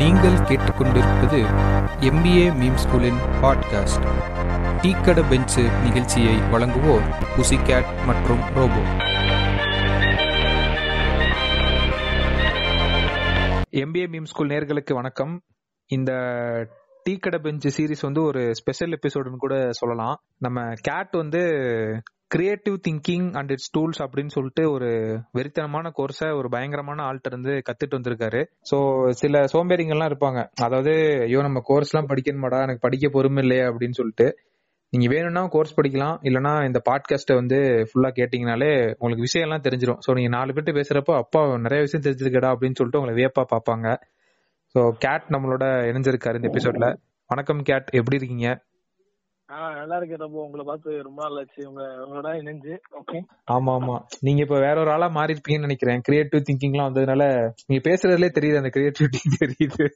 நீங்கள் கேட்டுக்கொண்டிருப்பது MBA meme ஸ்கூலின் பாட்காஸ்ட் டீக்கட பெஞ்சு நிகழ்ச்சியை வழங்குவோர் புசிகேட் மற்றும் ரோபோ எம்பிஏ மீம் ஸ்கூல் நேர்களுக்கு வணக்கம். இந்த டீ கடை பெஞ்சு சீரிஸ் வந்து ஒரு ஸ்பெஷல் எபிசோடுன்னு கூட சொல்லலாம். நம்ம கேட் வந்து creative thinking and its tools அப்படின்னு சொல்லிட்டு ஒரு வெறித்தனமான கோர்ஸை ஒரு பயங்கரமான ஆள்கிட்ட இருந்து கத்துட்டு வந்திருக்காரு. ஸோ சில சோம்பேறிங்கள்லாம் இருப்பாங்க. அதாவது ஐயோ நம்ம கோர்ஸ் எல்லாம் படிக்கணுமாடா எனக்கு படிக்க பொறுமை இல்லையா அப்படின்னு சொல்லிட்டு. நீங்க வேணும்னா கோர்ஸ் படிக்கலாம் இல்லனா இந்த பாட்காஸ்ட்டை வந்து ஃபுல்லா கேட்டீங்கனாலே உங்களுக்கு விஷயம் எல்லாம் தெரிஞ்சிடும் ஸோ நீங்க நாலு பேர்ட்டு பேசுறப்போ அப்பா நிறைய விஷயம் தெரிஞ்சிருக்கடா அப்படின்னு சொல்லிட்டு உங்களை வியப்பா பார்ப்பாங்க. ஸோ கேட் நம்மளோட இணைஞ்சிருக்காரு இந்த எபிசோட்ல வணக்கம் கேட் எப்படி இருக்கீங்க? ஆஹ் நல்லா இருக்கேன் ரொம்ப உங்களை பார்த்து ரொம்ப நாள் ஆச்சு. உங்க உங்களோட இணைஞ்சு. ஓகே ஆமா ஆமா. நீங்க இப்ப வேற ஒரு ஆளா மாறி இருப்பீங்கன்னு நினைக்கிறேன் கிரியேட்டிவ் திங்கிங்லாம் வந்ததுனால நீங்க பேசுறதுலே தெரியுது அந்த கிரியேட்டிவிட்டி தெரியுது.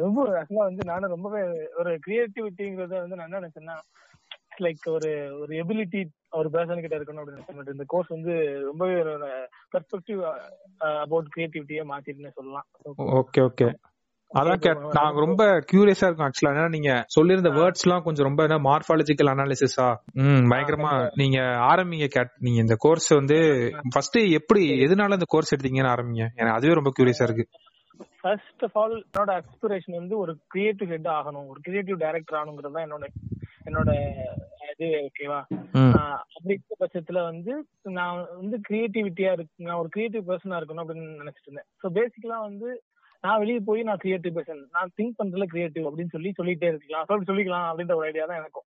ரொம்ப ஆக்சுவலா வந்து நானும் ரொம்பவே ஒரு கிரியேட்டிவிட்டிங்கிறத வந்து நான் என்ன நினைச்சேன்னா லைக் ஒரு ஒரு எபிலிட்டி ஒரு பேர்சன் கிட்ட இருக்கணும் அப்படின்னு இந்த கோர்ஸ் வந்து ரொம்பவே ஒரு பெர்ஸ்பெக்டிவ் அபவுட் கிரியேட்டிவிட்டியே மாத்திட்டுன்னு சொல்லலாம். Okay okay. அதான் நாங்க ரொம்ப கியூரியஸா இருக்கோம் ஆக்சுவலா ஏன்னா நீங்க சொல்லிருந்த வேர்ட்ஸ் எல்லாம் கொஞ்சம் ரொம்ப என்ன மார்பாலஜிக்கல் அனாலிசிஸா ம் பயங்கரமா நீங்க ஆரம்பிங்க கேட். நீங்க இந்த கோர்ஸ் வந்து ஃபர்ஸ்ட் எப்படி எதனால இந்த கோர்ஸ் எடுத்தீங்கன்னு ஆரம்பிங்க? எனக்கு அதுவே ரொம்ப கியூரியஸா இருக்கு. ஃபர்ஸ்ட் ஆஃப் ஆல் என்னோட எக்ஸ்பிரேஷன் வந்து ஒரு கிரியேட்டிவ் ஹெட் ஆகணும். ஒரு கிரியேட்டிவ் டைரக்டர் ஆகணுங்கிறது தான் என்னோட என்னோட இது ஓகேவா அப்படிங்கிற பட்சத்துல வந்து நான் வந்து கிரியேட்டிவிட்டியா இருக்கு நான் ஒரு கிரியேட்டிவ் பர்சனா இருக்கணும் அப்படின்னு நினைச்சிட்டு இருந்தேன். ஸோ பேசிக்கலா வந்து நான் வெளியே போய் நான் கிரியேட்டிவ் பர்சன் நான் திங்க் பண்றதுல கிரியேட்டிவ் அப்படின்னு சொல்லி சொல்லிட்டே இருக்கலாம். சொல்லி சொல்லிக்கலாம் அப்படின்ற ஒரு ஐடியா தான் எனக்கும்.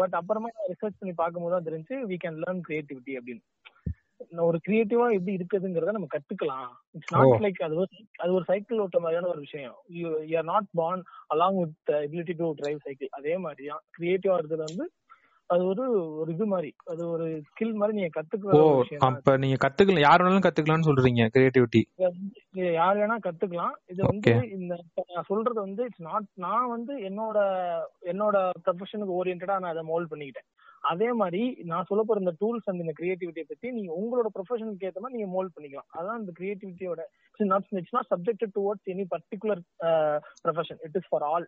பட் அப்புறமா ரிசர்ச் பண்ணி பார்க்கும்போது தான் தெரிஞ்சு வி கேன் லேர்ன் கிரியேட்டிவிட்டி அப்படின்னு. ஒரு கிரியேட்டிவா எப்படி இருக்குதுங்கிறத நம்ம கத்துக்கலாம். இட்ஸ் நாட் லைக் அது ஒரு அது ஒரு சைக்கிள் ஓட்ட மாதிரியான ஒரு விஷயம். You are not born along with ability to drive cycle அதே மாதிரி தான் கிரியேட்டிவா இருக்கிறது வந்து அது ஒரு ஒரு இது மாதிரி. அது ஒரு ஸ்கில் மாதிரி நீங்க கத்துக்கிற விஷயம் அப்ப நீங்க கத்துக்கலாம் யார் வேணாலும் கத்துக்கலாம்னு சொல்றீங்க கிரியேட்டிவிட்டி யார் வேணா கத்துக்கலாம். இது வந்து இந்த நான் சொல்றது வந்து இட்ஸ் நாட் நான் வந்து என்னோட என்னோட ப்ரொஃபஷனுக்கு ஓரியன்டா நான் அதை மோல்ட் பண்ணிக்கிட்டேன். அதே மாதிரி நான் சொல்ல போற இந்த டூல்ஸ் அண்ட் இந்த கிரியேட்டிவிட்டியை பத்தி நீங்க உங்களோட ப்ரொஃபஷனுக்கு ஏத்த மாதிரி நீங்க மோல்ட் பண்ணிக்கலாம். அதான் இந்த கிரியேட்டிவிட்டியோட not it's not subject towards any particular profession it is for all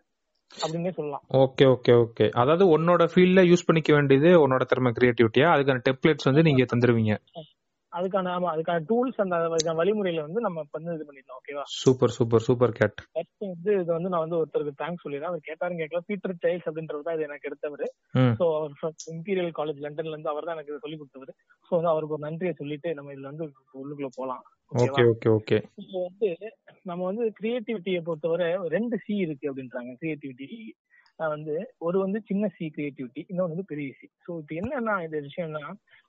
அப்படின்னே சொல்லலாம். Okay okay okay. அதாவது உன்னோட ஃபீல்ட்ல யூஸ் பண்ணிக்க வேண்டியது உன்னோட திறமை கிரியேட்டிவிட்டியா அதுக்கான டெம்ப்ளேட்ஸ் வந்து நீங்க தந்துருவீங்க. அதுக்கான ஆமா அதுக்கான டூல்ஸ் அந்த அதுக்கான வழிமுறையில வந்து நம்ம வந்து இது பண்ணிடலாம் ஓகேவா சூப்பர் சூப்பர் சூப்பர் கேட். ஃபர்ஸ்ட் வந்து இது வந்து நான் வந்து ஒருத்தருக்கு தேங்க்ஸ் சொல்லிடுறேன். அவர் கேட்டாரும் கேட்கல. பீட்டர் சைல்ஸ் அப்படின்றது தான் இது எனக்கு எடுத்தவர். ஸோ அவர் இம்பீரியல் காலேஜ் லண்டன்ல இருந்து அவர் தான் எனக்கு சொல்லி கொடுத்தவர். ஸோ வந்து அவருக்கு ஒரு நன்றியை சொல்லிட்டு நம்ம இதுல வந்து உள்ளுக்குள்ள போலாம். ஓகே ஓகே ஓகே இப்போ வந்து நம்ம வந்து கிரியேட்டிவிட்டியை பொறுத்தவரை ரெண்டு சி இருக்கு அப்படின்றாங்க. கிரியேட்டிவிட்டி வந்து ஒரு வந்து சின்ன சி கிரியேட்டிவிட்டி இன்னொன்று வந்து பெரிய சி ஸோ இப்போ என்னன்னா இந்த விஷயம்னா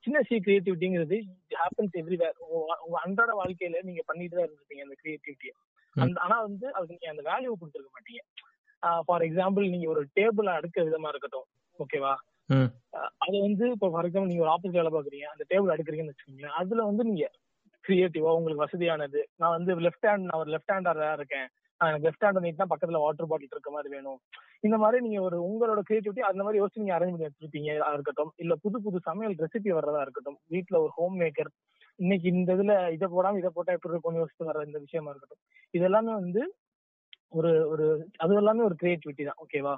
சின்ன சி கிரியேட்டிவிட்டிங்கிறது ஹேப்பன்ஸ் எவ்ரிவேர் உங்க அன்றாட வாழ்க்கையில நீங்க பண்ணிட்டு தான் இருந்திருப்பீங்க அந்த கிரியேட்டிவிட்டியை அந்த ஆனா வந்து அதுக்கு நீங்க அந்த வேல்யூ கொடுத்துருக்க மாட்டீங்க. ஃபார் எக்ஸாம்பிள் நீங்க ஒரு டேபிள் அடுக்க விதமா இருக்கட்டும் ஓகேவா அது வந்து இப்போ ஃபார் எக்ஸாம்பிள் நீங்க ஒரு ஆபீஸ் வேலை பாக்குறீங்க அந்த டேபிள் அடுக்குறீங்கன்னு வச்சுக்கோங்களேன் அதுல வந்து நீங்க கிரியேட்டிவா உங்களுக்கு வசதியானது. நான் வந்து லெஃப்ட் ஹேண்ட் நான் ஒரு லெஃப்ட் ஹேண்டரா இருக்கேன். எனக்கு லெஃப்ட் ஹேண்ட் நீட்னா பக்கத்துல வாட்டர் பாட்டில் இருக்க மாதிரி வேணும். இந்த மாதிரி நீங்க ஒரு உங்களோட கிரியேட்டிவிட்டி அந்த மாதிரி யோசிச்சு நீங்க அரேஞ்ச் பண்ணி வச்சிருப்பீங்க இருக்கட்டும். இல்ல புது புது சமையல் ரெசிபி வர்றதா இருக்கட்டும். வீட்டுல ஒரு ஹோம் மேக்கர் இன்னைக்கு இந்த இதுல இதை போடாம இதை போட்டா எப்படி இருக்கும்னு யோசிச்சு வர இந்த விஷயமா இருக்கட்டும். இது எல்லாமே வந்து ஒரு ஒரு அது எல்லாமே ஒரு கிரியேட்டிவிட்டி தான் ஓகேவா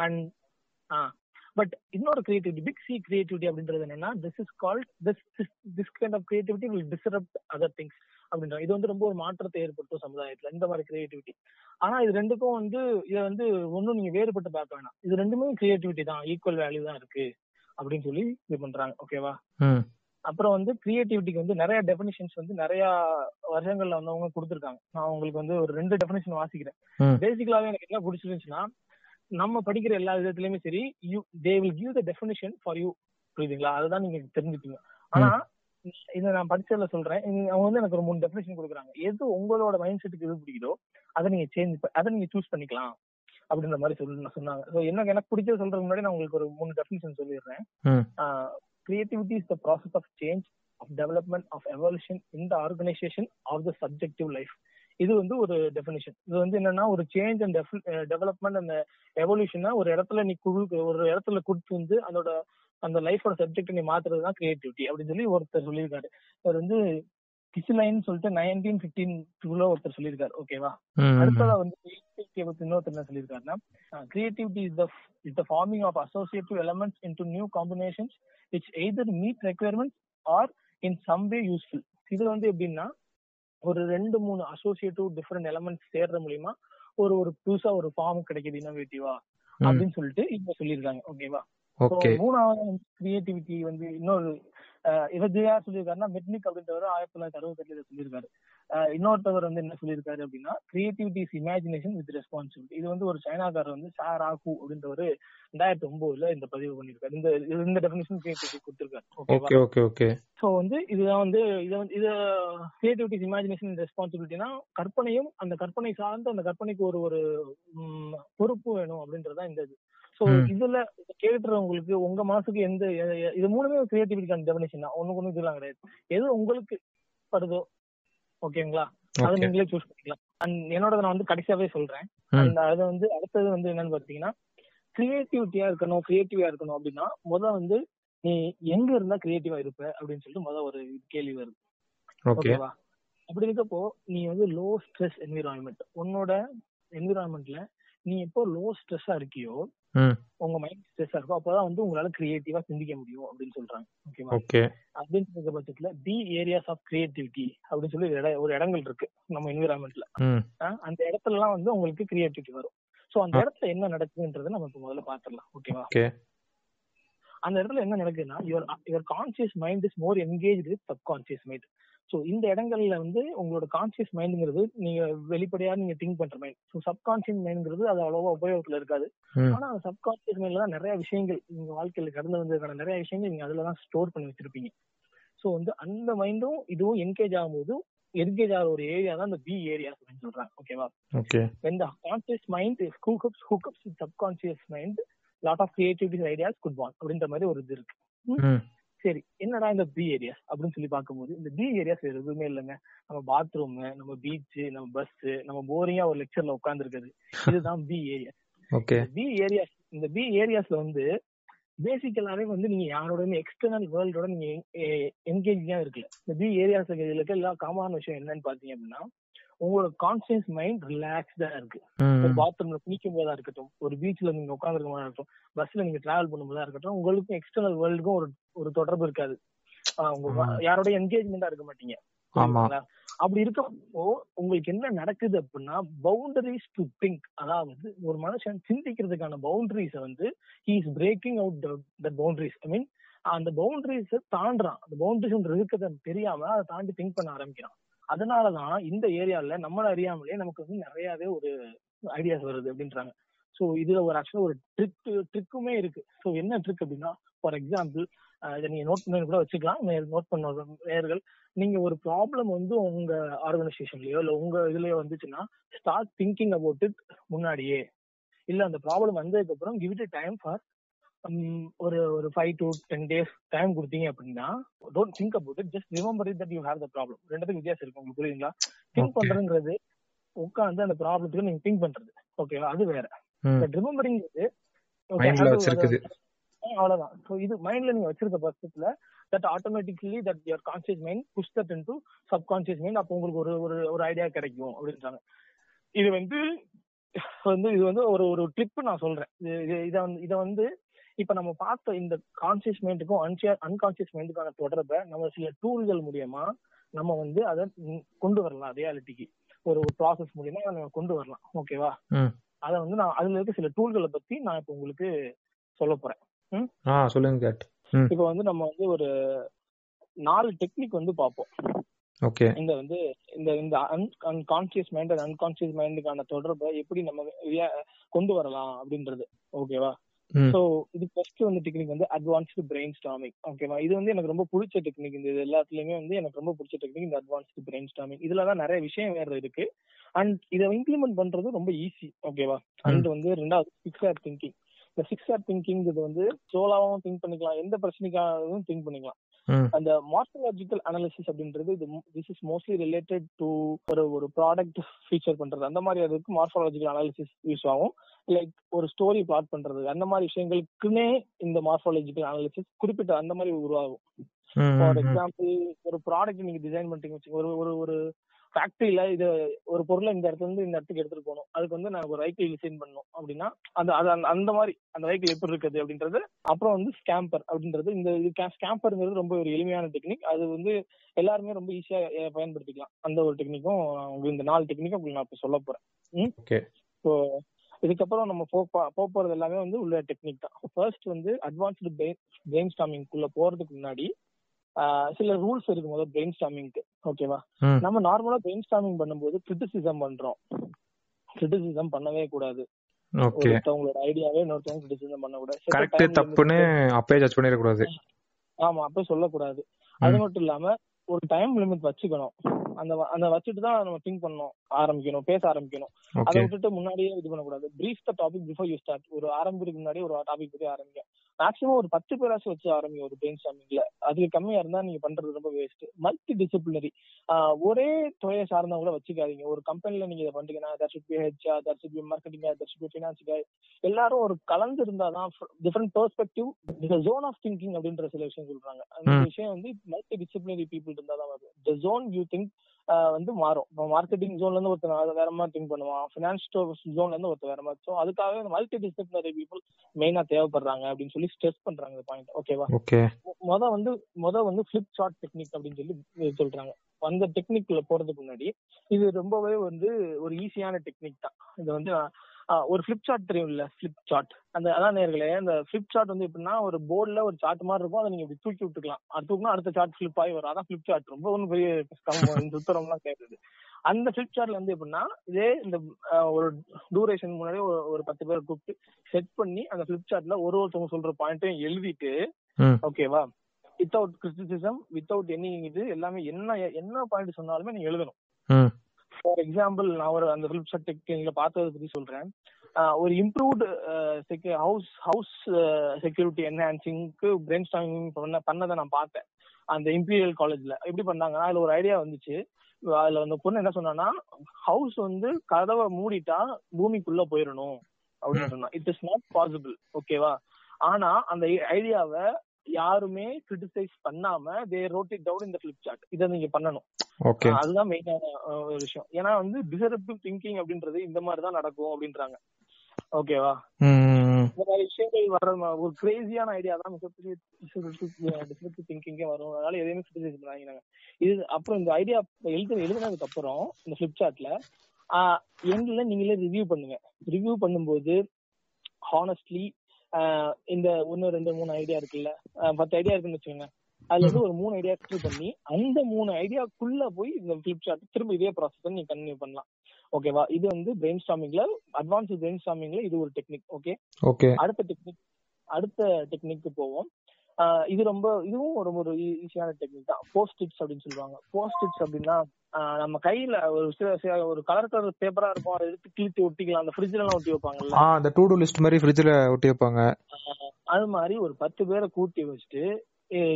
அண்ட் ஆ. பட் இன்னொரு கிரியேட்டிவிட்டி பிக் சி கிரியேட்டிவிட்டி அப்படின்றது என்னன்னா this is called this this kind of creativity will disturb other things அப்படின்ற இது வந்து ரொம்ப ஒரு மாற்றத்தை ஏற்படுத்தும் சமுதாயத்துல இந்த மாதிரி கிரியேட்டிவிட்டி ஆனா இது ரெண்டுக்கும் வந்து இதை வந்து ஒன்னும் நீங்க வேறுபட்டு பார்க்க வேணாம். இது ரெண்டுமே கிரியேட்டிவிட்டி தான் ஈக்குவல் வேல்யூ தான் இருக்கு அப்படின்னு சொல்லி இது பண்றாங்க ஓகேவா அப்புறம் வந்து கிரியேட்டிவிட்டிக்கு வந்து நிறைய டெபினிஷன்ஸ் வந்து நிறைய வருஷங்கள்ல வந்தவங்க கொடுத்துருக்காங்க. நான் உங்களுக்கு வந்து ஒரு ரெண்டு டெபினிஷன் வாசிக்கிறேன். பேசிக்கலாவே எனக்கு என்ன பிடிச்சிருந்துச்சுன்னா நம்ம படிக்கிற எல்லா விதத்துலயுமே சரி you they will give the definition for you புரியுதுங்களா? அதுதான் நீங்க தெரிஞ்சுப்பீங்க. ஆனா இதை நான் படிச்சதுல சொல்றேன். அவங்க வந்து எனக்கு ஒரு மூணு டெபினேஷன் கொடுக்குறாங்க. எது உங்களோட மைண்ட் செட்டுக்கு எது பிடிக்குதோ அதை நீங்க சேஞ்ச் அதை நீங்க சூஸ் பண்ணிக்கலாம் அப்படின்ற மாதிரி சொல்லி சொன்னாங்க. ஸோ எனக்கு எனக்கு பிடிச்சது சொல்றதுக்கு முன்னாடி நான் உங்களுக்கு ஒரு மூணு டெபினேஷன் சொல்லிடுறேன். Creativity is the process of change of development of evolution in the organisation of the subjective life இது வந்து ஒரு டெபினிஷன் இது வந்து என்னன்னா ஒரு சேஞ்ச் அண்ட் டெவலப்மெண்ட் அந்த எவல்யூஷனை ஒரு இடத்துல நீ குழு ஒரு இடத்துல கொடுத்து வந்து அதோட அந்த லைஃபோட சப்ஜெக்ட் நீ மாத்துறது தான் கிரியேட்டிவிட்டி அப்படின்னு சொல்லி ஒருத்தர் சொல்லியிருக்காரு. அவர் வந்து கிசிலைன் சொல்லிட்டு நைன்டீன் பிப்டீன் டூல ஒருத்தர் சொல்லியிருக்காரு. ஓகேவா அடுத்ததா வந்து பத்தி இன்னொருத்தர் என்ன சொல்லியிருக்காருன்னா creativity is the is the forming of associative elements into new combinations which either meet requirements or in some way useful இது வந்து எப்படின்னா ஒரு ரெண்டு மூணு அசோசியேட்டிவ் டிஃபரெண்ட் எலமெண்ட்ஸ் சேர்ற மூலியமா ஒரு ஒரு புதுசா ஒரு ஃபார்ம் கிடைக்குது இன்னோவேட்டிவா. அப்படின்னு சொல்லிட்டு இப்ப சொல்லியிருக்காங்க. ஓகேவா மூணாவது கிரியேட்டிவிட்டி வந்து இன்னொரு இவர் யார் சொல்லியிருக்காருன்னா மெட்னிக் அப்படின்றவர் ஆயிரத்தி தொள்ளாயிரத்தி அறுபத்தி எட்டுல சொல்லியிருக்காரு. இன்னொருத்தவர் வந்து என்ன சொல்லியிருக்காரு அப்படின்னா creativity is imagination with responsibility இது வந்து ஒரு சைனாக்காரர் வந்து சார் ஆகு அப்படின்றவர் ரெண்டாயிரத்தி ஒன்பதுல இந்த பதிவு பண்ணியிருக்காரு. இந்த இந்த டெபினேஷன் கிரியேட்டிவிட்டி கொடுத்திருக்காரு. ஓகே ஓகே சோ வந்து இதுதான் வந்து இது வந்து இது கிரியேட்டிவிட்டி இமேஜினேஷன் ரெஸ்பான்சிபிலிட்டினா கற்பனையும் அந்த கற்பனை சார்ந்த அந்த கற்பனைக்கு ஒரு ஒரு பொறுப்பு வேணும் அப்படின்றதுதான் இந்த இது. சோ. இதுல கேட்டுறவங்களுக்கு உங்க மனசுக்கு எந்த இது மூணுமே கிரியேட்டிவிட்டிக்கான டெபினேஷன் தான். ஒண்ணுக்கு ஒண்ணு இதெல்லாம் கிடையாது. எது உங்களுக்கு படுதோ ஓகேங்களா? அதை நீங்களே சூஸ் பண்ணிக்கலாம். அண்ட் என்னோட நான் வந்து கடைசியாவே சொல்றேன். அந்த அது வந்து அடுத்தது வந்து என்னன்னு பாத்தீங்கன்னா கிரியேட்டிவிட்டியா இருக்கணும் கிரியேட்டிவா இருக்கணும் அப்படின்னா முத வந்து நீ எங்க இருந்தா கிரியேட்டிவா இருப்ப அப்படின்னு சொல்லிட்டு முத ஒரு கேள்வி வருது. ஓகே. ஓகேவா? அப்படி இருக்கப்போ நீ வந்து லோ ஸ்ட்ரெஸ் என்விரான்மெண்ட் உன்னோட என்விரான்மெண்ட்ல நீ எப்போ லோ ஸ்ட்ரெஸ்ஸா இருக்கியோ உங்க மைண்ட் ஸ்ட்ரெஸ்ஸா இருக்கோ அப்பதான் வந்து உங்களால கிரியேட்டிவா சிந்திக்க முடியும் அப்படின்னு சொல்றாங்க. ஓகேவா ஓகே அப்படின்னு இருக்க பட்சத்துல தி ஏரியாஸ் ஆஃப் கிரியேட்டிவிட்டி அப்படின்னு சொல்லி ஒரு இட- ஒரு இடங்கள் இருக்கு நம்ம என்விரான்மெண்ட்ல அந்த இடத்துல எல்லாம் வந்து உங்களுக்கு கிரியேட்டிவிட்டி வரும். சோ அந்த இடத்துல என்ன நடக்குதுன்றதை நம்ம இப்ப முதல்ல பாத்துடலாம். ஓகேவா ஓகே அந்த இடத்துல என்ன நடக்குதுன்னா your your conscious mind is more engage with subconscious mind so இந்த இடங்கள்ல வந்து உங்களோட கான்சியஸ் மைண்டுங்கிறது நீங்க வெளிப்படையா நீங்க திங்க் பண்ற மைண்ட் ஸோ சப்கான்சியஸ் மைண்ட்ங்கிறது அது அவ்வளவா உபயோகத்துல இருக்காது. ஆனா அந்த சப்கான்சியஸ் மைண்ட்ல தான் நிறைய விஷயங்கள் உங்க வாழ்க்கையில கடந்து வந்ததுக்கான நிறைய விஷயங்கள் நீங்க அதுல தான் ஸ்டோர் பண்ணி வச்சிருப்பீங்க. ஸோ வந்து அந்த மைண்டும் இதுவும் என்கேஜ் ஆகும்போது என்கேஜ் ஆகிற ஒரு ஏரியா தான் இந்த பி ஏரியாஸ் அப்படின்னு சொல்றாங்க. ஓகேவா mind is hookups hookups with subconscious mind lot of creativity ideas could born அப்படின்ற மாதிரி ஒரு இது இருக்கு. சரி என்னடா இந்த பி ஏரியாஸ் அப்படின்னு சொல்லி பார்க்கும்போது இந்த பி ஏரியாஸ் வேற எதுவுமே இல்லைங்க. நம்ம பாத்ரூம் நம்ம பீச் நம்ம பஸ் நம்ம போரிங்கா ஒரு லெக்சர்ல உட்கார்ந்து இருக்குது இதுதான் பி ஏரியா பி ஏரியாஸ் இந்த பி ஏரியாஸ்ல வந்து பேசிக்கலாவே வந்து நீங்க யாரோட எக்ஸ்டர்னல் வேர்ல்டோட நீங்க என்கேஜிங்கா இருக்குல்ல இந்த பி ஏரியாஸ் இருக்க எல்லா காமனான விஷயம் என்னன்னு பாத்தீங்க அப்படின்னா உங்களோட கான்சியஸ் மைண்ட் ரிலாக்ஸ்டா இருக்கு. ஒரு பாத்ரூம்ல குளிக்கும் போதா இருக்கட்டும் ஒரு பீச்ல நீங்க உட்காந்துருக்க போதா இருக்கட்டும் பஸ்ல நீங்க டிராவல் பண்ணும்போதா இருக்கட்டும் உங்களுக்கும் எக்ஸ்டர்னல் வேர்ல்டுக்கும் ஒரு ஒரு தொடர்பு இருக்காது. உங்க. யாரோட என்கேஜ்மெண்டா இருக்க மாட்டீங்க? அப்படி இருக்கப்போ உங்களுக்கு என்ன நடக்குது அப்படின்னா பவுண்டரிஸ் டு திங்க் அதாவது ஒரு மனுஷன் சிந்திக்கிறதுக்கான பவுண்டரிஸ வந்து he is breaking out the boundaries I mean அந்த பவுண்டரிஸ் தாண்டுறான். அந்த பவுண்டரிஸ் இருக்கிறத தெரியாம அதை தாண்டி திங்க் பண்ண ஆரம்பிக்கிறான். அதனாலதான் இந்த ஏரியால நம்மள அறியாமலே நமக்கு வந்து நிறையவே ஒரு ஐடியாஸ் வருது அப்படின்றாங்க. சோ இதுல ஒரு ஆக்சுவலா ஒரு ட்ரிக் ட்ரிக்குமே இருக்கு. சோ என்ன ட்ரிக் அப்படின்னா ஃபார் எக்ஸாம்பிள் இதை நீங்க நோட் பண்ணி கூட வச்சுக்கலாம். நோட் பண்ண நேர்கள். நீங்க ஒரு ப்ராப்ளம் வந்து உங்க ஆர்கனைசேஷன்லயோ இல்ல உங்க இதுலயோ வந்துச்சுன்னா ஸ்டார்ட் திங்கிங் அபவுட் இட் முன்னாடியே. இல்ல அந்த ப்ராப்ளம் வந்ததுக்கு அப்புறம் கிவ் இட் டைம் ஃபார் ஒரு ஒரு five to ten days time கொடுத்தீங்க அப்படின்னா don't think about it just remember it that you have the problem ரெண்டுத்துக்கு வித்தியாசம் இருக்கு. உங்களுக்கு புரியுதுங்களா? திங்க். பண்றதுங்கிறது உட்காந்து அந்த ப்ராப்ளத்துக்கு நீங்க திங்க் பண்றது. ஓகேவா அது வேற. பட் ரிமெம்பரிங் மைண்ட்ல வச்சிருக்குது. அவ்வளவுதான். சோ இது மைண்ட்ல நீங்க வச்சிருக்க பட்சத்துல that automatically that your conscious mind push that into subconscious mind அப்போ உங்களுக்கு ஒரு ஒரு ஒரு ஐடியா கிடைக்கும் அப்படின்றாங்க. இது வந்து வந்து இது வந்து ஒரு ஒரு ட்ரிப் நான் சொல்றேன். இது- வந்து இத வந்து இப்ப நம்ம பார்த்த இந்த கான்சியஸ் மைண்டுக்கும் அன்கான்சியஸ் மைண்டுக்கான தொடர்பை நம்ம சில டூல்கள் மூலியமா நம்ம வந்து அதை கொண்டு வரலாம் ரியாலிட்டிக்கு ஒரு ப்ராசஸ் மூலியமா நம்ம கொண்டு வரலாம். ஓகேவா அத வந்து நான் அதுல இருக்க சில டூல்களை பத்தி நான் இப்ப உங்களுக்கு சொல்ல போறேன். சொல்லுங்க இப்ப வந்து நம்ம வந்து ஒரு நாலு டெக்னிக் வந்து பார்ப்போம். ஓகே. இந்த வந்து இந்த இந்த அன்கான்சியஸ் மைண்ட் அண்ட் அன்கான்சியஸ் மைண்டுக்கான தொடர்பை எப்படி நம்ம கொண்டு வரலாம் அப்படின்றது. ஓகேவா? சோ இது ஃபர்ஸ்ட் வந்து டெக்னிக் வந்து அட்வான்ஸ்டு பிரெயின் ஸ்டாமிங் ஓகேவா? இது வந்து எனக்கு ரொம்ப பிடிச்ச டெக்னிக் இந்த இது எல்லாத்துலயுமே வந்து எனக்கு ரொம்ப பிடிச்ச டெக்னிக் இந்த அட்வான்ஸ்டு பிரெயின் ஸ்டாமிங் இதுல தான் நிறைய விஷயம் வேற இருக்கு. அண்ட் இதை இம்ப்ளிமெண்ட் பண்றது ரொம்ப ஈஸி ஓகேவா? அண்ட் வந்து ரெண்டாவது ஆர் திங்கிங் இந்த சிக்ஸ் ஆர் திங்கிங் இது வந்து சோலாவும் திங்க் பண்ணிக்கலாம். எந்த பிரச்சனைக்காகவும் திங்க் பண்ணிக்கலாம். அந்த மார்ஃபலாஜிக்கல் அனாலிசிஸ் அப்படின்றது இது this is mostly related to ஒரு ஒரு ப்ராடக்ட் ஃபீச்சர் பண்றது. அந்த மாதிரி அதுக்கு மார்ஃபாலஜிக்கல் அனாலிசிஸ் யூஸ் ஆகும். லைக் ஒரு ஸ்டோரி பிளாட் பண்றது. அந்த மாதிரி விஷயங்களுக்குன்னே இந்த மார்ஃபாலஜிக்கல் அனாலிசிஸ் குறிப்பிட்ட அந்த மாதிரி உருவாகும். ஃபார். எக்ஸாம்பிள் ஒரு ப்ராடக்ட் நீங்க டிசைன். ஒரு ஒரு ஒரு ஃபேக்டரியில இது ஒரு பொருளை இந்த இடத்துல இருந்து இந்த இடத்துக்கு எடுத்துட்டு போகணும். அதுக்கு வந்து நான் ஒரு வெஹிக்கிள் டிசைன் பண்ணணும் அப்படின்னா அந்த அது அந்த- அந்த மாதிரி அந்த வெஹிக்கிள் எப்படி இருக்குது அப்படின்றது அப்புறம் வந்து ஸ்கேம்பர் அப்படின்றது இந்த இது ஸ்கேம்பருங்கிறது ரொம்ப ஒரு எளிமையான டெக்னிக் அது வந்து எல்லாருமே ரொம்ப ஈஸியா பயன்படுத்திக்கலாம். அந்த ஒரு டெக்னிக்கும் உங்களுக்கு இந்த நாலு டெக்னிக்கும் உங்களுக்கு நான் இப்ப சொல்ல போறேன். ஸோ இதுக்கப்புறம் நம்ம போ போ போறது எல்லாமே வந்து உள்ள டெக்னிக் தான். ஃபர்ஸ்ட் வந்து அட்வான்ஸ்டு பிரெயின் ஸ்டாமிங்குள்ள போறதுக்கு முன்னாடி சில ரூல்ஸ் இருக்கு முதல்ல பிரெயின் ஸ்டாமிங்க்கு ஓகேவா. நம்ம நார்மலா பிரெயின் ஸ்டாமிங் பண்ணும்போது கிரிட்டிசிசம் பண்றோம். கிரிட்டிசிசம் பண்ணவே கூடாது. ஒருத்தவங்களோட ஐடியாவே இன்னொருத்தவங்க கிரிட்டிசிசம் பண்ணக்கூடாது. கரெக்ட். தப்புன்னு அப்பயே ஜட்ஜ் பண்ணிடக்கூடாது. ஆமா அப்ப சொல்லக்கூடாது. அது மட்டும் இல்லாம ஒரு டைம் லிமிட் வச்சுக்கணும். அந்த அந்த வச்சுட்டு தான் நம்ம திங்க் பண்ணணும். ஆரம்பிக்கணும் பேச ஆரம்பிக்கணும். அதை விட்டுட்டு முன்னாடியே இது பண்ணக்கூடாது. Brief the topic before you start ஒரு ஆரம்பிக்கிறதுக்கு முன்னாடி ஒரு டாபிக் பத்தி ஆரம்பிங்க. மேக்ஸிமம் ஒரு பத்து பேராச்சும் வச்சு ஆரம்பிங்க ஒரு பிரெயின் ஸ்டாமிங்ல அதுக்கு கம்மியா இருந்தா நீங்க பண்றது ரொம்ப வேஸ்ட் மல்டி டிசிப்ளினரி ஒரே துறையை சார்ந்தவங்க கூட வச்சுக்காதீங்க. ஒரு கம்பெனில நீங்க இதை பண்றீங்கன்னா that should be HR that should be marketing that should be finance எல்லாரும் ஒரு கலந்து இருந்தாதான் different perspective zone of thinking அப்படின்ற சில விஷயம் சொல்றாங்க. அந்த. விஷயம் வந்து மல்டி டிசிப்ளினரி பீப்புள் இருந்தா தான் வரும். த ஜோன் யூ திங்க் வந்து மாறும். இப்போ மார்க்கெட்டிங் ஜோன்ல இருந்து ஒருத்தன் அது வேற மாதிரி திங்க் பண்ணுவான். ஃபினான்ஸ் ஜோன்ல இருந்து ஒருத்தர் வேற மாதிரி. ஸோ அதுக்காக மல்டி டிசிப்ளினரி பீப்புள் மெயினா தேவைப்படுறாங்க அப்படின்னு சொல்லி ஸ்ட்ரெஸ் பண்றாங்க இந்த பாயிண்ட் ஓகேவா ஓகே முத வந்து முத வந்து ஃபிளிப் சார்ட் டெக்னிக் அப்படின்னு சொல்லி சொல்றாங்க. அந்த டெக்னிக்ல போறதுக்கு முன்னாடி இது ரொம்பவே வந்து ஒரு ஈஸியான டெக்னிக் தான். இது வந்து ஒரு ஃபிளிப் சார்ட் தெரியும்ல ஃபிளிப் சார்ட் அந்த அதான் நேர்களே அந்த ஃபிளிப் சார்ட் வந்து எப்படின்னா ஒரு போர்டுல ஒரு சார்ட் மாதிரி இருக்கும் அதை நீங்க இப்படி தூக்கி விட்டுக்கலாம். அது தூக்கினா அடுத்த சார்ட் ஃபிளிப் ஆகி வரும். அதான் ஃபிளிப் சார்ட் ரொம்ப ஒன்றும் பெரிய சுத்தரம்லாம் கேட்குது அந்த ஃபிளிப் சார்ட்ல வந்து எப்படின்னா இதே இந்த ஒரு டூரேஷன் முன்னாடி ஒரு- பத்து பேரை கூப்பிட்டு செட் பண்ணி அந்த ஃபிளிப் சார்ட்ல ஒரு ஒருத்தவங்க சொல்ற பாயிண்ட்டையும் எழுதிட்டு ஓகேவா வித்தவுட் கிரிட்டிசிசம் வித்தவுட் எனி இது எல்லாமே என்ன என்ன பாயிண்ட் சொன்னாலுமே நீங்க எழுதணும். ஃபார் எக்ஸாம்பிள் நான் ஒரு அந்த ஃபிலிப் சட் டெக்னிக்ல பார்த்ததை பத்தி சொல்றேன். ஒரு இம்ப்ரூவ்டு ஹவுஸ் ஹவுஸ் செக்யூரிட்டி என்ஹான்சிங்க்கு பிரெயின் ஸ்டாமிங் பண்ண பண்ணதை நான் பார்த்தேன். அந்த இம்பீரியல் காலேஜ்ல எப்படி பண்ணாங்கன்னா அதுல ஒரு ஐடியா வந்துச்சு. அதுல அந்த பொண்ணு என்ன சொன்னான்னா ஹவுஸ் வந்து கதவை மூடிட்டா பூமிக்குள்ள போயிடணும். அப்படின்னு சொன்னா. இட் இஸ் நாட் பாசிபிள் ஓகேவா ஆனா அந்த ஐடியாவை யாருமே கிரிட்டிசைஸ் பண்ணாம தே ரோட் இட் டவுன் இந்த ஃபிளிப் சார்ட் இதை நீங்க பண்ணணும். அதுதான் மெயினான ஒரு விஷயம். ஏன்னா வந்து டிசரப்டிவ் திங்கிங் அப்படின்றது இந்த மாதிரி தான் நடக்கும் அப்படின்றாங்க. ஓகேவா இந்த மாதிரி விஷயங்கள் வர ஒரு கிரேசியான ஐடியா தான் டிசரப்டிவ் திங்கிங்கே வரும். அதனால எதையுமே கிரிட்டிசைஸ் பண்ணாங்க இது அப்புறம் இந்த ஐடியா எழுது எழுதுனதுக்கு அப்புறம் இந்த ஃபிளிப் சார்ட்ல எண்ட்ல நீங்களே ரிவ்யூ பண்ணுங்க. ரிவ்யூ பண்ணும்போது ஹானஸ்ட்லி இந்த ஒன்னு ரெண்டு மூணு ஐடியா இருக்குல்ல? பத்து ஐடியா இருக்குன்னு வச்சுக்கோங்க. அதுல இருந்து ஒரு மூணு ஐடியா கிளிக் பண்ணி அந்த மூணு ஐடியாக்குள்ள போய் இந்த ஃபிளிப் சார்ட் திரும்ப இதே ப்ராசஸ் நீங்க கண்டினியூ பண்ணலாம். ஓகேவா இது வந்து பிரெயின் ஸ்டாமிங்ல அட்வான்ஸ் பிரெயின் ஸ்டாமிங்ல இது ஒரு டெக்னிக் ஓகே ஓகே அடுத்த டெக்னிக் அடுத்த டெக்னிக்கு போவோம். இது ரொம்ப இதுவும் ரொம்ப ஒரு ஈஸியான டெக்னிக் தான். போஸ்டிட்ஸ் அப்படின்னு சொல்லுவாங்க. போஸ்டிட்ஸ் அப்படின்னா ஆஹ் நம்ம கையில ஒரு சில ஒரு கலர் கலர் பேப்பரா இருக்கும். அதை எடுத்து கிழித்து ஒட்டிக்கலாம். அந்த ஃப்ரிட்ஜ்ல எல்லாம் ஒட்டி வைப்பாங்கல்ல. அந்த டூ டூ லிஸ்ட் மாதிரி ஃப்ரிட்ஜ்ல ஒட்டி வைப்பாங்க. அது மாதிரி ஒரு பத்து பேரை கூட்டி வச்சுட்டு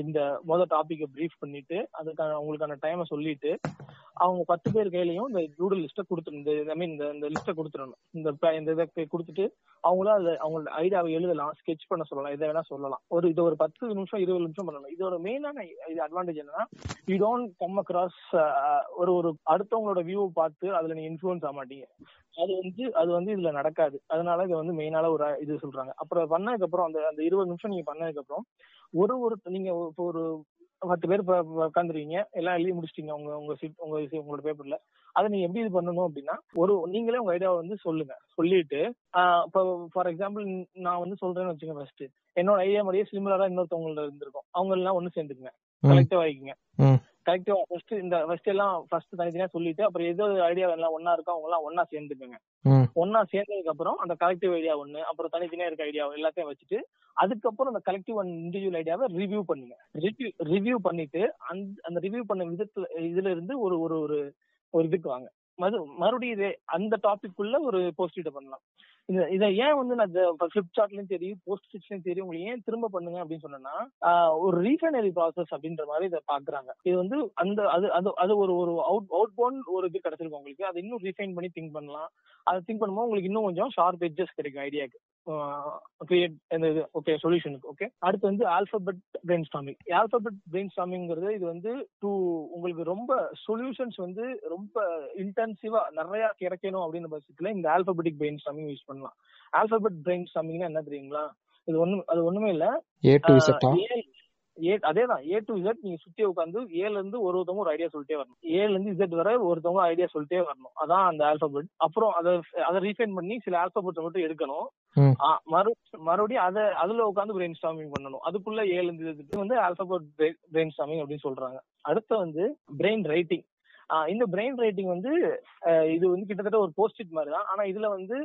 இந்த மொதல் டாபிக்கை ப்ரீஃப் பண்ணிட்டு அதுக்கான அவங்களுக்கான டைமை சொல்லிட்டு அவங்க பத்து பேர் கையிலயும் இந்த டூடல் லிஸ்ட்டை கொடுத்துரும் இந்த ஐ மீன் இந்த இந்த லிஸ்ட்டை கொடுத்துடணும். இந்த இந்த இதை கொடுத்துட்டு அவங்களா அதை அவங்களோட ஐடியாவை எழுதலாம் ஸ்கெட்ச் பண்ண சொல்லலாம் இதை வேணா சொல்லலாம். ஒரு இது ஒரு பத்து நிமிஷம் இருபது நிமிஷம் பண்ணணும் இதோட மெயினான இது அட்வான்டேஜ் என்னன்னா யூ டோன்ட் கம் அக்ராஸ் ஒரு ஒரு அடுத்தவங்களோட வியூவை பார்த்து அதுல நீங்கள் இன்ஃபுளுன்ஸ் ஆக மாட்டீங்க. அது வந்து அது வந்து இதுல நடக்காது. அதனால இது வந்து மெயினால ஒரு இது சொல்றாங்க. அப்புறம் பண்ணதுக்கு அப்புறம் அந்த அந்த இருபது நிமிஷம் நீங்க பண்ணதுக்கு அப்புறம் ஒரு ஒரு நீங்க இப்போ ஒரு பத்து பேர் உட்காந்துருக்கீங்க எல்லாம் எழுதி முடிச்சிட்டீங்க. உங்க உங்க சீட் உங்க உங்களோட பேப்பர்ல அதை நீங்க எப்படி இது பண்ணணும் அப்படின்னா ஒரு நீங்களே உங்க ஐடியாவை வந்து சொல்லுங்க. சொல்லிட்டு இப்போ ஃபார் எக்ஸாம்பிள் நான் வந்து சொல்றேன்னு வச்சுங்க ஃபர்ஸ்ட் என்னோட ஐடியா மாதிரியே சிமிலரா இன்னொருத்தவங்கள இருந்திருக்கும். அவங்க எல்லாம் ஒண்ணு சேர்ந்துக்குங்க. கலெக்டிவ் ஆகிக்குங்க ம். கலெக்டிவா ஃபர்ஸ்ட் இந்த ஃபர்ஸ்ட் எல்லாம் ஃபர்ஸ்ட் தனித்தனியா சொல்லிட்டு அப்புறம் ஏதோ ஐடியா எல்லாம் ஒண்ணா இருக்கோ அவங்க எல்லாம் ஒண்ணா சேர்ந்துக்குங்க. ஒண்ணா சேர்ந்ததுக்கு அப்புறம் அந்த கலெக்டிவ் ஐடியா ஒண்ணு அப்புறம் தனித்தனியா இருக்க ஐடியா எல்லாத்தையும் வச்சுட்டு அதுக்கப்புறம் அந்த கலெக்டிவ் அண்ட் இண்டிவிஜுவல் ஐடியாவை ரிவ்யூ பண்ணுங்க. ரிவ்யூ ரிவ்யூ பண்ணிட்டு அந்த அந்த ரிவ்யூ பண்ண விதத்துல இதுல இருந்து ஒரு ஒரு ஒரு ஒரு இதுக்கு வாங்க. மறு மறுபடியும் இதே அந்த டாபிக் உள்ள ஒரு போஸ்ட் பண்ணலாம். இத இதை ஏன் வந்து நான் ஃபிளிப்சார்ட்லயும் சரி போஸ்ட் ஸ்டிச்லயும் சரி உங்களுக்கு ஏன் திரும்ப பண்ணுங்க அப்படின்னு சொன்னா ஒரு ரீஃபைனரி ப்ராசஸ் அப்படின்ற மாதிரி இதை பாக்குறாங்க. இது வந்து அந்த அது அது அது ஒரு ஒரு அவுட் அவுட் போன் ஒரு இது கிடைச்சிருக்கும் உங்களுக்கு. அதை இன்னும் ரீஃபைன் பண்ணி திங்க் பண்ணலாம். அதை திங்க் பண்ணும்போது உங்களுக்கு இன்னும் கொஞ்சம் ஷார்ப் எட்ஜஸ் கிடைக்கும் ஐடியாக்கு கிரியேட் இந்த இது ஓகே சொல்யூஷனுக்கு ஓகே அடுத்து வந்து alphabet brain storming alphabet brain ஸ்டாமிங்கிறது இது வந்து டூ உங்களுக்கு ரொம்ப சொல்யூஷன்ஸ் வந்து ரொம்ப இன்டென்சிவா நிறைய கிடைக்கணும் அப்படின்னு பட்சத்துல இந்த ஆல்பபெட்டிக் பிரெயின் ஸ்டாமிங் யூஸ் பண்ணலாம். ஆல்பபெட் பிரெயின் ஸ்டாமிங்னா என்ன தெரியுங்களா? இது ஒண்ணு அது ஒண்ணுமே இல்ல. ஏ டு ஏ அதேதான். ஏ டு இசட் நீங்க சுத்தி உட்காந்து ஏல இருந்து ஒருத்தவங்க ஒரு ஐடியா சொல்லிட்டே வரணும். ஏல இருந்து இசட் வரை ஒருத்தவங்க ஐடியா சொல்லிட்டே வரணும். அதான் அந்த ஆல்பபெட் அப்புறம் அதை அதை ரீஃபைன் பண்ணி சில ஆல்பபெட் மட்டும் எடுக்கணும். மறு மறுபடியும் அதை அதுல உட்காந்து பிரெயின் ஸ்டாமிங் பண்ணணும். அதுக்குள்ள ஏல இருந்து வந்து ஆல்பபெட் பிரெயின் ஸ்டாமிங் அப்படின்னு சொல்றாங்க. அடுத்து வந்து பிரெயின் ரைட்டிங் இந்த பிரெயின் ரைட்டிங் வந்து இது வந்து கிட்டத்தட்ட ஒரு போஸ்டிட் மாதிரி தான். ஆனா இதுல வந்து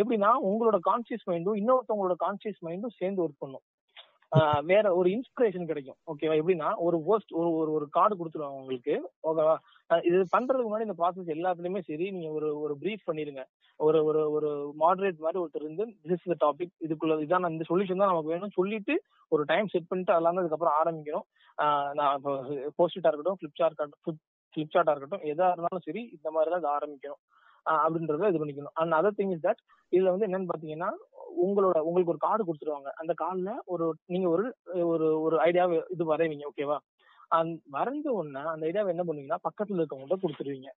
எப்படின்னா உங்களோட கான்சியஸ் மைண்டும் இன்னொருத்தவங்களோட கான்சியஸ் மைண்டும் சேர்ந்து ஒர்க் பண்ணும். வேற ஒரு இன்ஸ்பிரேஷன் கிடைக்கும். ஓகேவா எப்படின்னா ஒரு போஸ்ட் ஒரு ஒரு ஒரு கார்டு கொடுத்துருவாங்க உங்களுக்கு. ஓகேவா இது பண்றதுக்கு முன்னாடி இந்த ப்ராசஸ் எல்லாத்துலயுமே சரி நீங்க ஒரு ஒரு ப்ரீஃப் பண்ணிருங்க. ஒரு ஒரு ஒரு மாடரேட் மாதிரி ஒருத்தர் இருந்து திஸ் த டாபிக் இதுக்குள்ள இதான் இந்த சொல்யூஷன் தான் நமக்கு வேணும் சொல்லிட்டு ஒரு டைம் செட் பண்ணிட்டு அதெல்லாம் அதுக்கப்புறம் ஆரம்பிக்கணும். நான் இப்போ போஸ்டிட்டா இருக்கட்டும் ஃபிளிப்சார்ட் ஃபிளிப்சார்ட்டா இருக்கட்டும் எதா இருந்தாலும் சரி இந்த மாதிரி தான் இது ஆரம்பிக்கணும். அப்படின்றத இது பண்ணிக்கணும். And other thing is that இதுல வந்து என்னன்னு பாத்தீங்கன்னா உங்களோட உங்களுக்கு ஒரு கார்டு கொடுத்துருவாங்க. அந்த கார்டுல ஒரு நீங்க ஒரு ஒரு ஒரு ஐடியாவை இது வரைவீங்க ஓகேவா அந் வரைஞ்ச உடனே அந்த ஐடியாவை என்ன பண்ணுவீங்கன்னா பக்கத்துல இருக்கவங்கள்ட்ட கொடுத்துருவீங்க.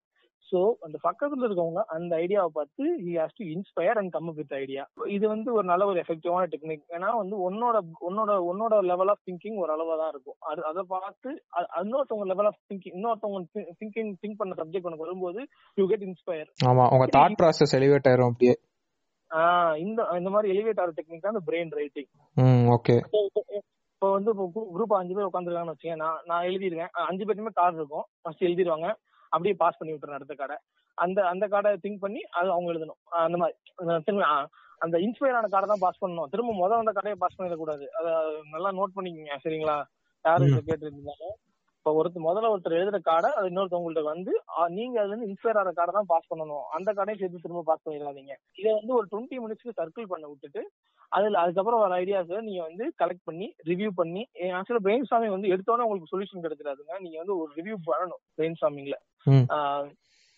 சோ அந்த பக்கத்துல இருக்கவங்க அந்த ஐடியாவை பார்த்து he has to inspire and come with idea இது வந்து ஒரு நல்ல ஒரு எஃபெக்டிவான டெக்னிக் ஏன்னா வந்து உன்னோட உன்னோட உன்னோட லெவல் ஆஃப் திங்கிங் ஒரு அளவா தான் இருக்கும். அது அதை பார்த்து இன்னொருத்தவங்க லெவல் ஆஃப் திங்கிங் இன்னொருத்தவங்க திங்கிங் திங்க் பண்ண சப்ஜெக்ட் உனக்கு வரும்போது யூ கெட் இன்ஸ்பயர் ஆமா உங்க தாட் ப்ராசஸ் எலிவேட் ஆயிரும் அப்படியே. இந்த இந்த மாதிரி எலிவேட் ஆகிற டெக்னிக் தான் இந்த பிரெயின் ரைட்டிங் ஓகே இப்போ வந்து இப்போ குரூப் அஞ்சு பேர் உட்காந்துருக்காங்கன்னு வச்சுக்கேன் நான் நான் அஹ் அஞ்சு பேருமே கார்டு இருக்கும். ஃபர்ஸ்ட் எழுதிடுவாங்க அப்படியே பாஸ் பண்ணி விட்டுறேன் அடுத்த கார்டை. அந்த அந்த கார்டை திங்க் பண்ணி அது அவங்க எழுதணும். அந்த மாதிரி. திரும்ப அந்த இன்ஸ்பயர் ஆன கார்டை தான் பாஸ் பண்ணணும். திரும்ப முதல் அந்த கார்டையை பாஸ் பண்ணிடக்கூடாது. அதை நல்லா நோட் பண்ணிக்கோங்க சரிங்களா? யாரும் இதை கேட்டுருந்தாங்க இப்போ ஒருத்தர் முதல்ல ஒருத்தர் எழுதுற கார்டை அது இன்னொருத்தவங்கள்ட்ட வந்து நீங்க அதுல இருந்து இன்ஸ்பயர் ஆகிற கார்டை தான் பாஸ் பண்ணணும். அந்த கார்டையும் சேர்த்து திரும்ப பாஸ் பண்ணிடாதீங்க. இதை வந்து ஒரு டுவெண்ட்டி மினிட்ஸ்க்கு சர்க்கிள் பண்ண விட்டுட்டு அதுல அதுக்கப்புறம் வர ஐடியாஸ் நீங்க வந்து கலெக்ட் பண்ணி ரிவ்யூ பண்ணி ஆக்சுவலா பிரெயின் ஸ்டாமிங் வந்து எடுத்தோன்னே உங்களுக்கு சொல்யூஷன் கிடைச்சிடாதுங்க. நீங்க வந்து ஒரு ரிவ்யூ பண்ணணும் பிரெயின் ஸ்டாமிங்ல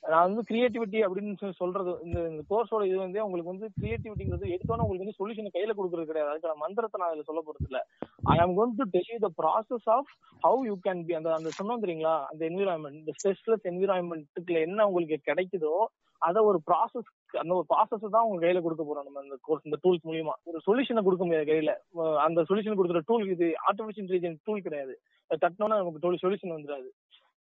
நான் வந்து கிரியேட்டிவிட்டி அப்படின்னு சொல்லி சொல்றது இந்த இந்த கோர்ஸோட இது வந்து உங்களுக்கு வந்து கிரியேட்டிவிட்டிங்கிறது எடுத்தோன்னே உங்களுக்கு வந்து சொல்யூஷன் கையில கொடுக்கறது கிடையாது. அதுக்கான மந்திரத்தை நான் இதுல சொல்ல போறது இல்ல I am gone to tell you the process of how you can be அந்த அந்த சொன்னோம் தெரியுங்களா? அந்த என்விரான்மெண்ட் இந்த ஸ்ட்ரெஸ்லெஸ் என்விரான்மெண்ட்டுக்குள்ள என்ன உங்களுக்கு கிடைக்குதோ அத ஒரு ப்ராசஸ் அந்த ஒரு ப்ராசஸ் தான் உங்க கையில கொடுக்க போறோம் நம்ம இந்த கோர்ஸ் இந்த டூல்ஸ் மூலியமா. ஒரு சொல்யூஷனை கொடுக்க முடியாது கையில. அந்த சொல்யூஷன் கொடுக்குற டூல் இது ஆர்டிபிஷியல் இன்டெலிஜென்ஸ் டூல் கிடையாது. தட்டினோன்னா நமக்கு சொல்யூஷன் வந்துடாது.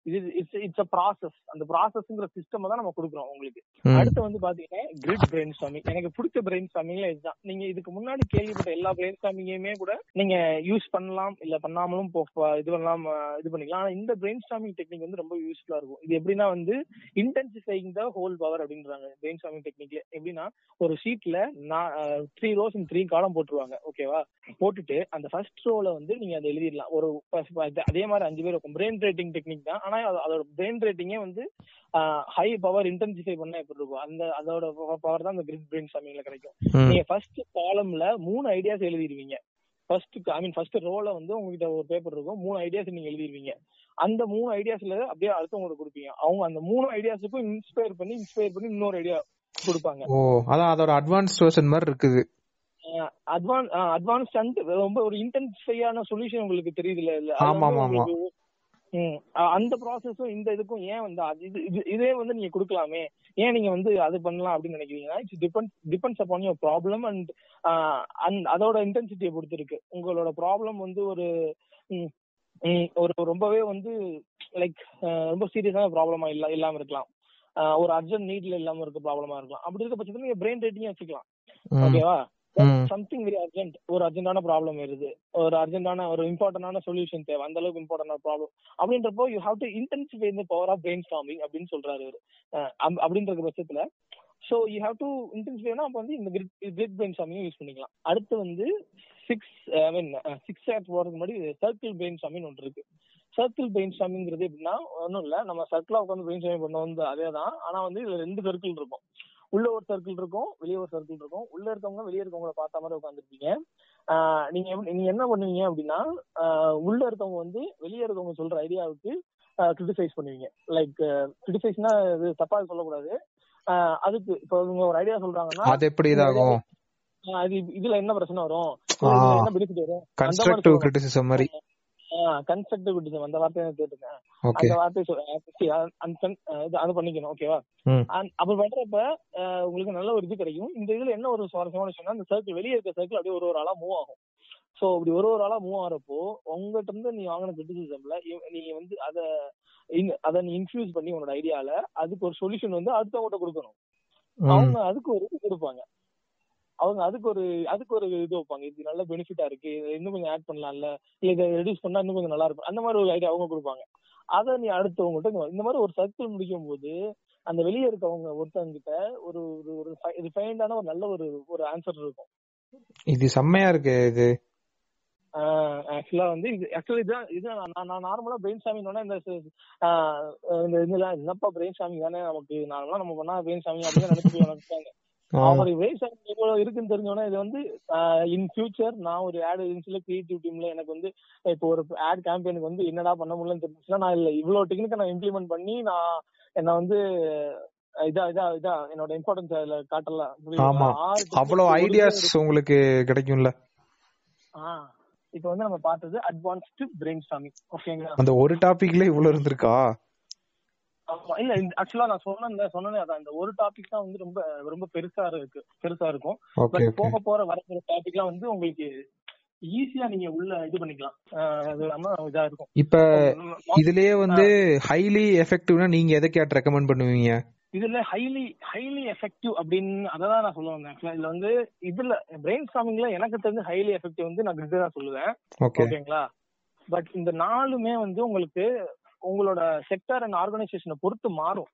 இட்ஸ் இட்ஸ் அ ப்ராசஸ் அந்த ப்ராசஸ்ங்கிற சிஸ்டம் தான் நம்ம கொடுக்குறோம் உங்களுக்கு. அடுத்து வந்து பாத்தீங்கன்னா கிரிட் பிரெயின் ஸ்டாமிங் எனக்கு பிடிச்ச பிரெயின் ஸ்டாமிங்ல இதுதான். நீங்க இதுக்கு முன்னாடி கேள்விப்பட்ட எல்லா பிரெயின் ஸ்டாமிங்குமே கூட நீங்க யூஸ் பண்ணலாம் இல்ல பண்ணாமலும் இது பண்ணலாம் இது பண்ணிக்கலாம். ஆனா இந்த பிரெயின் ஸ்டாமிங் டெக்னிக் வந்து ரொம்ப யூஸ்ஃபுல்லா இருக்கும். இது எப்படின்னா வந்து இன்டென்சிஃபைங் த ஹோல் பவர் அப்படின்றாங்க பிரெயின் ஸ்டாமிங் டெக்னிக்ல எப்படின்னா ஒரு ஷீட்ல த்ரீ ரோஸ் த்ரீ காலம் போட்டுருவாங்க. ஓகேவா போட்டுட்டு அந்த ஃபர்ஸ்ட் ரோல வந்து நீங்க அதை எழுதிடலாம். ஒரு அதே மாதிரி அஞ்சு பேர் இருக்கும். பிரெயின் ரேட்டிங் டெக்னிக் தான். ஆனா அது- அதோட பிரெயின் ரேட்டிங்கே வந்து ஹை பவர் இன்டென்சிஃபை பண்ணா எப்படி இருக்கும்? அந்த அதோட பவர் தான் அந்த கிரிட் பிரெயின் ஸ்டாமிங்ல கிடைக்கும். நீங்க ஃபர்ஸ்ட் காலம்ல மூணு ஐடியாஸ் எழுதிடுவீங்க ஃபர்ஸ்ட் ஐ மீன் ஃபர்ஸ்ட் ரோல வந்து உங்ககிட்ட ஒரு பேப்பர் இருக்கும். மூணு ஐடியாஸ் நீங்க எழுதிடுவீங்க அந்த மூணு ஐடியாஸ்ல அப்படியே அடுத்தவங்களுக்கு கொடுப்பீங்க. அவங்க அந்த மூணு ஐடியாஸுக்கும் இன்ஸ்பயர் பண்ணி இன்ஸ்பயர் பண்ணி இன்னொரு ஐடியா கொடுப்பாங்க. ஓ அதான் அதோட அட்வான்ஸ்ட் வெர்ஷன் மாதிரி இருக்குது. அட்வான்ஸ் அட்வான்ஸ் ரொம்ப ஒரு இன்டென்சிஃபையான சொல்யூஷன் உங்களுக்கு தெரியுது இல்ல? ஆமா, ஆமா, அந்த ப்ராசஸும் இந்த இதுக்கும் ஏன் வந்து இது இது- வந்து நீங்க கொடுக்கலாமே? ஏன் நீங்க வந்து அது பண்ணலாம் அப்படின்னு நினைக்கிறீங்கன்னா it's depend depends upon your problem and and அதோட இன்டென்சிட்டியை பொறுத்து இருக்கு உங்களோட ப்ராப்ளம் வந்து ஒரு ஒரு ரொம்பவே வந்து லைக் ரொம்ப சீரியஸான ப்ராப்ளமா இல்ல இல்லாம இருக்கலாம். ஒரு அர்ஜென்ட் நீட்ல இல்லாம இருக்க ப்ராப்ளமா இருக்கலாம். அப்படி இருக்க பட்சத்துல நீங்க பிரெயின் ரேட்டிங் வச்சுக்கலாம். ஓகேவா சம்திங் வெரி அர்ஜென்ட் ஒரு அர்ஜென்டான ப்ராப்ளம் வருது. ஒரு அர்ஜென்டான ஒரு இம்பார்ட்டன்டான சொல்யூஷன் தேவை. அந்த அளவுக்கு இம்பார்ட்டன்டான ப்ராப்ளம் அப்படின்றப்போ யூ ஹாவ் டு இன்டென்சிஃபை இந்த பவர் ஆஃப் பிரெயின் ஸ்டாமிங் அப்படின்னு சொல்றாரு அவரு அப்படின்ற பட்சத்துல. ஸோ யூ ஹாவ் டு இன்டென்சிஃபைனா அப்போ வந்து இந்த grid grid brain storming use பண்ணிக்கலாம். அடுத்து வந்து six I mean six act போறதுக்கு முன்னாடி சர்க்கிள் பிரெயின் ஸ்டாமிங் ஒன்று இருக்கு. சர்க்கிள் பிரெயின் ஸ்டாமிங்கிறது எப்படின்னா ஒன்றும் இல்லை. நம்ம சர்க்கிளா உட்காந்து பிரெயின் ஸ்டாமிங் பண்ண வந்து அதே தான் ஆனா வந்து இதுல ரெண்டு சர்க்கிள் இருக்கும். உள்ள ஒரு சர்க்கிள் இருக்கும் வெளியே ஒரு சர்க்கிள் இருக்கும். உள்ள இருக்கவங்க வெளியே இருக்கவங்கள பார்த்த மாதிரி உட்காந்துருப்பீங்க நீங்க நீங்க என்ன பண்ணுவீங்க அப்படின்னா உள்ள இருக்கவங்க வந்து வெளியே இருக்கவங்க சொல்ற ஐடியாவுக்கு கிரிட்டிசைஸ் பண்ணுவீங்க. லைக் கிரிட்டிசைஸ்னா இது தப்பா சொல்லக்கூடாது. அதுக்கு இப்போ இவங்க ஒரு ஐடியா சொல்றாங்கன்னா அது எப்படி இதாகும்? அது இதுல என்ன பிரச்சனை வரும்? என்ன பெனிஃபிட் வரும்? கன்ஸ்ட்ரக்டிவ். கிரிட்டிசிசம் மாதிரி. கன்ஸ்ட்ரக்டிவ் கிரிட்டிசம் அந்த வார்த்தையை கேட்டிருக்கேன். அந்த வார்த்தை அந்த அது பண்ணிக்கணும் ஓகேவா ம். அப்படி பண்றப்ப உங்களுக்கு நல்ல ஒரு இது கிடைக்கும். இந்த இதுல என்ன ஒரு சுவாரஸ்யமான விஷயம்னா இந்த சர்க்கிள் வெளியே இருக்க சர்க்கிள் அப்படியே ஒரு ஒரு ஆளா மூவ் ஆகும். சோ இப்படி ஒரு ஒரு ஆளா மூவ் ஆகிறப்போ உங்ககிட்ட இருந்து நீ வாங்கின கிரிட்டிசிசம்ல நீ வந்து அத அத நீ இன்ஃபியூஸ் பண்ணி உன்னோட ஐடியால அதுக்கு ஒரு சொல்யூஷன் வந்து அடுத்தவங்ககிட்ட கொடுக்கணும். அவங்க அதுக்கு ஒரு இது கொடுப்பாங்க. அவங்க அதுக்கு ஒரு அதுக்கு ஒரு இது வைப்பாங்க. இது நல்ல பெனிஃபிட்டா இருக்கு. இன்னும் கொஞ்சம் ஆட் பண்ணலாம்ல. இல்ல இதை ரெடியூஸ் பண்ணா இன்னும் கொஞ்சம் நல்லா இருக்கும். அந்த மாதிரி ஒரு ஐடியா அவங்க கொடுப்பாங்க. அதை நீ அடுத்தவங்ககிட்ட இந்த- மாதிரி ஒரு சர்க்கிள் முடிக்கும் போது அந்த வெளியே இருக்கவங்க ஒருத்தவங்க கிட்ட ஒரு ஒரு ரிஃபைண்டான ஒரு நல்ல ஒரு ஒரு ஆன்சர் இருக்கும். இது செம்மையா இருக்கு இது. ஆக்சுவலா வந்து இது ஆக்சுவலி இதுதான் இதுதான் நான் நான் நார்மலா பிரெயின் சாமிங் இந்த இந்த இதெல்லாம் என்னப்பா பிரெயின் சாமிங் தானே நமக்கு நார்மலா நம்ம பண்ணா பிரெயின் சாமிங் அப்படின்னு நினைச்சு நினைச்சாங்க பிரெயின் சாமிங் எவ்வளவு இருக்குன்னு தெரிஞ்சோன்னா இது வந்து இன் ஃபியூச்சர் நான் ஒரு ஆட் ஏஜென்சில கிரியேட்டிவ் டீம்ல எனக்கு வந்து இப்போ ஒரு ஆட் கேம்பெயினுக்கு வந்து என்னடா பண்ண முடியலன்னு தெரிஞ்சுச்சுன்னா நான் இல்ல இவ்வளவு டெக்னிக்கை நான் இம்ப்ளிமெண்ட் பண்ணி நான் என்ன வந்து இதா இதா இதா என்னோட இம்பார்ட்டன்ஸ் அதுல காட்டலாம். அவ்வளவு ஐடியாஸ் உங்களுக்கு கிடைக்கும்ல? ஆ. இப்போ வந்து நம்ம பார்த்தது அட்வான்ஸ்டு பிரெயின் ஸ்டாமிங் ஓகேங்களா அந்த ஒரு டாபிக்ல இவ்வளவு இருந்திருக்கா? ஆமா. இல்ல ஆக்சுவலா நான் சொன்ன சொன்னேனே அதான் இந்த ஒரு டாபிக் தான் வந்து ரொம்ப ரொம்ப பெருசா இருக்கு பெருசா இருக்கும். பட் போக போற வரப்போற டாபிக்லாம் வந்து உங்களுக்கு ஈஸியா நீங்க உள்ள இது பண்ணிக்கலாம். அது இல்லாம இதா இருக்கும். இப்ப இதுலயே வந்து ஹைலி எஃபெக்டிவ்னா நீங்க எதை கேட் ரெக்கமெண்ட் பண்ணுவீங்க? இதுல ஹைலி ஹைலி எஃபெக்டிவ் அப்படின்னு அதான் நான் சொல்ல வந்தேன். இதுல வந்து இதுல பிரெயின் ஸ்டாமிங்ல எனக்கு தெரிஞ்ச ஹைலி எஃபெக்டிவ் வந்து நான் கிரிட் தான் சொல்லுவேன் ஓகே ஓகேங்களா பட் இந்த நாலுமே வந்து உங்களுக்கு உங்களோட செக்டர் அண்ட் ஆர்கனைசேஷனை பொறுத்து மாறும்.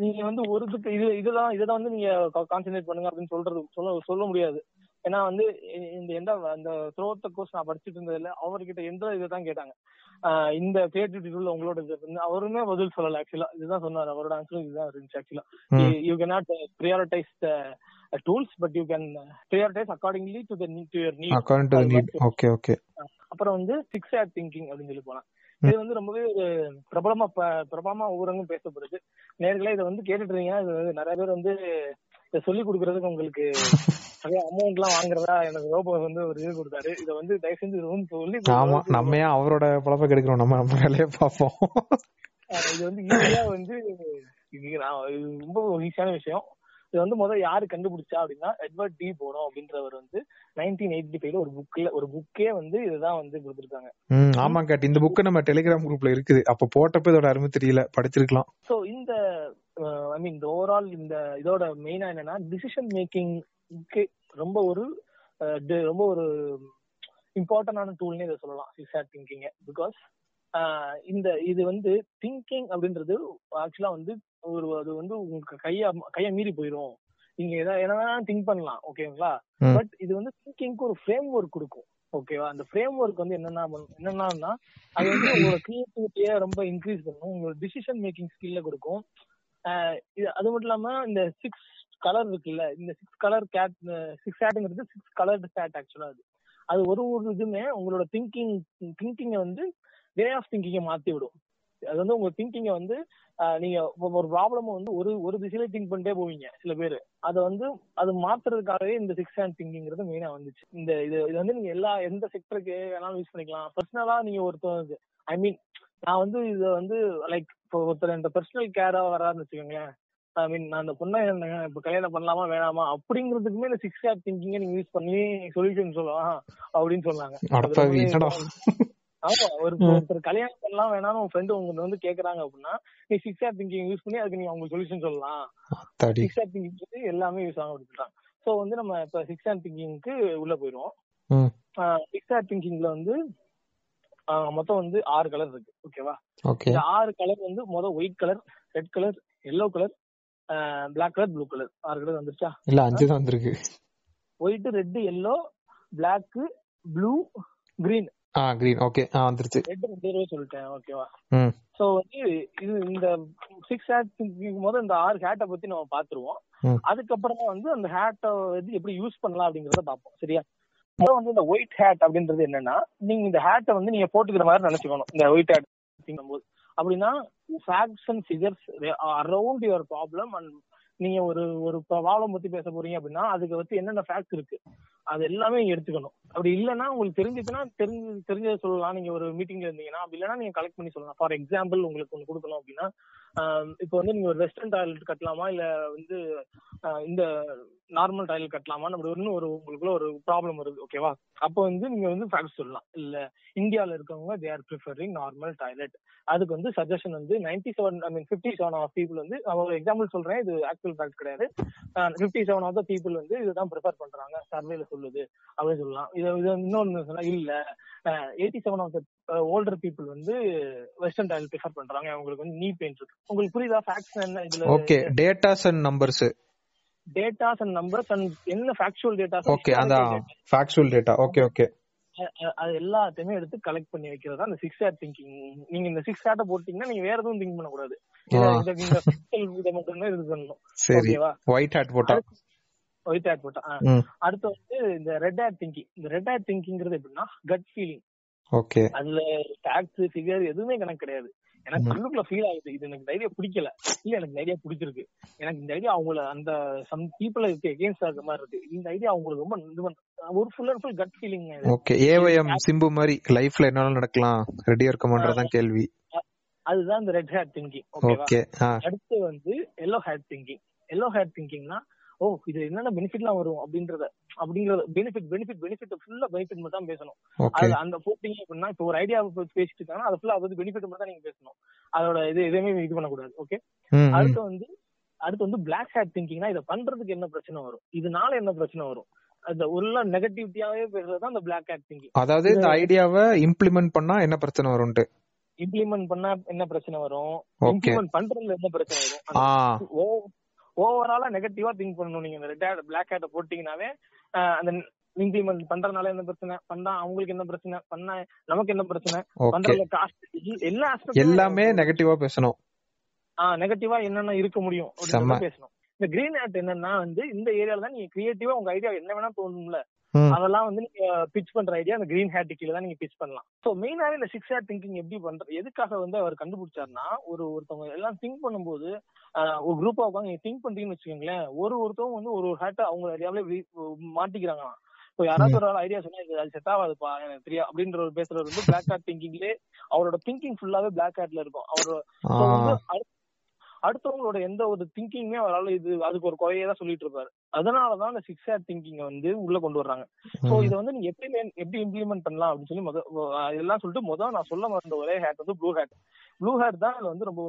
நீங்க வந்து ஒரு இது இதுதான் இதை வந்து நீங்க கான்சென்ட்ரேட் பண்ணுங்க அப்படின்னு சொல்றது சொல்ல சொல்ல முடியாது. ஏன்னா வந்து இந்த எந்த அந்த த்ரோத்த கோர்ஸ் நான் படிச்சுட்டு இருந்ததுல அவர்கிட்ட எந்த இதை தான் கேட்டாங்க இந்த கிரியேட்டிவிட்டி உள்ள உங்களோட இது அவருமே பதில் சொல்லல ஆக்சுவலா இதுதான் சொன்னாரு அவரோட ஆன்சரும் இதுதான் இருந்துச்சு ஆக்சுவலா. You can not prioritise the tools but you can prioritise accordingly to the to your need according to need okay okay அப்புறம் வந்து சிக்ஸ் ஆட் திங்கிங் அப்படின்னு சொல்லி ம். இது வந்து ரொம்பவே ஒரு பிரபலமா பிரபலமா ஊரங்கும் பேசப்படுது. நேர்களே இதை வந்து கேட்டுட்டு இருக்கீங்க இது வந்து நிறைய பேர் வந்து இதை சொல்லி கொடுக்கறதுக்கு உங்களுக்கு நிறைய அமௌண்ட் எல்லாம் வாங்குறதா எனக்கு ரோபோ வந்து ஒரு இது கொடுத்தாரு. இதை வந்து தயவு செஞ்சு வந்து சொல்லி ஆமா நம்ம ஏன் அவரோட பழப்ப கெடுக்கிறோம்? நம்ம நம்ம வேலையை பார்ப்போம். இது வந்து ஈஸியா வந்து இது ரொம்ப ஈஸியான விஷயம். இது வந்து முதல்ல யாரு கண்டுபிடிச்சா அப்படின்னா எட்வர்ட் டி போனோம் அப்படின்றவர் வந்து நைன்டீன் எயிட்டி ஃபைவ்ல ஒரு புக்ல ஒரு புக்கே வந்து இதுதான் வந்து கொடுத்துருக்காங்க. ஆமா கேட் இந்த புக் நம்ம டெலிகிராம் குரூப்ல இருக்குது. அப்ப போட்டப்ப இதோட அருமை தெரியல படிச்சிருக்கலாம். சோ இந்த ஐ மீன் இந்த ஓவரால் இந்த இதோட மெயினா என்னன்னா டிசிஷன் மேக்கிங்க்கு ரொம்ப ஒரு ரொம்ப ஒரு இம்பார்ட்டன்டான டூல்னே இதை சொல்லலாம் சிக்ஸ் திங்கிங் பிகாஸ் இந்த இது வந்து திங்கிங் அப்படின்றது ஆக்சுவலா வந்து ஒரு அது வந்து உங்களுக்கு கைய கைய மீறி போயிடும் நீங்க எதா என்ன திங்க் பண்ணலாம் ஓகேங்களா. பட் இது வந்து திங்கிங்க்கு ஒரு ஃப்ரேம் ஒர்க் கொடுக்கும் ஓகேவா அந்த ஃப்ரேம் ஒர்க் வந்து என்னன்னா என்னன்னா அது வந்து உங்களோட கிரியேட்டிவிட்டியை ரொம்ப இன்க்ரீஸ் பண்ணும் உங்களோட டிசிஷன் மேக்கிங் ஸ்கில்ல கொடுக்கும். இது அது மட்டும் இல்லாம இந்த சிக்ஸ் கலர் இருக்குல்ல இந்த சிக்ஸ் கலர் கேட் சிக்ஸ் கேட்டுங்கிறது சிக்ஸ் கலர் கேட் ஆக்சுவலா அது. அது ஒரு ஒரு இதுமே உங்களோட திங்கிங் திங்கிங்கை வந்து வே ஆஃப் திங்கிங்கை மாத்தி விடும். அது வந்து உங்க திங்கிங்கை வந்து நீங்க ஒரு ப்ராப்ளம் வந்து ஒரு ஒரு திசையில திங்க் பண்ணிட்டே போவீங்க சில பேர். அதை வந்து அது மாத்துறதுக்காகவே இந்த சிக்ஸ் ஹேண்ட் திங்கிங்கிறது மெயினா வந்துச்சு. இந்த இது இது வந்து நீங்க எல்லா எந்த செக்டருக்கு வேணாலும் யூஸ் பண்ணிக்கலாம். பர்சனலா நீங்க ஒருத்தர் ஐ மீன் நான் வந்து இத வந்து லைக் இப்போ ஒருத்தர் இந்த பர்சனல் கேரா வரான்னு வச்சுக்கோங்களேன். ஐ மீன் நான் அந்த பொண்ணை என்ன இப்ப கல்யாணம் பண்ணலாமா வேணாமா அப்படிங்கிறதுக்குமே இந்த சிக்ஸ் ஹேண்ட் திங்கிங்கை நீங்க யூஸ் பண்ணி சொல்யூஷன் சொல்லலாம் அப்படின்னு சொன்னாங்க. ஆமா ஒரு. ஒருத்தர் கல்யாணம் பண்ணலாம் வேணாம்னு உங்க ஃப்ரெண்டு உங்க வந்து கேக்குறாங்க அப்படின்னா நீ சிக்ஸ் ஆர் திங்கிங் யூஸ் பண்ணி அதுக்கு நீங்க அவங்க சொல்யூஷன் சொல்லலாம். சிக்ஸ் ஆர் திங்கிங் எல்லாமே யூஸ் ஆக கொடுத்துட்டாங்க சோ வந்து நம்ம இப்ப சிக்ஸ் ஆர் திங்கிங்க்கு உள்ள போயிடுவோம் சிக்ஸ் ஆர் திங்கிங்ல வந்து மொத்தம் வந்து ஆறு கலர் இருக்கு. ஓகேவா ஓகே இந்த ஆறு கலர் வந்து மொதல் white colour red colour yellow colour black colour blue colour ஆறு கலர் வந்துருச்சா? இல்ல அஞ்சு தான் வந்திருக்கு. White red yellow black blue green ah green okay ah வந்துருச்சு. ரெட் சொல்லிட்டேன். ஓகேவா சோ வந்து இது இந்த சிக்ஸ் ஹேட் போது இந்த ஆறு ஹேட்டை பத்தி நம்ம பாத்துருவோம். அதுக்கப்புறமா வந்து அந்த ஹேட்டை வந்து எப்படி யூஸ் பண்ணலாம் அப்படிங்கறத பார்ப்போம் சரியா? முதல்ல வந்து இந்த ஒயிட் ஹேட் அப்படின்றது என்னன்னா நீங்க இந்த ஹேட்டை வந்து நீங்க போட்டுக்கிற மாதிரி நினைச்சுக்கணும். இந்த ஒயிட் ஹேட் போது அப்படின்னா facts and figures around your problem and நீங்க ஒரு ஒரு ப்ராப்ளம் பத்தி பேச போறீங்க அப்படின்னா அதுக்கு வந்து என்னென்ன ஃபேக்ட் இருக்கு? அது எல்லாமே எடுத்துக்கணும். அப்படி இல்லைன்னா உங்களுக்கு தெரிஞ்சதுன்னா தெரிஞ்சு தெரிஞ்சதை சொல்லலாம். நீங்க ஒரு மீட்டிங்ல இருந்தீங்கன்னா அப்படி இல்லைன்னா நீங்க கலெக்ட் பண்ணி சொல்லலாம். ஃபார் எக்ஸாம்பிள் உங்களுக்கு ஒன்று கொடுக்கணும் அப்படின்னா இப்போ வந்து நீங்க ஒரு வெஸ்டர்ன் டாய்லெட் கட்டலாமா? இல்ல வந்து இந்த நார்மல் டாய்லெட் கட்டலாமா? அப்படி ஒன்று ஒரு உங்களுக்குள்ள ஒரு ப்ராப்ளம் வருது. ஓகேவா அப்போ வந்து நீங்க வந்து ஃபேக்ட் சொல்லலாம். இல்ல இந்தியாவில் இருக்கவங்க they are preferring normal toilet அதுக்கு வந்து சஜஷன் வந்து ninety seven I mean fifty seven of people வந்து நான் ஒரு எக்ஸாம்பிள் சொல்றேன். இது ஆக்சுவல் ஃபேக்ட் கிடையாது. Fifty seven of the people வந்து இதுதான் ப்ரிஃபர் பண்றாங்க. சர்வேல சொல்லுது அப்படின்னு சொல்லலாம். இது இது இன்னொன்னு சொன்னா இல்ல. Eighty seven of the older people வந்து வெஸ்டர்ன் டாய்லெட் ப்ரிஃபர் பண்றாங்க. அவங்களுக்கு வந்து நீ பெயின் இருக்கு. உங்களுக்கு புரியுதா? ஃபேக்ட்ஸ் என்ன இதுல? Okay datas and numbers datas and numbers and என்ன ஃபேக்சுவல் டேட்டாஸ் ஓகே அந்த ஃபேக்சுவல் டேட்டா ஓகே ஓகே அது எல்லாத்தையுமே எடுத்து கலெக்ட் பண்ணி வைக்கிறதா? அந்த சிக்ஸ் ஆட் திங்கிங் நீங்க இந்த சிக்ஸ் ஆட்ட போட்டீங்கன்னா நீங்க வேற எதுவும் திங்க் பண்ணக்கூடாது. இத- இத- இந்த physical இதை பண்ணணும். சரி. ஓகேவா ஒயிட் ஹேட் போட்டா. ஒயிட் ஆட் போட்டா ஆ. ம். அடுத்து வந்து இந்த ரெட் ஆட் திங்கிங் இந்த ரெட் ஆட் திங்கிங்கிறது எப்படின்னா கட் ஃபீலிங் ஓகே. அதுல ஃபேக்ட்ஸ் ஃபிகர் எதுவுமே கணக்கு கிடையாது. எனக்கு ம். உள்ளுக்குள்ள ஃபீல் ஆகுது. இது எனக்கு இந்த ஐடியா பிடிக்கல. இல்ல எனக்கு இந்த ஐடியா பிடிச்சிருக்கு. எனக்கு இந்த ஐடியா அவங்கள அந்த சம் பீப்புள் இருக்கு எகேன்ஸ்ட் ஆகிற மாதிரி இருக்கு. இந்த ஐடியா அவங்களுக்கு ரொம்ப இது ஒரு full and full gut feeling okay. ஏவயம் Simbu மாதிரி லைஃப்ல என்னாலும் நடக்கலாம்? ரெடியா இருக்கமான்றதான் கேள்வி. அதுதான் இந்த ரெட் ஹேட் திங்கிங் ஓகேவா ஓகே. அடுத்து வந்து yellow hat thinking yellow hat திங்கிங்னா ஓ இது என்னென்ன பெனிஃபிட்லாம் வரும் அப்படின்றத அப்படிங்கறது பெனிஃபிட் பெனிஃபிட் பெனிஃபிட் ஃபுல்லா பெனிஃபிட் மட்டும் தான் பேசணும். அது அந்த போட்டிங்க அப்படின்னா இப்போ ஒரு ஐடியா பேசிட்டு இருக்காங்கன்னா அது ஃபுல்லா அது பெனிஃபிட் மட்டும் தான் நீங்க பேசணும். அதோட இது எதுவுமே இது பண்ணக்கூடாது ஓகே. அடுத்து வந்து அடுத்து வந்து பிளாக் ஹேட் திங்கிங்னா இதை பண்றதுக்கு என்ன பிரச்சனை வரும்? இதனால என்ன பிரச்சனை வரும்? அந்த உள்ள நெகட்டிவிட்டியாவே பேசுறது தான் அந்த பிளாக் ஹேட் திங்கிங் அதாவது இந்த ஐடியாவை இம்ப்ளிமெண்ட் பண்ணா என்ன பிரச்சனை வரும்ட்டு இம்ப்ளிமெண்ட் பண்ணா என்ன பிரச்சனை வரும்? இம்ப்ளிமெண்ட் பண்றதுல என்ன பிரச்சனை வரும்? ஓவராலா நெகட்டிவா திங்க் பண்ணணும். நீங்க ரெட் ஹேட் பிளாக் ஹேட் போட்டீங்கன்னாவே ஆஹ் அந்த இம்ப்ளிமெண்ட் பண்றதுனால என்ன பிரச்சனை? பண்ணா அவங்களுக்கு என்ன பிரச்சனை? பண்ணா நமக்கு என்ன பிரச்சனை? பண்றதுல காஸ்ட் எல்லா எல்லாமே நெகட்டிவா பேசணும். நெகட்டிவா என்னென்ன இருக்க முடியும் பேசணும். இந்த கிரீன் ஹேட் என்னன்னா வந்து இந்த ஏரியால தான் நீங்க கிரியேட்டிவா உங்க ஐடியா என்ன வேணா தோணும்ல. அதெல்லாம் வந்து நீங்க பிச் பண்ற ஐடியா அந்த கிரீன் ஹேட் கீழ தான் நீங்க பிச் பண்ணலாம். சோ மெயினாவே இந்த சிக்ஸ் ஹேட் திங்கிங் எப்படி பண்ற எதுக்காக வந்து அவர் கண்டுபிடிச்சாருன்னா ஒரு ஒருத்தவங்க எல்லாம் திங்க் பண்ணும்போது ஆஹ் ஒரு குரூப்பா உட்காந்து நீங்க திங்க் பண்றீங்கன்னு வச்சுக்கோங்களேன் ஒரு ஒருத்தவங்க வந்து ஒரு ஒரு ஹேட்டை அவங்க ஐடியாவில மாட்டிக்கிறாங்க இப்போ யாராவது ஒரு ஆள் ஐடியா சொன்னா அது செட் ஆகாதுப்பா எனக்கு தெரியும் அப்படின்ற ஒரு பேசுறவர் வந்து பிளாக் ஹேட் திங்கிங்லேயே அவரோட திங்கிங் ஃபுல்லாவே பிளாக் ஹேட்ல இருக்கும். அவரோட அடுத்தவங்களோட எந்த ஒரு திங்கிங்குமே அவரால் இது அதுக்கு ஒரு குறையே தான் சொல்லிட்டு இருப்பாரு. அதனாலதான் இந்த சிக்ஸ் ஹேட் திங்கிங் வந்து உள்ள கொண்டு வர்றாங்க. சோ. இதை வந்து நீங்க எப்படி எப்படி இம்ப்ளிமெண்ட் பண்ணலாம் அப்படின்னு சொல்லி முத இதெல்லாம் சொல்லிட்டு முதல் நான் சொல்ல வந்த ஒரே ஹேட் வந்து ப்ளூ ஹேட் ப்ளூ ஹேட் தான் இதுல வந்து ரொம்ப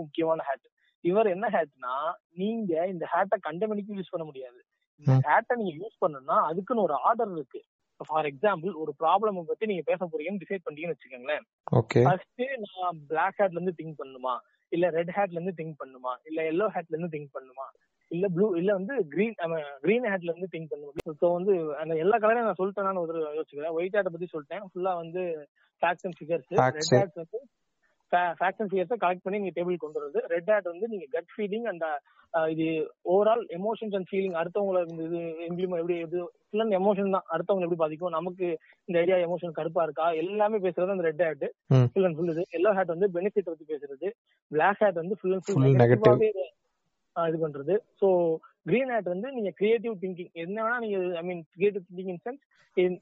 முக்கியமான ஹேட் இவர் என்ன ஹேட்னா நீங்க இந்த ஹேட்டை கண்டமணிக்கு யூஸ் பண்ண முடியாது. இந்த. ஹேட்டை நீங்க யூஸ் பண்ணணும்னா அதுக்குன்னு ஒரு ஆர்டர் இருக்கு. ஃபார் எக்ஸாம்பிள் ஒரு ப்ராப்ளம் பத்தி நீங்க பேச போறீங்கன்னு டிசைட் பண்ணீங்கன்னு வச்சுக்கோங்களேன். ஃபர்ஸ்ட் நான் பிளாக் ஹேட்ல இருந்து திங்க் பண்ணுமா? இல்ல ரெட் ஹேட்ல இருந்து திங்க் பண்ணுமா? இல்ல எல்லோ ஹேட்ல இருந்து திங்க் பண்ணுமா? இல்ல ப்ளூ இல்ல வந்து கிரீன் கிரீன் ஹேட்ல இருந்து திங்க் பண்ணுமா? ஸோ வந்து அந்த எல்லா கலரையும் நான் சொல்லிட்டேன் ஒரு தடவை யோசிச்சுக்கிறேன் ஒயிட் ஹேட்டை பத்தி சொல்லிட்டேன். ஃபுல்லா வந்து facts and figures. Red hat வந்து ஃபேக்ட்ஸ் அண்ட் ஃபிகர்ஸை கலெக்ட் பண்ணி நீங்க டேபிள் கொண்டு வருது ரெட் ஹேட் வந்து நீங்க கட் ஃபீலிங் அண்ட் இது ஓவரால் எமோஷன்ஸ் அண்ட் ஃபீலிங் அடுத்தவங்கள இந்த இது இம்ப்ளிமெண்ட் எப்படி இது ஃபுல் எமோஷன் தான். அடுத்தவங்க எப்படி பாதிக்கும்? நமக்கு இந்த ஐடியா எமோஷன் கடுப்பா இருக்கா? எல்லாமே பேசுறது அந்த red hat. Full and full இது. எல்லோ ஹேட் வந்து பெனிஃபிட் பத்தி பேசுறது. பிளாக் ஹேட் வந்து ஃபுல் அண்ட் ஃபுல் இது பண்றது. சோ கிரீன் ஹேட் வந்து நீங்க கிரியேட்டிவ் திங்கிங் என்ன வேணா நீங்க I mean creative thinking in sense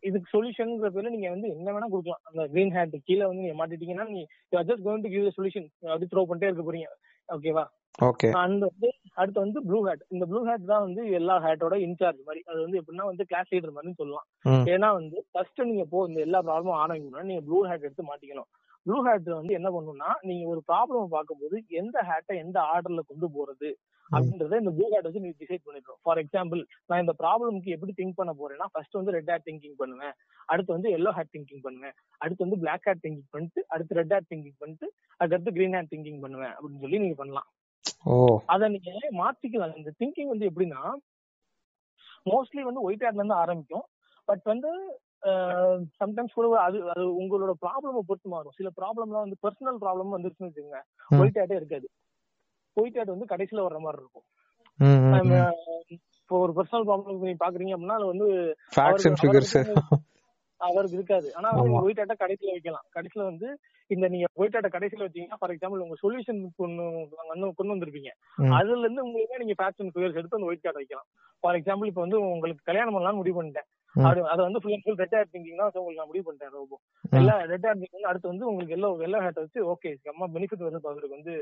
இதுக்கு சொல்யூஷன்ங்கிற பேர்ல நீங்க வந்து என்ன வேணா கொடுக்கலாம். அந்த கிரீன் ஹேட் கீழே வந்து நீங்க மாட்டிட்டீங்கன்னா நீங்க just going to give solution அப்படி த்ரோ பண்ணிட்டே இருக்க போறீங்க. ஓகேவா ஓகே அந்த வந்து அடுத்து வந்து ப்ளூ ஹேட் இந்த ப்ளூ ஹேட் தான் வந்து எல்லா ஹேட்டோட இன்சார்ஜ் மாதிரி. அது வந்து எப்படின்னா வந்து கிளாஸ் லீடர் மாதிரி சொல்லலாம். ஏன்னா வந்து ஃபர்ஸ்ட் நீங்க போ இந்த எல்லா ப்ராப்ளமும் ஆரம்பிக்கணும்னா நீங்க ப்ளூ ஹேட் எடுத்து மாட்டிக்கணும். ப்ளூ ஹேட் வந்து என்ன பண்ணும்னா நீங்க ஒரு ப்ராப்ளம் பார்க்கும்போது எந்த ஹேட்டை எந்த ஆர்டர்ல கொண்டு போறது அப்படின்றத இந்த ப்ளூ ஹேட் வச்சு நீங்க டிசைட் பண்ணிடுறோம். ஃபார் எக்ஸாம்பிள் நான் இந்த ப்ராப்ளம்க்கு எப்படி திங்க் பண்ண போறேன்னா ஃபர்ஸ்ட் வந்து ரெட் ஹேட் திங்கிங் பண்ணுவேன். அடுத்து வந்து எல்லோ ஹேட் திங்கிங் பண்ணுவேன். அடுத்து வந்து பிளாக் ஹேட் திங்கிங் பண்ணிட்டு அடுத்து ரெட் ஹேட் திங்கிங் பண்ணிட்டு அடுத்து கிரீன் ஹேட் திங்கிங் பண்ணுவேன் அப்படின்னு சொல்லி நீங்க பண்ணலாம். அதை நீங்க மாத்திக்கலாம். இந்த திங்கிங் வந்து எப்படின்னா மோஸ்ட்லி வந்து ஒயிட் ஹேட்ல இருந்து ஆரம்பிக்கும். பட் வந்து சம்டைம்ஸ் கூட அது அது உங்களோட ப்ராப்ளம் பொறுத்து மாறும். சில ப்ராப்ளம்லாம் வந்து பர்சனல் ப்ராப்ளம் வந்துருச்சுன்னு வச்சுக்கோங்க. ஒயிட் ஹேட்டே இருக்காது. ஒயிட் ஹேட் வந்து கடைசியில வர்ற மாதிரி இருக்கும். இப்போ ஒரு பர்சனல் ப்ராப்ளம் நீங்க பாக்குறீங்க அப்படின்னா அது வந்து அவருக்கு- இருக்காது. ஆனா ஒயிட் ஆட்டை கடைசியில வைக்கலாம். கடைசியில வந்து இந்த நீங்க ஒயிட் ஆட்டை கடைசியில வச்சீங்கன்னா ஃபார் எக்ஸாம்பிள் உங்க சொல்யூஷன் கொண்டு கொண்டு வந்திருப்பீங்க. அதுல இருந்து உங்களுக்கு நீங்க அண்ட் ஃபிகர்ஸ் எடுத்து அந்த ஒயிட் கார்டு வைக்கலாம். ஃபார் எக்ஸாம்பிள் இப்போ வந்து உங்களுக்கு கல்யாணம் பண்ணலாம் முடிவு பண்ணிட்டேன். அது வந்து full and full red hair thinking தான். உங்களுக்கு நான் முடிவு பண்ணிட்டேன் ரொம்ப ம். எல்லா ரெட் ஹேர் திங்கிங் அடுத்து வந்து உங்களுக்கு எல்லோ வெள்ளை ஹேட்டை வச்சு ஓகே செம்ம பெனிஃபிட் வருது அவருக்கு வந்து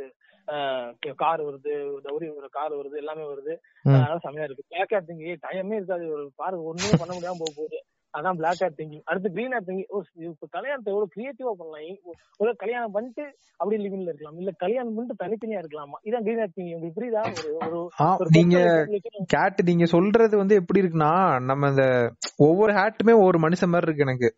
கார் வருது டவுரி ஒரு கார் வருது எல்லாமே வருது. அதனால செம்மையா இருக்கு. பிளாக் ஹேர் திங்கிங் டைமே இருக்காது ஒரு பாரு ஒண்ணுமே பண்ண முடியாம போக போகுது. அதான் பிளாக் ஹேர் திங்கிங் அடுத்து கிரீன் ஹேர் திங்கிங் இப்ப கல்யாணத்தை எவ்வளவு கிரியேட்டிவா பண்ணலாம்? ஒரு கல்யாணம் பண்ணிட்டு அப்படி லிவிங்ல இருக்கலாம். இல்ல கல்யாணம் பண்ணிட்டு தனித்தனியா இருக்கலாமா? இதான் கிரீன் ஹேர் திங்கிங் உங்களுக்கு புரியுதா? ஒரு நீங்க கேட் நீங்க சொல்றது வந்து எப்படி இருக்குன்னா நம்ம இந்த ஒவ்வொரு ஹேட்டுமே ஒவ்வொரு மனுஷன் மாதிரி இருக்கு எனக்கு.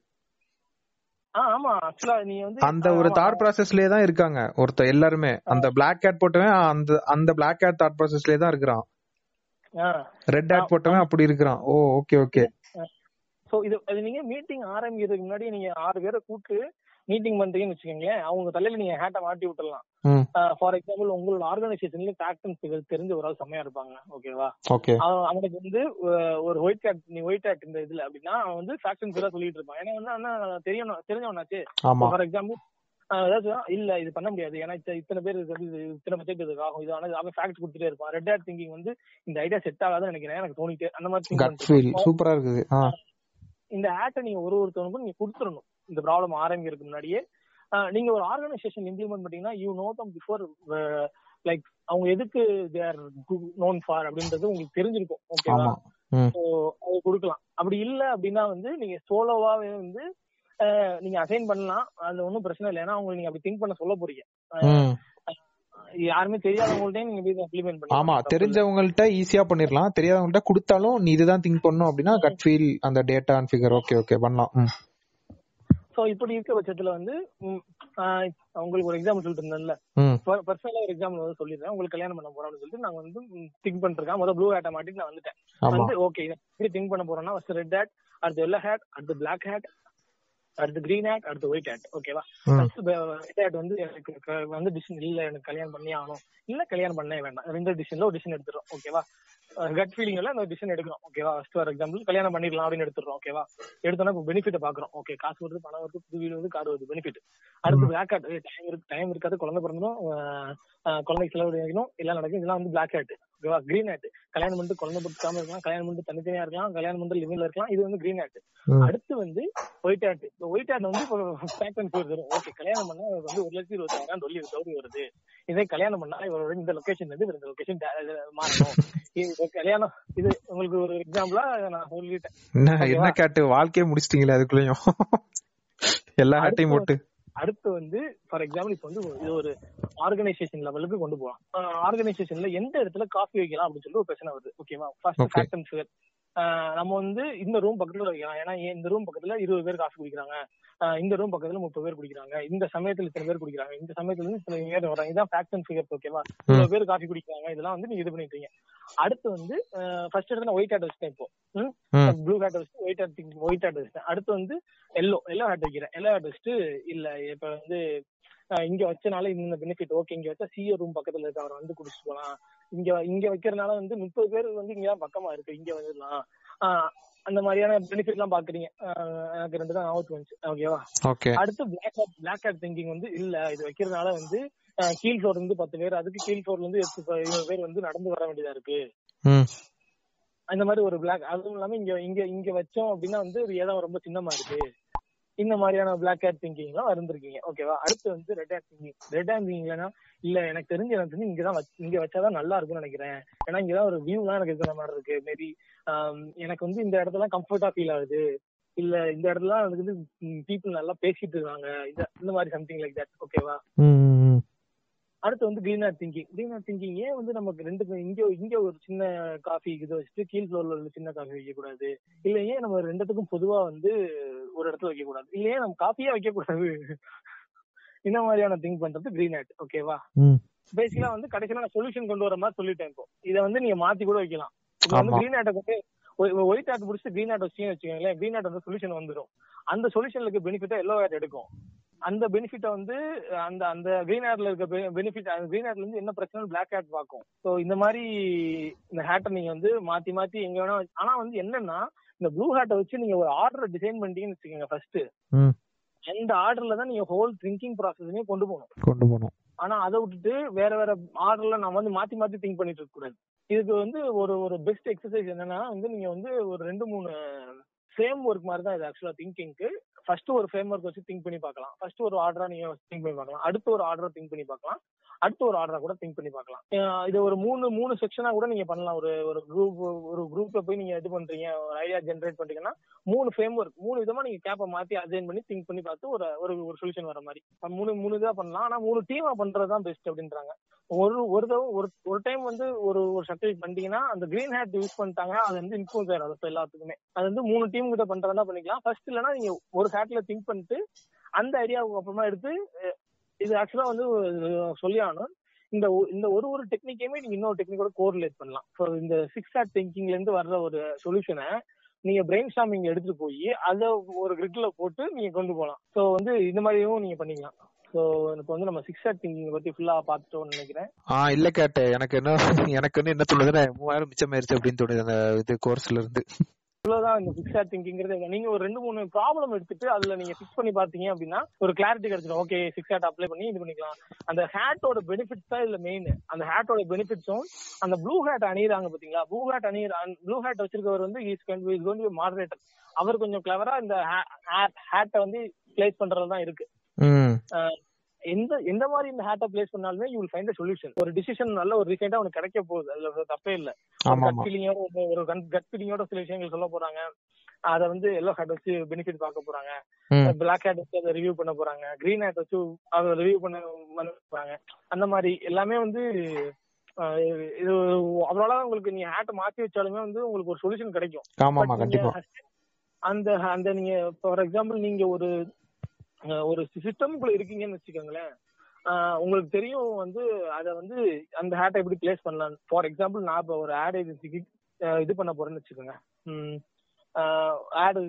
ஆ ஆமா. ஆக்சுவலா நீ வந்து அந்த ஒரு தாட் ப்ராசஸ்லயே தான் இருக்காங்க ஒருத்த எல்லாருமே. அந்த பிளாக் ஹேட் போட்டவன் அந்த அந்த பிளாக் ஹேட் தாட் ப்ராசஸ்லயே தான் இருக்கிறான். ரெட் ஹேட் போட்டவன் அப்படி இருக்கிறான். ஓ ஓகே ஓகே சோ இது அது நீங்க மீட்டிங் ஆரம்பிக்கிறதுக்கு முன்னாடி நீங்க ஆறு பேரை கூப்பிட்டு மீட்டிங் பண்றீங்கன்னு வச்சுக்கோங்களேன். அவங்க தலையில நீங்க ஹேட்டை மாட்டி விட்டுறலாம். ம். ஃபார் எக்ஸாம்பிள் உங்களோட ஆர்கனைசேஷன்ல அண்ட் ஃபிகர் தெரிஞ்ச ஒரு ஆள் செம்மையா இருப்பாங்க. ஓகேவா ஓகே அவன் அவனுக்கு வந்து ஒரு ஒயிட் கேட் நீ ஒயிட் கேட் இந்த இதுல அப்படின்னா அவன் வந்து அண்ட் ஃபிகரா சொல்லிட்டு இருப்பான். ஏன்னா வந்து அண்ணா தெரியணும் தெரிஞ்சவனாச்சு. ஃபார் எக்ஸாம்பிள் இல்ல இது பண்ண முடியாது. ஏன்னா இத்த- இத்தனை பேர் இது இது இத்தனை பட்ஜெட் இதுக்கு ஆகும். இது ஆனது அவன் ஃபேக்ட் கொடுத்துட்டே இருப்பான். ரெட் ஹேட் திங்கிங் வந்து இந்த ஐடியா செட் ஆகாதுன்னு நினைக்கிறேன். எனக்கு தோணிட்டு அந்த மாதிரி. சூப்பரா இருக்குது. இந்த ஆட்டை நீங்க ஒரு ஒருத்தவனுக்கும் நீங்க கொடுத்துடணும். இந்த ப்ராப்ளம் ஆரம்பிக்கிறதுக்கு முன்னாடியே. நீங்க ஒரு ஆர்கனைசேஷன் இம்ப்ளிமெண்ட் பண்ணீங்கன்னா you know them before like அவங்க எதுக்கு தேர் நோன் ஃபார் அப்படின்றது உங்களுக்கு தெரிஞ்சிருக்கும். ஓகேவா அது கொடுக்கலாம். அப்படி இல்ல அப்படின்னா வந்து நீங்க சோலோவாவே வந்து நீங்க அசைன் பண்ணலாம். அது ஒன்றும் பிரச்சனை இல்லை. ஏன்னா அவங்க நீங்க அப்படி திங்க் பண்ண சொல்ல போறீங்க. யாருமே தெரியாதவங்கள்ட்டே நீங்க போய் இம்ப்ளிமெண்ட் பண்ணி ஆமா தெரிஞ்சவங்கள்ட்ட ஈஸியா பண்ணிரலாம். தெரியாதவங்கள்ட்ட கொடுத்தாலும் நீ இதுதான் திங்க் பண்ணும் அப்படின்னா கட் ஃபீல் அந்த data and figure okay okay பண்ணலாம். சோ இப்படி இருக்க பட்சத்துல வந்து உங்களுக்கு ஒரு எக்ஸாம்பிள் சொல்லிட்டு இருந்தேன்ல. பர்சனலா ஒரு எக்ஸாம்பிள் வந்து சொல்லிடுறேன். உங்களுக்கு கல்யாணம் பண்ண போறோம்னு சொல்லிட்டு நாங்க வந்து திங்க் பண்ணிருக்கேன். முதல்ல ப்ளூ ஹேட்டை மாட்டிட்டு நான் வந்துட்டேன். வந்து ஓகே எப்படி திங்க் பண்ண போறோம்னா ஃபர்ஸ்ட் ரெட் ஹேட் அடுத்து எல்லோ ஹேட் அடுத்து பிளாக் ஹேட் அடுத்து கிரீன் ஹேட் அடுத்து ஒயிட் ஹேட் ஓகேவா ஹேட் வந்து எனக்கு வந்து டிசிஷன் இல்ல. எனக்கு கல்யாணம் பண்ணி ஆகணும். இல்ல கல்யாணம் பண்ணவே வேண்டாம். ரெண்டு டிசிஷன்ல ஒரு டிசிஷன் எடுத்துறோம் ஓகேவா கட் ஃபீலிங்ல அந்த டிசிஷன் எடுக்கிறோம் ஓகேவா ஃபர்ஸ்ட் ஃபார் எக்ஸாம்பிள் கல்யாணம் பண்ணிடலாம் அப்படின்னு எடுத்துறோம் ஓகேவா எடுத்தோம்னா இப்போ பெனிஃபிட்ட பாக்குறோம். ஓகே காசு வருது பணம் வருது புது வீடு வருது கார் வருது பெனிஃபிட் அடுத்து பிளாக் ஹேட் டைம் இருக்கு டைம் இருக்காது. குழந்தை அஹ், குழந்தைக்கு செலவு எல்லாம் நடக்கும். இதெல்லாம் வந்து பிளாக் ஓகேவா கிரீன் ஹேட் கல்யாணம் பண்ணிட்டு குழந்தை பிடிக்காம இருக்கலாம் கல்யாணம் பண்ணிட்டு தனித்தனியா இருக்கலாம் கல்யாணம் பண்ணிட்டு லிவிங்ல இருக்கலாம் இது வந்து கிரீன் ம். அடுத்து வந்து ஒயிட் ஹேட் ஒயிட் ஹேட் வந்து ஃபோர் வரும். ஓகே கல்யாணம் பண்ணா வந்து ஒரு லட்சத்தி இருபத்தாயிரம் சொல்லி டவுரி வருது. இதே கல்யாணம் பண்ணா இவரோட இந்த லொகேஷன் இவர் இந்த லொகேஷன் மாறணும். கல்யாணம் இது உங்களுக்கு ஒரு எக்ஸாம்பிளா நான் சொல்லிட்டேன். என்ன என்ன கேட்டு வாழ்க்கையே முடிச்சிட்டீங்களே அதுக்குள்ளயும். எல்லா ஹேட்டையும் போட்டு. அடுத்து வந்து ஃபார் எக்ஸாம்பிள் இப்போ வந்து இது ஒரு ஆர்கனைசேஷன் லெவலுக்கு கொண்டு போகலாம். ஆர்கனைசேஷன்ல எந்த இடத்துல காஃபி வைக்கலாம் அப்படின்னு சொல்லி ஒரு பிரச்சனை வருது ஓகேவா ஃபர்ஸ்ட். ஃபேக்ட் அண்ட் ஃபிகர் நம்ம வந்து இந்த ரூம் பக்கத்துல வைக்கலாம். ஏன்னா ஏன் இந்த ரூம் பக்கத்துல இருபது பேர் காஃபி குடிக்கிறாங்க. இந்த ரூம் பக்கத்துல முப்பது பேர் குடிக்கிறாங்க. இந்த சமயத்துல இத்தனை பேர் குடிக்கிறாங்க. இந்த சமயத்துல இருந்து இத்தனை பேர் வராங்க இதான் ஃபேக்ட் அண்ட் ஃபிகர் ஓகேவா இவ்வளவு பேர் காஃபி குடிக்கிறாங்க. இதெல்லாம் வந்து நீங்க இது பண்ணிட்டீங்க அடுத்து வந்து ஃபர்ஸ்ட் இடத்துல ஒயிட் ஹேட் வச்சுட்டேன் இப்போ. ப்ளூ ஹேட் வச்சு ஒயிட் ஹேட் ஒயிட் ஹேட் வச்சுட்டேன். அடுத்து வந்து எல்லோ எல்லோ ஹேட் வைக்கிறேன். எல்லோ ஹேட் வச்சுட்டு இல்ல இப்ப வந்து இங்க வச்சனால இந்த பெனிஃபிட் ஓகே இங்க வச்சா சிஓ ரூம் பக்கத்துல இருக்க. அவர் வந்து குடிச்சிட்டு போலாம். இங்க இங்க வைக்கிறதுனால வந்து முப்பது பேர் வந்து இங்க பக்கமா இருக்கு. இங்க வந்துடலாம். அந்த மாதிரியான பெனிஃபிட் எல்லாம் பாக்குறீங்க. எனக்கு ரெண்டு தான் ஆபத்து வந்துச்சு. ஓகேவா ஓகே அடுத்து black hat black hat thinking வந்து இல்ல. இது வைக்கிறதுனால வந்து கீழ் ஃப்ளோர் இருந்து பத்து பேர் அதுக்கு கீழ் ஃப்ளோர்ல இருந்து இருபது பேர் வந்து நடந்து வர வேண்டியதா இருக்கு. அந்த மாதிரி ஒரு பிளாக் அதுவும் இல்லாம இங்க இங்க இங்க வச்சோம் அப்படின்னா வந்து இடம் ரொம்ப சின்னமா இருக்கு. இந்த மாதிரியான பிளாக் ஹேட் திங்கிங் எல்லாம் இருந்திருக்கீங்க ஓகேவா அடுத்து வந்து red hat thinking red hat திங்கிங்னா இல்ல எனக்கு தெரிஞ்சு எனக்கு தெரிஞ்சு இங்கதான் இங்க வச்சாதான் நல்லா இருக்கும்னு நினைக்கிறேன். ஏன்னா இங்கதான் ஒரு வியூ எல்லாம் எனக்கு இருக்கிற மாதிரி இருக்கு. மேபி um, எனக்கு வந்து இந்த இடத்துல கம்ஃபர்டா ஃபீல் ஆகுது. இல்ல இந்த இடத்துல எனக்கு வந்து பீப்புள் நல்லா பேசிட்டு இருக்காங்க. இந்த இந்த மாதிரி சம்திங் லைக் தட் ஓகேவா அடுத்து வந்து green thinking green hat thinking ஏன் வந்து நமக்கு ரெண்டு இங்க இங்க ஒரு சின்ன காஃபி இது வச்சுட்டு கீழ் ஃப்ளோர்ல ஒரு சின்ன காஃபி வைக்க கூடாது இல்ல ஏன் நம்ம ரெண்டுத்துக்கும் பொதுவா வந்து ஒரு இடத்துல வைக்க கூடாது இல்ல ஏன் நம்ம காஃபியே வைக்க கூடாது இந்த மாதிரியான திங்க் பண்றது கிரீன் ஆர்ட் ஓகேவா பேசிக்கலா வந்து கடைசியில நான் சொல்யூஷன் கொண்டு வர மாதிரி சொல்லிட்டேன் இப்போ. இதை வந்து நீங்க மாத்தி கூட வைக்கலாம். வந்து. கிரீன் ஆர்ட்டை கொண்டு ஒயிட் ஆர்ட் முடிச்சுட்டு கிரீன் ஆர்ட் வச்சீங்கன்னு வச்சுக்கோங்களேன் கிரீன் ஆர்ட் வந்து சொல்யூஷன் வந்துடும் அந்த சொல்யூஷன்ல இருக்க பெனிஃபிட்டா எல்லோ ஆர்ட் எடுக்கும். அந்த பெனிஃபிட்ட வந்து அந்த அந்த கிரீன் ஹேர்ல இருக்க பெனிஃபிட் அந்த கிரீன் ஹேர்ல இருந்து என்ன பிரச்சனை பிளாக் ஹேட் பார்க்கும். ஸோ இந்த மாதிரி இந்த ஹேட்டை நீங்க வந்து மாத்தி மாத்தி எங்க வேணா ஆனா வந்து என்னன்னா இந்த ப்ளூ ஹேட்டை வச்சு நீங்க ஒரு ஆர்டர் டிசைன் பண்ணிட்டீங்கன்னு வச்சுக்கோங்க ஃபர்ஸ்ட். அந்த ஆர்டர்ல தான் நீங்க ஹோல் திங்கிங் ப்ராசஸையும் கொண்டு போகணும். கொண்டு போகணும். ஆனா அதை விட்டுட்டு வேற வேற ஆர்டர்ல நம்ம வந்து மாத்தி மாத்தி திங்க் பண்ணிட்டு இருக்க கூடாது இதுக்கு வந்து ஒரு ஒரு பெஸ்ட் எக்ஸசைஸ் என்னன்னா வந்து நீங்க வந்து ஒரு ரெண்டு மூணு ஃப்ரேம் ஒர்க் மாதிரி தான் இது ஆக்சுவலா திங்கிங்க்கு ஃபர்ஸ்ட் ஒரு ஃப்ரேம் ஒர்க் வச்சு திங்க் பண்ணி பார்க்கலாம். ஃபர்ஸ்ட் ஒரு ஆர்டரா நீங்க திங்க் பண்ணி பார்க்கலாம். அடுத்த ஒரு ஆர்டரா திங்க் பண்ணி பார்க்கலாம். அடுத்த ஒரு ஆர்டரா கூட திங்க் பண்ணி பார்க்கலாம். இது ஒரு மூணு மூணு செக்ஷனா கூட நீங்க பண்ணலாம். ஒரு ஒரு குரூப் ஒரு குரூப்ல போய் நீங்க இது பண்றீங்க ஒரு ஐடியா ஜென்ரேட் பண்றீங்கன்னா மூணு ஃப்ரேம் ஒர்க் மூணு விதமா நீங்க கேப்பை மாத்தி அசைன் பண்ணி திங்க் பண்ணி பார்த்து ஒரு ஒரு சொல்யூஷன் வர மாதிரி. மூணு மூணு இதா பண்ணலாம். ஆனா மூணு டீமா பண்றது தான் பெஸ்ட் அப்படின்றாங்க. ஒரு ஒரு தடவை ஒரு ஒரு டைம் வந்து ஒரு ஒரு சர்டிஃபிகேட் பண்ணிட்டீங்கன்னா அந்த கிரீன் ஹேட் யூஸ் பண்ணிட்டாங்க அது வந்து இன்க்ளூஸ் ஆயிடும் அது எல்லாத்துக்குமே. அது வந்து மூணு டீம் கிட்ட பண்றதா பண்ணிக்கலாம். ஃபர்ஸ்ட் இல்லைன்னா நீங்க ஒரு ஹேட்ல திங்க் பண்ணிட்டு அந்த ஐடியாவுக்கு அப்புறமா எடுத்து இது ஆக்சுவலா வந்து சொல்லி ஆகணும். இந்த இந்த ஒரு ஒரு டெக்னிக்கையுமே நீங்க இன்னொரு டெக்னிக்கோட கோரிலேட் பண்ணலாம். ஸோ இந்த சிக்ஸ் ஹேட் திங்கிங்ல இருந்து வர்ற ஒரு சொல்யூஷனை நீங்க பிரெயின் ஸ்டாமிங் எடுத்துட்டு போய் அதை ஒரு கிரிட்ல போட்டு நீங்க கொண்டு போகலாம். ஸோ வந்து இந்த மாதிரியும் நீங்க பண்ணிக்கலாம். ஸோ இப்போ வந்து நம்ம சிக்ஸ் ஹேட் திங்கிங் பத்தி ஃபுல்லா பார்த்துட்டோம்னு நினைக்கிறேன். ஆ இல்ல கேட்ட எனக்கு என்ன எனக்கு வந்து என்ன தோணுதுன்னா மூவாயிரம் மிச்சமாயிருச்சு அப்படின்னு தோணுது அந்த இது கோர்ஸ்ல இருந்து. இவ்வளவுதான் இந்த ஃபிக்ஸ் திங்கிங்கிறது நீங்க ஒரு ரெண்டு மூணு ப்ராப்ளம் எடுத்துட்டு அதுல நீங்க ஃபிக்ஸ் பண்ணி பாத்தீங்க அப்படின்னா ஒரு கிளாரிட்டி கிடைச்சிடும். ஓகே சிக்ஸ் ஹேட் அப்ளை பண்ணி இது பண்ணிக்கலாம். அந்த ஹேட்டோட பெனிஃபிட்ஸ் தான் இதுல மெயின் அந்த ஹேட்டோட பெனிஃபிட்ஸும் அந்த ப்ளூ ஹேட் அணியிறாங்க பாத்தீங்களா? ப்ளூ ஹேட் அணியிற ப்ளூ ஹேட் வச்சிருக்கவர் வந்து இஸ் கோன் மாடரேட்டர் அவர் கொஞ்சம் கிளவரா இந்த ஹேட்டை வந்து பிளேஸ் பண்றதுல தான் இருக்கு. எந்த எந்த மாதிரி இந்த ஹேட்டை பிளேஸ் பண்ணாலுமே யூ வில் ஃபைண்ட் சொல்யூஷன் ஒரு டிசிஷன் நல்ல ஒரு ரீசெண்டா உனக்கு கிடைக்க போகுது. அதுல தப்பே இல்ல. கட் ஃபீலிங்கோட ஒரு கட் ஃபீலிங்கோட சில விஷயங்கள் சொல்ல போறாங்க. அத வந்து எல்லோ ஹேட் வச்சு பெனிஃபிட் பார்க்க போறாங்க. பிளாக் ஹேட் வச்சு அதை ரிவ்யூ பண்ண போறாங்க. கிரீன் ஹேட் வச்சு அதை ரிவ்யூ பண்ண போறாங்க. அந்த மாதிரி எல்லாமே வந்து இது அவ்வளவுதான் உங்களுக்கு நீங்க ஹேட்டை மாத்தி வச்சாலுமே வந்து உங்களுக்கு ஒரு சொல்யூஷன் கிடைக்கும். அந்த அந்த நீங்க ஃபார் எக்ஸாம்பிள் நீங்க ஒரு ஒரு சிஸ்டம்குள்ள இருக்கீங்கன்னு வச்சுக்கோங்களேன். உங்களுக்கு தெரியும் வந்து அதை வந்து அந்த ஹேட்டை எப்படி பிளேஸ் பண்ணலாம் ஃபார் எக்ஸாம்பிள் நான் இப்போ ஒரு ஆட் ஏஜென்சிக்கு இது பண்ண போறேன்னு வச்சுக்கோங்க. ஆடு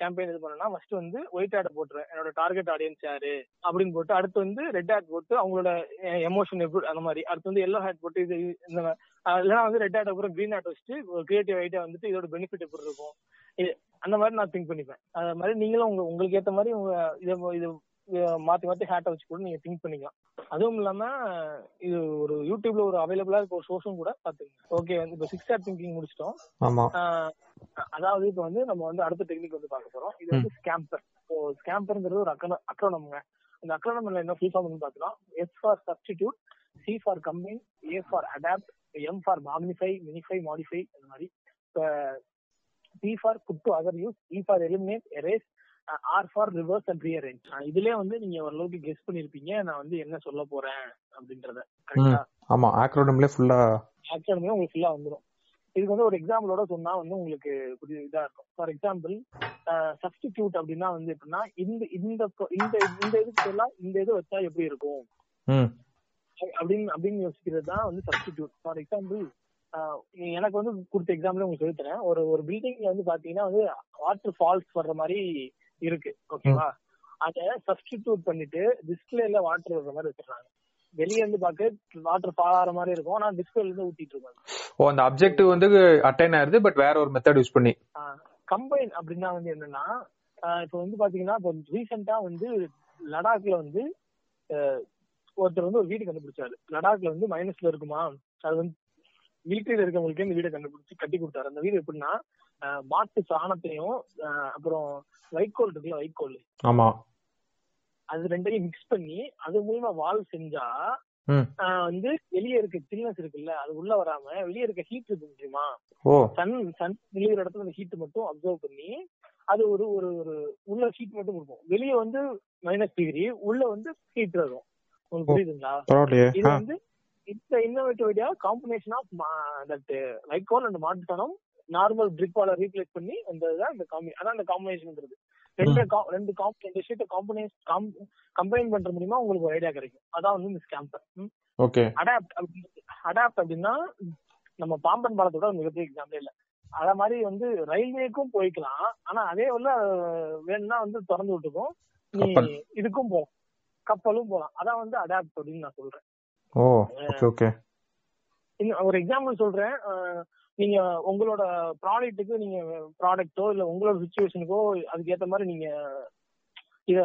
கேம்பெயின் இது பண்ணனா ஃபர்ஸ்ட் வந்து ஒயிட் ஆட் போட்டுருவேன். என்னோட டார்கெட் ஆடியன்ஸ் யாரு? அப்படின்னு போட்டு அடுத்து வந்து ரெட் ஆட் போட்டு அவங்களோட எமோஷன் எப்படி அந்த மாதிரி. அடுத்து வந்து எல்லோ ஹேட் போட்டு இது இந்த இல்லைன்னா வந்து ரெட் ஆட் அப்புறம் கிரீன் ஆட் வச்சுட்டு ஒரு கிரியேட்டிவ் ஐடியா வந்துட்டு இதோட பெனிஃபிட் எப்படி இருக்கும்? இது அந்த மாதிரி நான் திங்க் பண்ணிப்பேன். அது மாதிரி நீங்களும் உங்க உங்களுக்கு ஏத்த மாதிரி உங்க இதை இது மாத்தி மாத்தி ஹேட்டை வச்சு கூட நீங்க திங்க் பண்ணிக்கலாம். அதுவும் இல்லாம இது ஒரு யூடியூப்ல ஒரு அவைலபிளா இருக்க ஒரு சோர்ஸும் கூட பாத்துக்கங்க. ஓகே வந்து இப்போ சிக்ஸ் ஹேட் திங்கிங் முடிச்சிட்டோம். அதாவது இப்போ வந்து நம்ம வந்து அடுத்த டெக்னிக் வந்து பார்க்க போறோம். இது வந்து ஸ்கேம்பர் ஸ்கேம்பர்ங்கிறது ஒரு அக்ரோ அக்ரோனம்ங்க இந்த அக்ரோனம்ல என்ன ஃபுல் ஃபார்ம் பாத்துக்கலாம் S for substitute C for combine A for adapt M for magnify minify modify அந்த மாதிரி. இப்போ P for put to other use E for eliminate erase R for reverse and rearrange இதுலயே வந்து நீங்க ஓரளவுக்கு guess பண்ணிருப்பீங்க. நான் வந்து என்ன சொல்ல போறேன் அப்படின்றத. ஆமா ஆக்ரோனம்ல ஃபுல்லா ஆக்சுவலுமே உங்களுக்கு ஃபுல்லா வந்துடும் இதுக்கு வந்து ஒரு எக்ஸாம்பிளோட சொன்னா வந்து உங்களுக்கு புரிய இதா இருக்கும். ஃபார் எக்ஸாம்பிள் சப்ஸ்டிடியூட் அப்படின்னா வந்து எப்படின்னா இந்த இந்த இந்த இந்த இதுக்கு எல்லாம் இந்த இது வச்சா எப்படி இருக்கும்? அப்படின்னு அப்படின்னு யோசிக்கிறது தான் வந்து சப்ஸ்டிடியூட் ஃபார் எக்ஸாம்பிள் எனக்கு வந்து கொடுத்த எக்ஸாம்பிள் உங்களுக்கு சொல்லித் தரேன். ஒரு ஒரு பில்டிங்ல வந்து பாத்தீங்கன்னா வந்து வாட்டர் ஃபால்ஸ் வர்ற மாதிரி இருக்கு ஓகேவா அத சப்ஸ்டிடியூட் பண்ணிட்டு டிஸ்பிளேல வாட்டர் வர்ற மாதிரி வச்சிருக்காங்க வெளிய இருந்து பார்க்க வாட்டர் ஃபால் ஆகிற மாதிரி இருக்கும். ஆனா டிஸ்பிளேல இருந்து ஊத்திட்டு இருக்காங்க. ஓ அந்த அப்ஜெக்டிவ் வந்து அட்டைன் ஆயிருது பட் வேற ஒரு மெத்தட் யூஸ் பண்ணி. கம்பைன் அப்படின்னா வந்து என்னன்னா இப்ப வந்து பாத்தீங்கன்னா இப்போ ரீசெண்டா வந்து லடாக்ல வந்து ஒருத்தர் வந்து ஒரு வீடு கண்டுபிடிச்சாரு. லடாக்ல வந்து மைனஸ்ல இருக்குமா? அது வந்து மிலிட்டரியில இருக்கவங்களுக்கு இந்த வீடை கண்டுபிடிச்சு கட்டி கொடுத்தாரு. அந்த வீடு எப்படின்னா மாட்டு சாணத்தையும் அப்புறம் வைக்கோல் இருக்குல்ல வைக்கோல். ஆமா. அது ரெண்டையும் மிக்ஸ் பண்ணி அது மூலமா வால் செஞ்சா வந்து வெளியே இருக்க சில்னஸ் இருக்குல்ல அது உள்ள வராம வெளியே இருக்க ஹீட் இருக்கு தெரியுமா? சன் சன் வெளியிற இடத்துல அந்த ஹீட் மட்டும் அப்சர்வ் பண்ணி அது ஒரு ஒரு ஒரு உள்ள ஹீட் மட்டும் கொடுக்கும் வெளியே வந்து மைனஸ் டிகிரி உள்ள வந்து ஹீட் இருக்கும். உங்களுக்கு. புரியுதுங்களா? இது வந்து இந்த innovative idea combination of that வைக்கோல் அண்ட் மாட்டுத்தனம் நார்மல் ட்ரிப்பால ரீப்ளேஸ் பண்ணி அந்த இந்த காம்பி அதான் இந்த காம்பினேஷன்ங்கிறது ரெண்டு ரெண்டு காம் ரெண்டு ஷீட்டை காம்பினேஷன் கம்பைன் பண்ற மூலியமா உங்களுக்கு ஒரு ஐடியா கிடைக்கும். அதான் வந்து இந்த ஸ்கேம்பர் ஓகே. அடாப்ட் அடாப்ட் அப்படின்னா நம்ம பாம்பன் பாலத்தோட ஒரு மிகப்பெரிய எக்ஸாம்பிள் இல்ல. அத மாதிரி வந்து ரயில்வேக்கும் போய்க்கலாம். ஆனா அதே அஹ், வேணும்னா வந்து திறந்து விட்டுக்கும் நீ. இதுக்கும் போலாம் கப்பலும் போலாம். அதான் வந்து அடாப்ட் அப்படின்னு நான் சொல்றேன். Oh okay okay. இன்னும் ஒரு எக்ஸாம்பிள் சொல்றேன். நீங்க உங்களோட ப்ராடக்ட்டுக்கு நீங்க ப்ராடக்ட்டோ இல்ல உங்களோட சுச்சுவேஷனுக்கோ அதுக்கேத்த மாதிரி நீங்க இத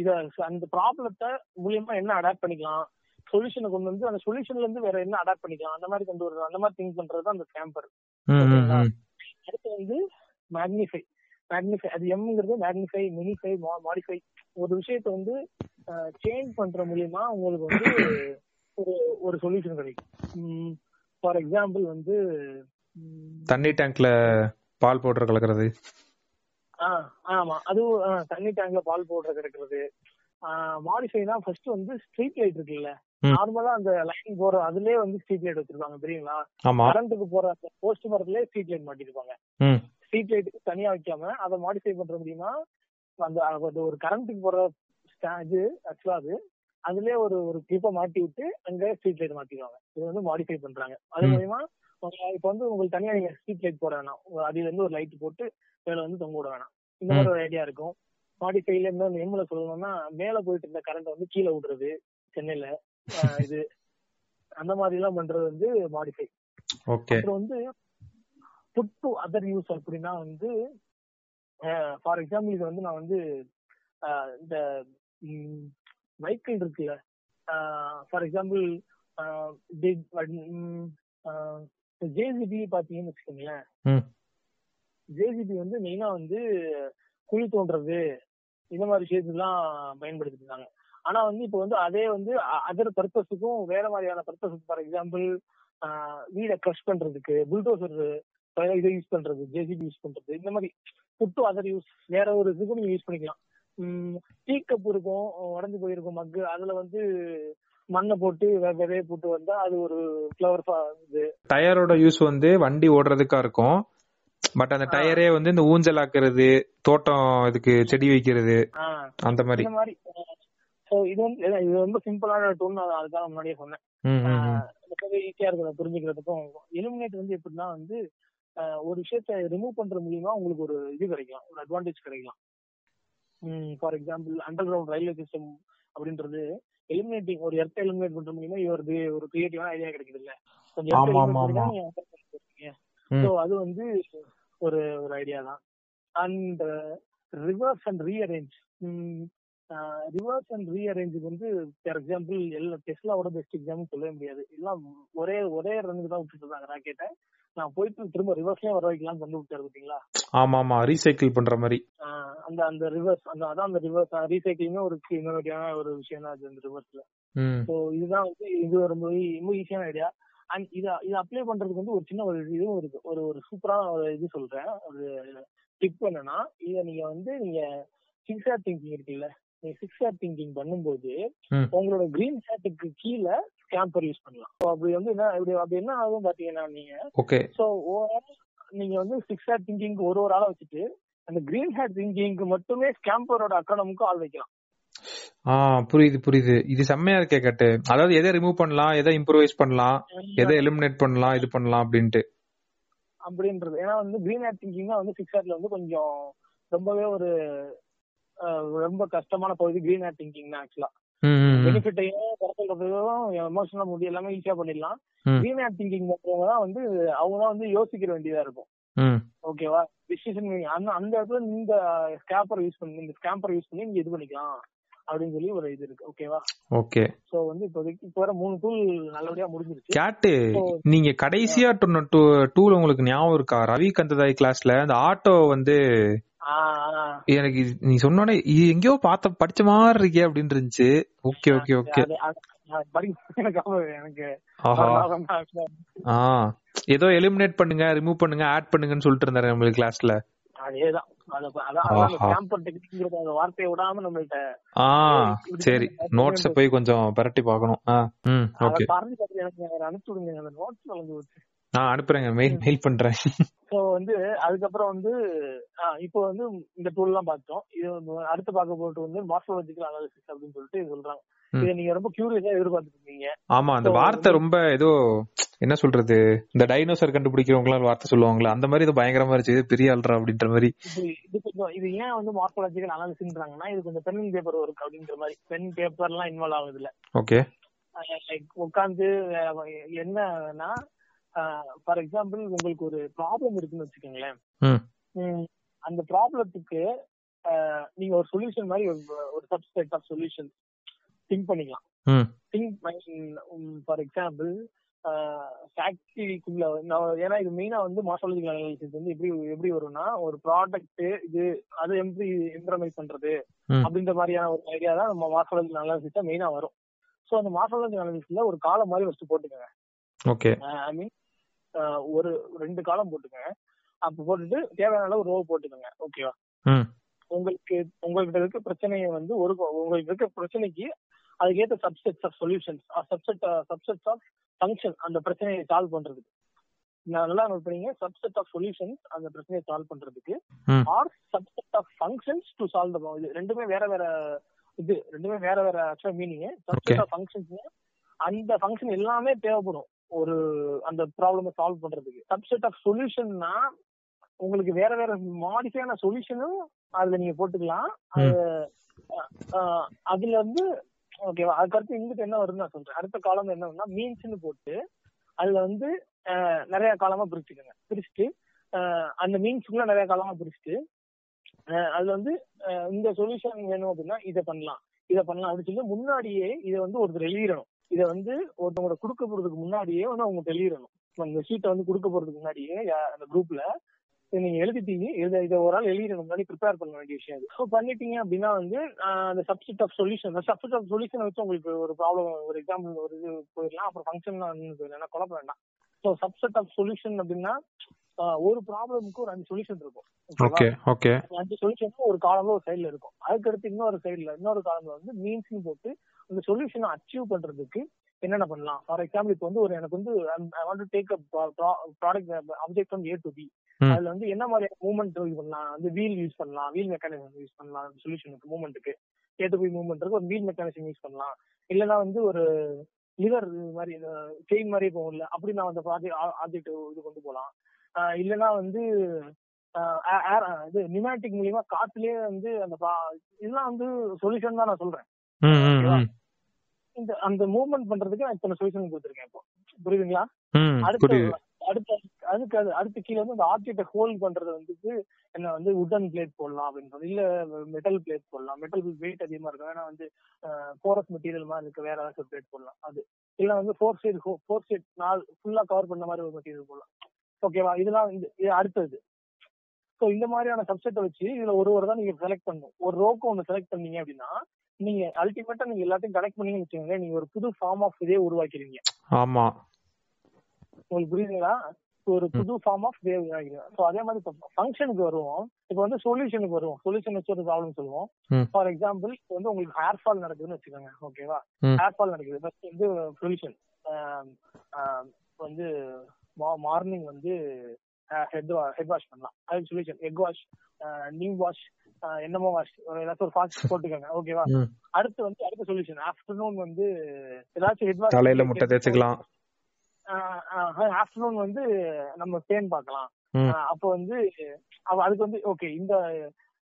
இத அந்த ப்ராப்ளத்தை மூலியமா என்ன அடாப்ட் பண்ணிக்கலாம்? சொல்யூஷனை கொண்டு வந்து அந்த சொல்யூஷன்ல இருந்து வேற என்ன அடாப்ட் பண்ணிக்கலாம்? அந்த மாதிரி கொண்டு வருது அந்த மாதிரி திங்க் பண்றது தான் அந்த கேம்பர் அடுத்து வந்து மேக்னிஃபை மேக்னிஃபை அது எம்ங்கிறது மேக்னிஃபை மினிஃபை மாடிஃபை ஒரு விஷயத்தை வந்து சேஞ்ச் பண்ற மூலியமா உங்களுக்கு வந்து ஒரு ஒரு சொல்யூஷன் கிடைக்கும். ஃபார் எக்ஸாம்பிள் வந்து தண்ணி டேங்க்ல பால் பவுடர் கலக்கிறது. ஆ, ஆமா. அதுவும் தண்ணி டேங்க்ல பால் பவுடர் கிடைக்கிறது மாடிஃபைனா ஃபர்ஸ்ட் வந்து ஸ்ட்ரீட் லைட் இருக்குல்ல. நார்மலா அந்த லைன் போற அதுலயே வந்து ஸ்ட்ரீட் லைட் வச்சிருப்பாங்க தெரியுங்களா? கரண்ட்டுக்கு போற அந்த போஸ்ட் மரத்திலே ஸ்ட்ரீட் லைட் மாட்டிருப்பாங்க. ஸ்ட்ரீட் லைட்டுக்கு தனியா வைக்காம அதை மாடிஃபை பண்ற முடியுமா? அந்த ஒரு கரண்ட்டுக்கு போற இது ஆக்சுவலா அது. அதுலயே ஒரு ஒரு கிளிப்பை மாட்டி விட்டு அங்க ஸ்ட்ரீட் லைட் மாட்டிடுவாங்க இது வந்து மாடிஃபை பண்றாங்க. அது. மூலியமா இப்ப வந்து உங்களுக்கு தனியா நீங்க ஸ்ட்ரீட் லைட் போட வேணாம். அடியில இருந்து ஒரு லைட் போட்டு மேல வந்து தொங்க விட வேணாம். இந்த மாதிரி ஒரு ஐடியா இருக்கும். மாடிஃபைல இருந்து எம்ல சொல்லணும்னா மேல போயிட்டு இருந்த கரண்ட் வந்து கீழே விடுறது சென்னையில. இது. அந்த மாதிரி எல்லாம் பண்றது வந்து மாடிஃபை அப்புறம் வந்து புட் டு அதர் யூஸ் அப்படின்னா வந்து ஃபார் எக்ஸாம்பிள் இது வந்து நான் வந்து இந்த வெஹிக்கிள் இருக்குல்ல. ஃபார் எக்ஸாம்பிள் ஜேசிபி பாத்தீங்கன்னு வச்சுக்கோங்களேன். ஜேசிபி வந்து மெயினா வந்து குழி தோண்டுறது இந்த மாதிரி விஷயத்துலாம் பயன்படுத்திட்டு இருந்தாங்க. ஆனா வந்து இப்போ வந்து அதே வந்து அதர் பர்பஸுக்கும் வேற மாதிரியான பர்பஸுக்கு ஃபார் எக்ஸாம்பிள் வீடை க்ரஷ் பண்றதுக்கு புல்டோசர் இதை யூஸ் பண்றது ஜேசிபி யூஸ் பண்றது இந்த மாதிரி புட்டு அதர் யூஸ் வேற ஒரு இதுக்கும் நீங்க யூஸ் பண்ணிக்கலாம். டீ கப் இருக்கும் உடஞ்சு போயிருக்கும் மக்கு. அதுல வந்து மண்ணை போட்டு விதைய போட்டு வந்தா அது ஒரு ஃபிளவர் இது. டயரோட யூஸ் வந்து வண்டி ஓடுறதுக்கா இருக்கும். பட் அந்த டயரே வந்து இந்த ஊஞ்சல் ஆக்குறது தோட்டம் இதுக்கு செடி வைக்கிறது அந்த மாதிரி. இது வந்து இது ரொம்ப சிம்பிளான டூல் நான் அதுக்காக முன்னாடியே சொன்னேன். ரொம்பவே ஈஸியா இருக்கும் அதை புரிஞ்சுக்கிறதுக்கும் எலிமினேட் வந்து எப்படின்னா வந்து ஒரு விஷயத்த ரிமூவ் பண்ற மூலியமா உங்களுக்கு ஒரு இது கிடைக்கலாம் ஒரு அட்வான்டேஜ் கிடைக்கலாம். For example underground railway system அப்படின்றது எலிமினேட்டிங் ஒரு எர்த்த எலிமினேட் பண்ற மூலியமா ஒரு ஒரு கிரியேட்டிவான ஐடியா கிடைக்குது இல்ல கொஞ்சம். ஸோ அது வந்து ஒரு ஒரு ஐடியா தான். And reverse and rearrange reverse and ரீஅரேஞ்சுக்கு வந்து ஃபார் எக்ஸாம்பிள் எல்லா டெஸ்லாவோட பெஸ்ட் எக்ஸாம்பிள் சொல்லவே முடியாது. எல்லாம் ஒரே ஒரே ரன்னுக்கு தான் விட்டுட்டு இருந்தாங்க ராக்கெட்டை நான் போயிட்டு திரும்ப ரிவர்ஸ்லயே வர வைக்கலாம்னு கொண்டு விட்டாரு பாத்தீங்களா ஆமா ஆமா ரீசைக்கிள் பண்ற மாதிரி. அந்த அந்த ரிவர்ஸ் அந்த அதான் அந்த ரிவர்ஸ் ரீசைக்கிளிங்கே ஒரு இன்னோவேட்டிவான ஒரு விஷயம் தான் அது அந்த ரிவர்ஸ்ல ஸோ இதுதான் வந்து இது ரொம்ப ரொம்ப ஈஸியான ஐடியா அண்ட் இதை இதை அப்ளை பண்றதுக்கு வந்து ஒரு சின்ன ஒரு இதுவும் இருக்கு. ஒரு ஒரு சூப்பரான ஒரு இது சொல்றேன். ஒரு டிப் என்னன்னா இதை நீங்க வந்து நீங்க சிக்ஸ் ஆர் திங்கிங் இருக்குல்ல? நீங்க சிக்ஸ் ஆர் திங்கிங் பண்ணும்போது. உங்களோட கிரீன் ஹேட்டுக்கு கீழே ஸ்கேம்பர் யூஸ் பண்ணலாம். So அப்படி வந்து என்ன இப்படி அப்படி என்ன ஆகும் பாத்தீங்கன்னா நீங்க ஓகே ஸோ நீங்க வந்து சிக்ஸ் ஹேட் திங்கிங்க்கு ஒரு ஒரு ஆளை வச்சுட்டு அந்த கிரீன் ஹேட் திங்கிங்க்கு மட்டுமே ஸ்கேம்பரோட அக்காடமுக்கு ஆள் வைக்கலாம். ஆ புரியுது புரியுது. இது செம்மையா இருக்கே கட்டு. அதாவது எதை ரிமூவ் பண்ணலாம் எதை இம்ப்ரூவைஸ் பண்ணலாம் எதை எலிமினேட் பண்ணலாம் இது பண்ணலாம் அப்படின்ட்டு. அப்படின்றது. ஏன்னா வந்து கிரீன் ஹேட் திங்கிங் வந்து சிக்ஸ் ஹேட்ல வந்து கொஞ்சம் ரொம்பவே ஒரு ரொம்ப கஷ்டமான பகுதி கிரீன் ஹேட் திங்கிங் தான் ஆக்சுவலா பெனிஃபிட்டையும் குறைக்கிறதையும் எமோஷனல் முடி எல்லாமே ஈஸியா பண்ணிடலாம். ஹேட் திங்கிங் பண்றவங்க தான் வந்து அவங்க தான் வந்து யோசிக்கிற வேண்டியதா இருக்கும். ஓகேவா டிசிஷன் அந்த அந்த இடத்துல இந்த ஸ்கேப்பர் யூஸ் பண்ணி இந்த ஸ்கேம்பர் யூஸ் பண்ணி நீங்க இது பண்ணிக்கலாம். அப்படின்னு சொல்லி ஒரு இது இருக்கு. ஓகேவா ஓகே சோ வந்து இப்போதைக்கு இப்போ வர மூணு டூல் நல்லபடியா முடிஞ்சிருச்சு. கேட்டு நீங்க கடைசியா டூல் உங்களுக்கு ஞாபகம் இருக்கா? ரவி கந்ததாய் கிளாஸ்ல அந்த ஆட்டோ வந்து எனக்கு நீ சொன்னோடனே இது எங்கேயோ பார்த்த படிச்ச மாதிரி இருக்கே அப்படின்னு இருந்துச்சு. Okay okay okay. ஏதோ எலிமினேட் பண்ணுங்க ரிமூவ் பண்ணுங்க ஆட் பண்ணுங்கன்னு சொல்லிட்டு இருந்தாரு நம்மளுக்கு கிளாஸ்ல அதேதான். சரி. நோட்ஸ் போய் கொஞ்சம் பரட்டி பார்க்கணும். நான் அனுப்புறேங்க. மெயில் மெயில் பண்றேன். ஸோ வந்து அதுக்கப்புறம் வந்து இப்போ வந்து இந்த டூல் எல்லாம் பார்த்தோம். இது அடுத்து பார்க்க போட்டு வந்து மார்ஃபாலஜிக்கல் அனாலிசிஸ் அப்படின்னு சொல்லிட்டு சொல்றாங்க. இதை நீங்க ரொம்ப கியூரியஸா எதிர்பார்த்துட்டு இருக்கீங்க ஆமா அந்த வார்த்தை ரொம்ப ஏதோ என்ன சொல்றது இந்த டைனோசர் கண்டுபிடிக்கிறவங்களாம் வார்த்தை சொல்லுவாங்களா அந்த மாதிரி இது பயங்கரமா இருந்துச்சு பெரிய ஆள்றா அப்படின்ற மாதிரி. இது கொஞ்சம் இது ஏன் வந்து மார்ஃபாலஜிக்கல் அனாலிசிஸ்ன்றாங்கன்னா இது கொஞ்சம் பென் பேப்பர் ஒர்க் அப்படின்ற மாதிரி. பென் பேப்பர்லாம் இன்வால்வ் ஆகுதுல ஓகே லைக் உட்காந்து என்னன்னா ஃபார் எக்ஸாம்பிள் உங்களுக்கு ஒரு ப்ராப்ளம் இருக்குன்னு வச்சுக்கோங்களேன். அந்த ப்ராப்ளத்துக்கு நீங்க ஒரு சொல்யூஷன் மாதிரி ஒரு- சப்செட் ஆஃப் சொல்யூஷன் திங்க் பண்ணிக்கலாம். திங்க் ஃபார் எக்ஸாம்பிள் ஃபேக்டரிக்குள்ள ஏன்னா இது மெயினா வந்து மார்சாலஜிக்கல் அனாலிசிஸ் வந்து எப்படி எப்படி வரும்னா ஒரு ப்ராடக்ட் இது அது எப்படி இம்ப்ரமைஸ் பண்றது. அப்படின்ற மாதிரியான ஒரு ஐடியா தான் நம்ம மார்சாலஜிக்கல் அனாலிசிஸா மெயினா வரும். சோ அந்த மார்சாலஜிக்கல் அனாலிசிஸ்ல ஒரு காலம் மாதிரி ஃபர்ஸ்ட் போட்டுக்கோங்க. ஓகே. ஐ மீன் ஒரு ரெண்டு காலம் போட்டுக்கோங்க. அப்ப போட்டுட்டு தேவையான அளவு ரோ போட்டுக்கோங்க. ஓகேவா உங்களுக்கு உங்கள்கிட்ட இருக்க பிரச்சனையை வந்து ஒரு உங்களுக்கு இருக்க பிரச்சனைக்கு அதுக்கேற்ற subsets of solutions subset subsets of function அந்த பிரச்சனையை சால்வ் பண்றதுக்கு. நல்லா நோட் பண்ணீங்க. சப்செட் ஆஃப் சொல்யூஷன்ஸ் அந்த பிரச்சனையை சால்வ் பண்றதுக்கு. Or subset of functions to solve இது ரெண்டுமே வேற வேற இது ரெண்டுமே வேற வேற ஆக்சுவலா மீனிங். சப்செட் ஆஃப் ஃபங்க்ஷன்ஸ் அந்த ஃபங்க்ஷன் எல்லாமே தேவைப்படும். ஒரு அந்த ப்ராப்ளமை சால்வ் பண்றதுக்கு. சப்செட் ஆஃப் சொல்யூஷன்னா உங்களுக்கு வேற வேற மாடிஃபையான சொல்யூஷனும் அதுல நீங்க போட்டுக்கலாம். அதுல வந்து ஓகேவா அதுக்கடுத்து இங்கிட்டு என்ன வரும்னு நான் சொல்றேன். அடுத்த காலம் என்னன்னா மீன்ஸ்னு போட்டு அதுல வந்து நிறைய காலமா பிரிச்சுக்கோங்க. பிரிச்சுட்டு அந்த மீன்ஸ்க்குள்ள நிறைய காலமா பிரிச்சுட்டு அதுல வந்து இந்த சொல்யூஷன் வேணும் அப்படின்னா இதை பண்ணலாம். இதை பண்ணலாம் அப்படின்னு சொல்லி முன்னாடியே இதை வந்து ஒருத்தர் எழுதிடணும். இதை வந்து ஒருத்தவங்க கொடுக்க போறதுக்கு முன்னாடியே வந்து அவங்க தெளிவிடணும் அந்த ஷீட்டை வந்து கொடுக்க போறதுக்கு முன்னாடியே அந்த குரூப்ல நீங்க எழுதிட்டீங்க எழுத இதை ஒரு ஆள் எழுதிடணும் முன்னாடி ப்ரிப்பேர் பண்ண வேண்டிய விஷயம் அது ஸோ பண்ணிட்டீங்க அப்படின்னா வந்து அந்த subset of solution subset of solution வச்சு உங்களுக்கு ஒரு ப்ராப்ளம் ஒரு எக்ஸாம்பிள் ஒரு இது போயிடலாம். அப்புறம் ஃபங்க்ஷன் போயிடலாம் குழப்ப வேண்டாம். ஸோ சப்செட் ஆஃப் சொல்யூஷன் அப்படின்னா ஒரு ப்ராப்ளமுக்கு ஒரு அஞ்சு சொல்யூஷன் இருக்கும்? Okay okay. அஞ்சு சொல்யூஷன் ஒரு காலம்ல ஒரு சைடுல இருக்கும். அதுக்கடுத்து இன்னொரு சைடுல இன்னொரு காலம்ல வந்து மீன்ஸ்னு போட்டு அந்த சொல்யூஷனை அச்சீவ் பண்றதுக்கு என்னென்ன பண்ணலாம்? ஃபார் எக்ஸாம்பிள் இப்போ வந்து ஒரு எனக்கு வந்து I want to take product object from A to B. அதுல வந்து என்ன மாதிரி மூவ்மெண்ட் யூஸ் பண்ணலாம்? வந்து வீல் யூஸ் பண்ணலாம் வீல் மெக்கானிசம் யூஸ் பண்ணலாம் சொல்யூஷனுக்கு மூவ்மெண்ட்டுக்கு ஏ டு பி மூவ்மெண்ட்டுக்கு ஒரு வீல் மெக்கானிசம் யூஸ் பண்ணலாம். இல்லைன்னா வந்து ஒரு லிவர் மாதிரி செயின் மாதிரி போகும்ல அப்படி நான் அந்த ஆப்ஜெக்ட் இது கொண்டு போகலாம். இல்லைன்னா வந்து இது நிமேட்டிக் மூலியமா காத்துலயே வந்து அந்த இதெல்லாம் வந்து சொல்யூஷன் தான் நான் சொல்றேன். இந்த அந்த மூவ்மெண்ட் பண்றதுக்கு நான் இத்தனை சொல்யூஷன் கொடுத்துருக்கேன் இப்போ. புரியுதுங்களா? அடுத்து அடுத்து அதுக்கு அது அடுத்து கீழே வந்து அந்த ஆப்ஜெக்ட ஹோல்ட் பண்றது வந்துட்டு என்ன வந்து உடன் பிளேட் போடலாம் அப்படின்றது இல்ல மெட்டல் பிளேட் போடலாம். மெட்டல் வெயிட் அதிகமா இருக்கும். ஏன்னா வந்து போரஸ் மெட்டீரியல் மாதிரி இருக்க. வேற ஏதாச்சும் பிளேட் போடலாம். அது. இல்ல வந்து ஃபோர் சைடு ஃபோர் சைட் நாள் ஃபுல்லா கவர் பண்ண மாதிரி ஒரு மெட்டீரியல் போடலாம். ஓகேவா இதெல்லாம் அடுத்தது. ஸோ இந்த மாதிரியான சப்செட்டை வச்சு இதுல ஒரு ஒரு தான் நீங்க செலக்ட் பண்ணணும். ஒரு ரோக்கு ஒன்று செலக்ட் பண்ணீங்க அப்படின்னா நீங்க அல்டிமேட்டா நீங்க எல்லாத்தையும் கனெக்ட் பண்ணீங்கன்னு வச்சுக்கோங்களேன் நீங்க ஒரு புது ஃபார்ம் ஆஃப் இதே உருவாக்கிறீங்க ஆமா. உங்களுக்கு புரியுதுங்களா? ஒரு புது ஃபார்ம் ஆஃப் வேவ் ஸோ அதே மாதிரி ஃபங்க்ஷனுக்கு வருவோம். இப்போ வந்து சொல்யூஷனுக்கு வருவோம். சொல்யூஷன் வச்சு ஒரு ப்ராப்ளம் சொல்லுவோம். ஃபார் எக்ஸாம்பிள் இப்போ வந்து உங்களுக்கு ஹேர் ஃபால் நடக்குதுன்னு வச்சுக்கோங்க. ஓகேவா. ஹேர் ஃபால் நடக்குது. ஃபர்ஸ்ட் வந்து சொல்யூஷன் வந்து மார்னிங் வந்து ஹெட் ஹெட் வாஷ் பண்ணலாம். அது solution egg wash neem wash என்னமோ வாஷ் ஏதாச்சும் ஒரு ஃபாஸ்ட் போட்டுக்கோங்க. ஓகேவா. அடுத்து வந்து அடுத்த சொல்யூஷன் ஆஃப்டர்நூன் வந்து ஏதாச்சும் ஹெட் வாஷ் தலையில முட்டை தேய்ச்சிக்கலாம். ஆஃப்டர்நூன் வந்து நம்ம பேன் பார்க்கலாம். அப்போ வந்து அதுக்கு வந்து ஓகே இந்த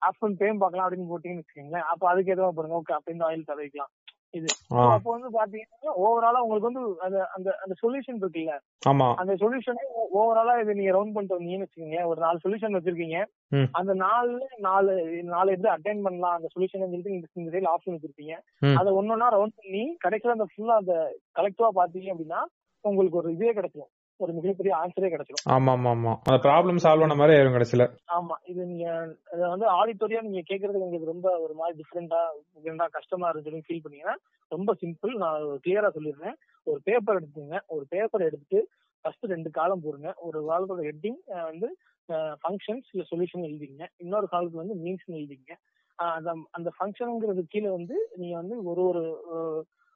ஆஃப்டர்நூன் பேன் பார்க்கலாம் அப்படின்னு போட்டீங்கன்னு வச்சுக்கோங்களேன். அப்ப அதுக்கு எதுவும் பாருங்க ஓகே அப்ப இந்த ஆயில் தடவிக்கலாம். இது. அப்போ வந்து பாத்தீங்கன்னா ஓவராலா உங்களுக்கு வந்து அந்த அந்த அந்த சொல்யூஷன் இருக்குல்ல? ஆமா. அந்த சொல்யூஷனே ஓவராலா இது நீங்க ரவுண்ட் பண்ணிட்டு வந்தீங்கன்னு வச்சுக்கோங்க. ஒரு நாலு சொல்யூஷன் வச்சிருக்கீங்க. அந்த நாலு நாலு நாலு எப்படி அட்டைன் பண்ணலாம். அந்த சொல்யூஷன் சொல்லிட்டு இந்த சைடுல ஆப்ஷன் வச்சிருப்பீங்க. அதை ஒன்னொன்னா ரவுண்ட் பண்ணி கடைசியில அந்த ஃபுல்லா அந்த கலெக்டிவா பாத்தீங்க அப்படின்னா உங்களுக்கு ஒரு இதே கிடைச்சிடும் ஒரு மிகப்பெரிய ஆன்சரே கிடைச்சிடும் ஆமா ஆமா ஆமா அந்த ப்ராப்ளம் சால்வ் பண்ண மாதிரி ஆயிரும் கடைசியில. ஆமா. இது நீங்க இதை வந்து ஆடிட்டோரியா நீங்க கேக்குறது உங்களுக்கு ரொம்ப ஒரு மாதிரி டிஃப்ரெண்டா டிஃப்ரெண்டா கஷ்டமா இருக்குன்னு ஃபீல் பண்ணீங்கன்னா ரொம்ப சிம்பிள் நான் கிளியரா சொல்லிடுறேன். ஒரு பேப்பர் எடுத்துங்க ஒரு பேப்பர் எடுத்துட்டு ஃபர்ஸ்ட் ரெண்டு காலம் போடுங்க. ஒரு காலத்தோட ஹெட்டிங் வந்து ஃபங்க்ஷன்ஸ் இல்ல சொல்யூஷன் எழுதிங்க இன்னொரு காலத்துல வந்து மீன்ஸ் எழுதிங்க அந்த அந்த ஃபங்க்ஷனுங்கிறது கீழே வந்து நீங்க வந்து ஒரு ஒரு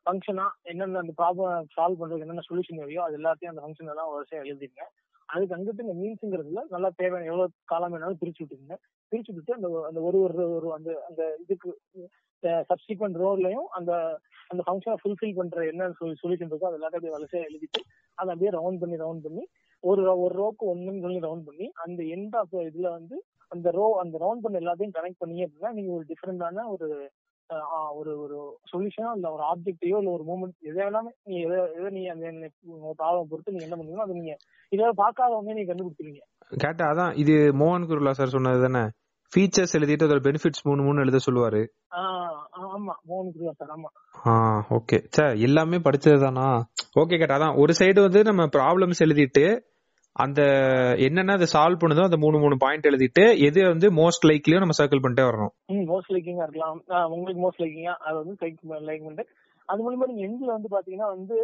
ஃபங்க்ஷனா என்னென்ன அந்த ப்ராப்ளம் சால்வ் பண்றதுக்கு என்னென்ன சொல்யூஷன் தேவையோ அது எல்லாத்தையும் அந்த ஃபங்க்ஷன் எல்லாம் வரிசையா எழுதிருங்க அதுக்கு அங்கிட்டு இந்த மீன்ஸுங்கிறதுல நல்லா தேவையான எவ்வளவு காலம் வேணாலும் பிரிச்சு விட்டுருங்க பிரிச்சு விட்டு அந்த அந்த ஒரு ஒரு ஒரு அந்த அந்த இதுக்கு சப்சிக்வெண்ட் ரோட்லயும் அந்த அந்த ஃபங்க்ஷனை ஃபுல்ஃபில் பண்ற என்ன சொல்யூஷன் இருக்கோ அது எல்லாத்தையும் வரிசையா எழுதிட்டு அதை அப்படியே ரவுண்ட் பண்ணி ரவுண்ட் பண்ணி ஒரு ஒரு ரோக்கு ஒண்ணுன்னு சொல்லி ரவுண்ட் பண்ணி அந்த எண்ட் ஆஃப் இதுல வந்து அந்த ரோ அந்த ரவுண்ட் பண்ண எல்லாத்தையும் கனெக்ட் பண்ணி அப்படின்னா நீங்க ஒரு டிஃப்ரெண்டான ஒரு ஒரு ஒரு சொல்யூஷனோ இல்ல ஒரு ஆப்ஜெக்டையோ இல்ல ஒரு மூமெண்ட் எதை வேணாலும் நீ எதை எதை நீ அந்த ப்ராப்ளம் பொறுத்து நீங்க என்ன பண்ணுவீங்களோ அதை நீங்க இதை பார்க்காதவங்க நீங்க கண்டுபிடிச்சிருவீங்க. கேட்டா அதான் இது மோகன் குருலா சார் சொன்னது தானே? ஃபீச்சர்ஸ் எழுதிட்டு அதோட பெனிஃபிட்ஸ் மூணு மூணு எழுத சொல்லுவாரு. ஆமா மோகன் குருவா சார் ஆமா. ஆ ஓகே சே எல்லாமே படிச்சதுதானா? ஓகே கேட்டா அதான் ஒரு சைடு வந்து நம்ம ப்ராப்ளம்ஸ் எழுதிட்டு அந்த என்னென்ன அதை சால்வ் பண்ணுதோ அந்த மூணு மூணு பாயிண்ட் எழுதிட்டு எது வந்து மோஸ்ட் லைக்லியோ நம்ம சர்க்கிள் பண்ணிட்டே வரணும். மோஸ்ட் லைக்கிங்கா இருக்கலாம். உங்களுக்கு மோஸ்ட் லைக்கிங்கா அது வந்து லைக் பண்ணிட்டு. அது மூலியமா நீங்க எண்ட்ல வந்து பாத்தீங்கன்னா வந்து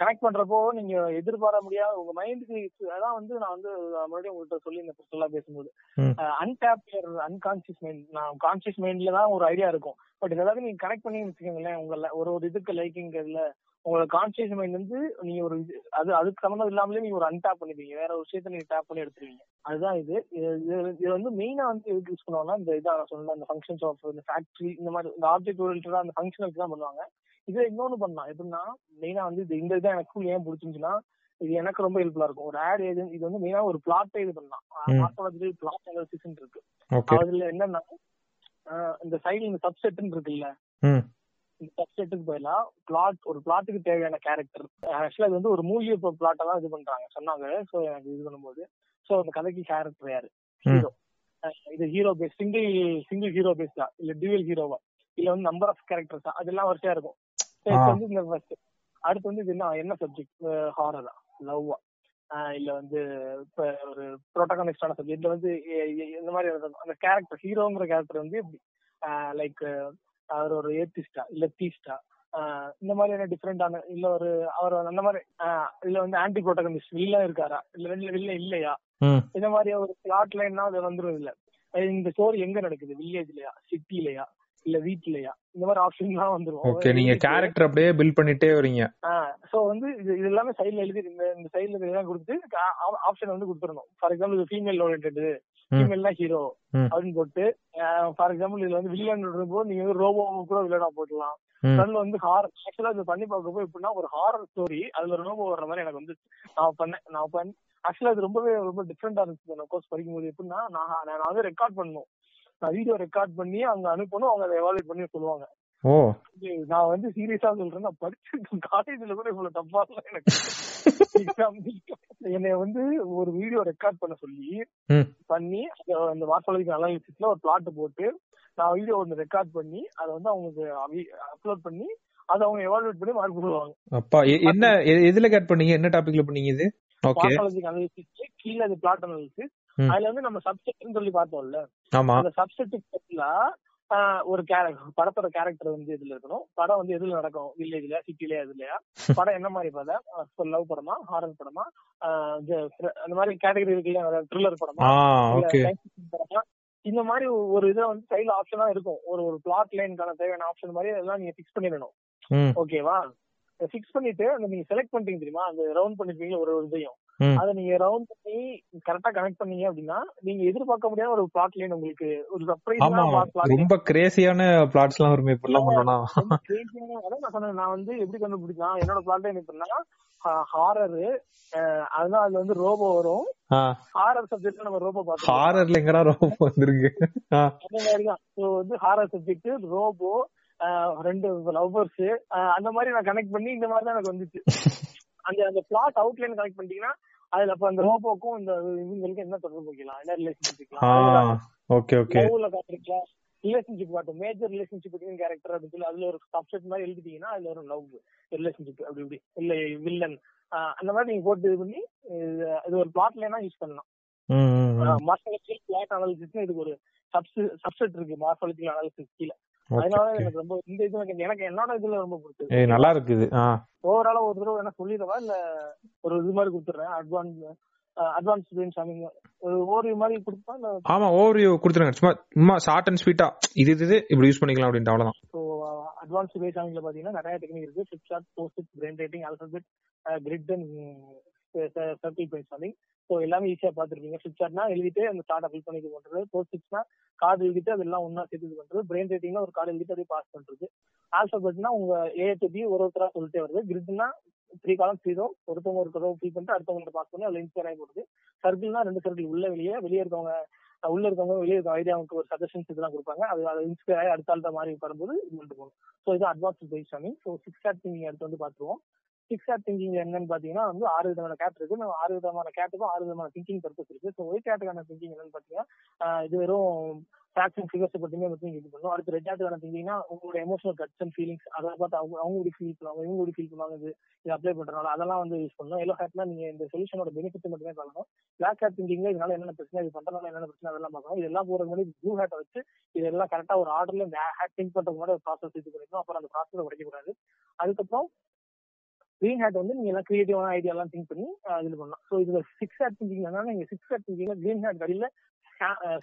கனெக்ட் பண்றப்போ நீங்க எதிர்பார்க்க முடியாத உங்க மைண்டுக்கு அதான் வந்து நான் வந்து மறுபடியும் உங்கள்கிட்ட சொல்லி இந்த எல்லாம் பேசும்போது. அன்டாப் அன்கான்சியஸ் மைண்ட் நான் கான்சியஸ் மைண்ட்ல தான் ஒரு ஐடியா இருக்கும். பட் இதெல்லாம் நீங்க கனெக்ட் பண்ணி வச்சுக்கோங்களேன் உங்கள ஒரு ஒரு இதுக்கு லைக்கிங் இதுல உங்களோட கான்சியஸ் மைண்ட் வந்து நீங்க ஒரு அது அதுக்கு சம்மந்தம் இல்லாமலே நீங்க ஒரு அன்டாப் பண்ணிப்பீங்க. வேற ஒரு விஷயத்த நீங்க டேப் பண்ணி எடுத்துருவீங்க. அதுதான் இது. இது- வந்து மெயினா வந்து எதுக்கு யூஸ் பண்ணுவாங்கன்னா இந்த இதான் சொன்ன அந்த ஃபங்க்ஷன்ஸ் ஆஃப் இந்த ஃபேக்டரி இந்த மாதிரி இந்த ஆப்ஜெக்ட் ஓரியன்டா அந்த ஃபங்க்ஷனுக்கு தான் பண்ணுவாங்க. இது இன்னொன்னு பண்ணலாம். எப்படின்னா மெயினா வந்து இது இந்த இதான் எனக்கு ஏன் பிடிச்சிருந்துச்சுன்னா இது எனக்கு ரொம்ப ஹெல்ப்ஃபுல்லா இருக்கும். ஒரு ஆட் ஏஜென்ட் இது வந்து மெயினா ஒரு பிளாட்டே இது பண்ணலாம். மார்க்காலஜிக்கல் பிளாட் அனாலிசிஸ் இருக்கு. அதுல என்னன்னா இந்த சைடுல இந்த சப்செட்னு இருக்குல்ல சப்செட்டுக்கு பதிலா பிளாட் ஒரு பிளாட்டுக்கு தேவையான கேரக்டர் ஆக்சுவலா இது வந்து ஒரு மூலிகை பிளாட்டை தான் இது பண்றாங்க. சொன்னாங்க. சோ எனக்கு இது பண்ணும்போது சோ அந்த கதைக்கு கேரக்டர் யாரு. ஹீரோ இது hero face single single hero face தான் இல்ல டியூவல் ஹீரோவா இல்ல வந்து நம்பர் ஆஃப் கேரக்டர்ஸ் தான் அதெல்லாம் வரிசையா இருக்கும். வந்து இந்த first. அடுத்து வந்து இது என்ன என்ன சப்ஜெக்ட் ஹாரரா லவ்வா இல்ல வந்து இப்ப ஒரு ப்ரோட்டகானிஸ்டான சப்ஜெக்ட் வந்து இந்த மாதிரி. அந்த கேரக்டர் ஹீரோங்கிற கேரக்டர் வந்து லைக் அவர் ஒரு ஏத்திஸ்டா இல்ல தீஸ்டா. இந்த மாதிரியான டிஃப்ரெண்டான இல்ல ஒரு அவர் அந்த மாதிரி இல்ல வந்து ஆன்டி ப்ரோட்டகனிஸ்ட் வில்ல இருக்காரா? இல்ல வில்ல வில்ல இல்லையா? இந்த மாதிரி ஒரு பிளாட் லைன்னா அது வந்துரும் இல்ல இந்த ஸ்டோரி எங்க நடக்குது? வில்லேஜ்லயா சிட்டிலயா இல்ல வீட்லயா? இந்த மாதிரி ஆப்ஷன் எல்லாம் வந்துரும். ஓகே நீங்க கேரக்டர் அப்படியே பில்ட் பண்ணிட்டே வரீங்க. சோ வந்து இது இது எல்லாமே சைடுல எழுதி இந்த இந்த சைடுல இதெல்லாம் கொடுத்து ஆப்ஷன் வந்து கொடுத்துடணும். ஃபார் எக்ஸாம்பிள் இது ஃபீமேல் ஓரியன்டட் ம். ஃபீமேல்னா ஹீரோ. அப்படின்னு போட்டு ஃபார் எக்ஸாம்பிள் இதுல வந்து வில்லன் போது நீங்க வந்து ரோபோ கூட வில்லனா போடலாம் ம். அதுல வந்து ஹாரர் ஆக்சுவலா இது பண்ணி பார்க்கப்போ எப்படின்னா ஒரு ஹாரர் ஸ்டோரி அதுல ரோபோ வர்ற மாதிரி எனக்கு வந்து நான் பண்ணேன் நான் பண்ண ஆக்சுவலா அது ரொம்பவே ரொம்ப டிஃப்ரெண்டா இருந்துச்சு நான் கோர்ஸ் படிக்கும்போது எப்படின்னா நான் நான் வந்து ரெக்கார்ட் பண்ணணும் நான் வீடியோ ரெக்கார்ட் பண்ணி அங்க அனுப்பணும் அவங்க அதை எவாலுவேட் பண்ணி சொல்லுவாங்க ஓ. நான் வந்து சீரியஸா சொல்றேன் நான் படிச்சிருக்கேன் காலேஜ்ல கூட இவ்வளவு தப்பா இல்ல எனக்கு. என்னைய வந்து ஒரு வீடியோ ரெக்கார்ட் பண்ண சொல்லி. பண்ணி அந்த- மார்பாலஜிக்கல் அனாலிசிஸ்ல ஒரு பிளாட் போட்டு நான் வீடியோ ஒன்று ரெக்கார்ட் பண்ணி அதை வந்து அவங்களுக்கு அப்லோட் பண்ணி அதை அவங்க எவாலுவேட் பண்ணி மார்க் போடுவாங்க. அப்பா என்ன எதுல கட் பண்ணீங்க? என்ன டாபிக்ல பண்ணீங்க இது? ஓகே அனாலிசிஸ் கீழே அது பிளாட் அனாலிசிஸ். அதுல வந்து நம்ம சப்ஜெக்ட்னு சொல்லி பார்த்தோம்ல. ஆமா. அந்த சப்ஜெக்ட்டுக்கு பதிலா ஒரு கேரக்டர் படத்தோட கேரக்டர் வந்து இதுல இருக்கணும். படம் வந்து எதுல நடக்கும்? வில்லேஜ்ல சிட்டில எதுலயா? படம் என்ன மாதிரி படம்? லவ் படமா? ஹாரர் படமா? இது, அந்த மாதிரி கேட்டகரி இருக்குல்ல த்ரில்லர் படமா? படமா? இந்த மாதிரி ஒரு இதுல வந்து சைடுல ஆப்ஷனா இருக்கும். ஒரு ஒரு பிளாட் லைனுக்கான தேவையான ஆப்ஷன் மாதிரி எல்லாம் நீங்க ஃபிக்ஸ் பண்ணிடணும். ஓகேவா ஃபிக்ஸ் பண்ணிட்டு அந்த நீங்க செலக்ட் பண்ணிட்டீங்க தெரியுமா? அந்த ரவுண்ட் பண்ணிருப்பீங்க ஒரு ஒரு இதையும். அதை நீங்க ரவுண்ட் பண்ணி கரெக்டா கனெக்ட் பண்ணீங்க அப்படின்னா நீங்க எதிர்பார்க்க முடியாத ஒரு பிளாட் லைன் உங்களுக்கு ஒரு சர்ப்ரைஸ் ரொம்ப கிரேசியான பிளாட்ஸ் எல்லாம் வருமே crazy-யான அதான் நான் சொன்னேன் நான் வந்து எப்படி கண்டுபிடிக்கலாம் என்னோட பிளாட் லைன் எப்படின்னா ஹாரரு அதுதான் அதுல வந்து ரோபோ வரும். ஹாரர் சப்ஜெக்ட்ல நம்ம ரோபோ பார்த்தோம் ஹாரர்ல எங்கடா ரொம்ப வந்திருக்கு? அந்த மாதிரிதான் ஸோ வந்து ஹாரர் சப்ஜெக்ட் ரோபோ ரெண்டு லவ்வர்ஸ் அந்த மாதிரி நான் கனெக்ட் பண்ணி இந்த மாதிரி தான் எனக்கு வந்துச்சு. அந்த அந்த பிளாட் அவுட்லைன் கனெக்ட் பண்ணிட்டீங்கன்னா அதுல அப்ப அந்த ரோபோக்கும் இந்த இவங்களுக்கு என்ன தொடர்பு வைக்கலாம்? என்ன ரிலேஷன்ஷிப் ஓகே ஓகே லவ்ல காட்டிருக்கலாம் ரிலேஷன்ஷிப் காட்டும். மேஜர் ரிலேஷன்ஷிப் கேரக்டர் அப்படின்னு சொல்லி அதுல ஒரு சப்செட் மாதிரி எழுதிட்டீங்கன்னா அதுல ஒரு லவ் ரிலேஷன்ஷிப் அப்படி இப்படி. இல்ல வில்லன் அந்த மாதிரி நீங்க போட்டு இது பண்ணி இது ஒரு பிளாட் லைனா யூஸ் பண்ணலாம். ம், ம், ம். மார்பாலஜிக்கல் பிளாட் அனாலிசிஸ் இதுக்கு ஒரு சப்செட் இருக்கு. மார்பாலஜிக்கல் அனாலிசிஸ் கீழே. அதனால எனக்கு ரொம்ப இந்த இது எனக்கு என்னோட இதுல ரொம்ப பிடிச்சது. ஏய் நல்லா இருக்குது. ஓவராலா ஒரு தடவை என்ன சொல்லிடவா? இல்ல ஒரு இது மாதிரி கொடுத்துறேன். அட்வான்ஸ் அட்வான்ஸ் பிரெயின் ஷாமிங் ஒரு ஓரியம் மாதிரி கொடுப்பா? இல்ல ஆமா ஓவர்வியூ கொடுத்துருங்க. சும்மா சும்மா ஷார்ட் அண்ட் ஸ்வீட்டா இது இது இப்படி யூஸ் பண்ணிக்கலாம் அப்படின்ட்டு அவ்வளவுதான். ஸோ அட்வான்ஸ் பேஸ் ஆங்கில பாத்தீங்கன்னா நிறைய டெக்னிக் இருக்கு. Flip chart post brain writing alphabet grid and circle base charting so எல்லாமே ஈஸியாக பார்த்துருப்பீங்க. ஃபிளிப் சார்ட்னா எழுதிட்டு அந்த சார்ட்டை ஃபில் பண்ணி இது பண்றது போஸ்ட் சிக்ஸ்னா கார்டு எழுதிட்டு அதெல்லாம் ஒன்றா சேர்த்து இது பண்ணுறது பிரெயின் ரைட்டிங்னா ஒரு கார்டு எழுதிட்டு அப்படியே பாஸ் பண்ணுறது ஆல்பபெட்னா உங்க ஏ டு பி ஒரு ஒருத்தரா சொல்லிட்டே வருது. கிரிட்னா த்ரீ காலம் த்ரீ ரோ ஒருத்தவங்க ஒரு ரோ ஃபில் பண்ணிட்டு அடுத்தவங்க பாஸ் பண்ணி அதில் இன்ஸ்பயர் ஆகி போடுது சர்க்கிள்னா ரெண்டு சர்க்கிள் உள்ள வெளியே. வெளியே இருக்கவங்க உள்ள இருக்கவங்க வெளியே இருக்க அவங்களுக்கு ஒரு சஜஷன்ஸ் இதெல்லாம் கொடுப்பாங்க. அது அதை இன்ஸ்பயர் ஆகி அடுத்த ஆள்கிட்ட மாதிரி வரும்போது இது பண்ணிட்டு போகணும். ஸோ இது அட்வான்ஸ் பேஸ் பண்ணி ஸோ சிக்ஸ் ஆட் நீங்கள் அடுத்து வந்து பார்த்துருவோம். சிக்ஸ் திங்கிங் என்னன்னு பாத்தீங்கன்னா வந்து ஆறு விதமான கேட் இருக்கு. நம்ம ஆறு விதமான கேட்டுக்கும் ஆறு விதமான திங்கிங் பர்பஸ் இருக்கு. ஸோ ஒயிட் கேட்டுக்கான திங்கிங் என்னன்னு பாத்தீங்கன்னா இது வெறும் ஃபேக்ட்ஸ் அண்ட் ஃபிகர்ஸ் பத்தியுமே பத்தி இது பண்ணும். அடுத்து ரெட் கேட்டுக்கான திங்கிங்னா உங்களோட எமோஷனல் கட்ஸ் அண்ட் ஃபீலிங்ஸ் அதை பார்த்து அவங்க அவங்க எப்படி ஃபீல் பண்ணுவாங்க இவங்க எப்படி ஃபீல் பண்ணுவாங்க இது இது அப்ளை பண்றதுனால அதெல்லாம் வந்து யூஸ் பண்ணணும். எல்லோ ஹேட்னா நீங்க இந்த சொல்யூஷனோட பெனிஃபிட் மட்டுமே பண்ணணும் பிளாக் ஹேட் திங்கிங்ல இதனால என்னென்ன பிரச்சனை இது பண்றதுனால என்னென்ன பிரச்சனை அதெல்லாம் பார்க்கணும். இதெல்லாம் போறது முன்னாடி ப்ளூ ஹேட்டை வச்சு இதெல்லாம் கரெக்டா ஒரு ஆர்டர்ல ஹேட் திங்க் பண்றது முன்னாடி ஒரு ப்ராசஸ் இது பண்ணிக்கணும். அப்புறம் அந்த ப்ராசஸ் உடைக்கக்கூடாது. அதுக்கப்புறம் க்ரீன் ஹேட் வந்து நீங்க எல்லாம் கிரியேட்டிவான ஐடியா எல்லாம் திங்க் பண்ணி இது பண்ணலாம். ஸோ இதுல சிக்ஸ் ஹேட் திங்கிங் நீங்க சிக்ஸ் ஹேட் திங்கிங்ல கிரீன் ஹேட் கடையில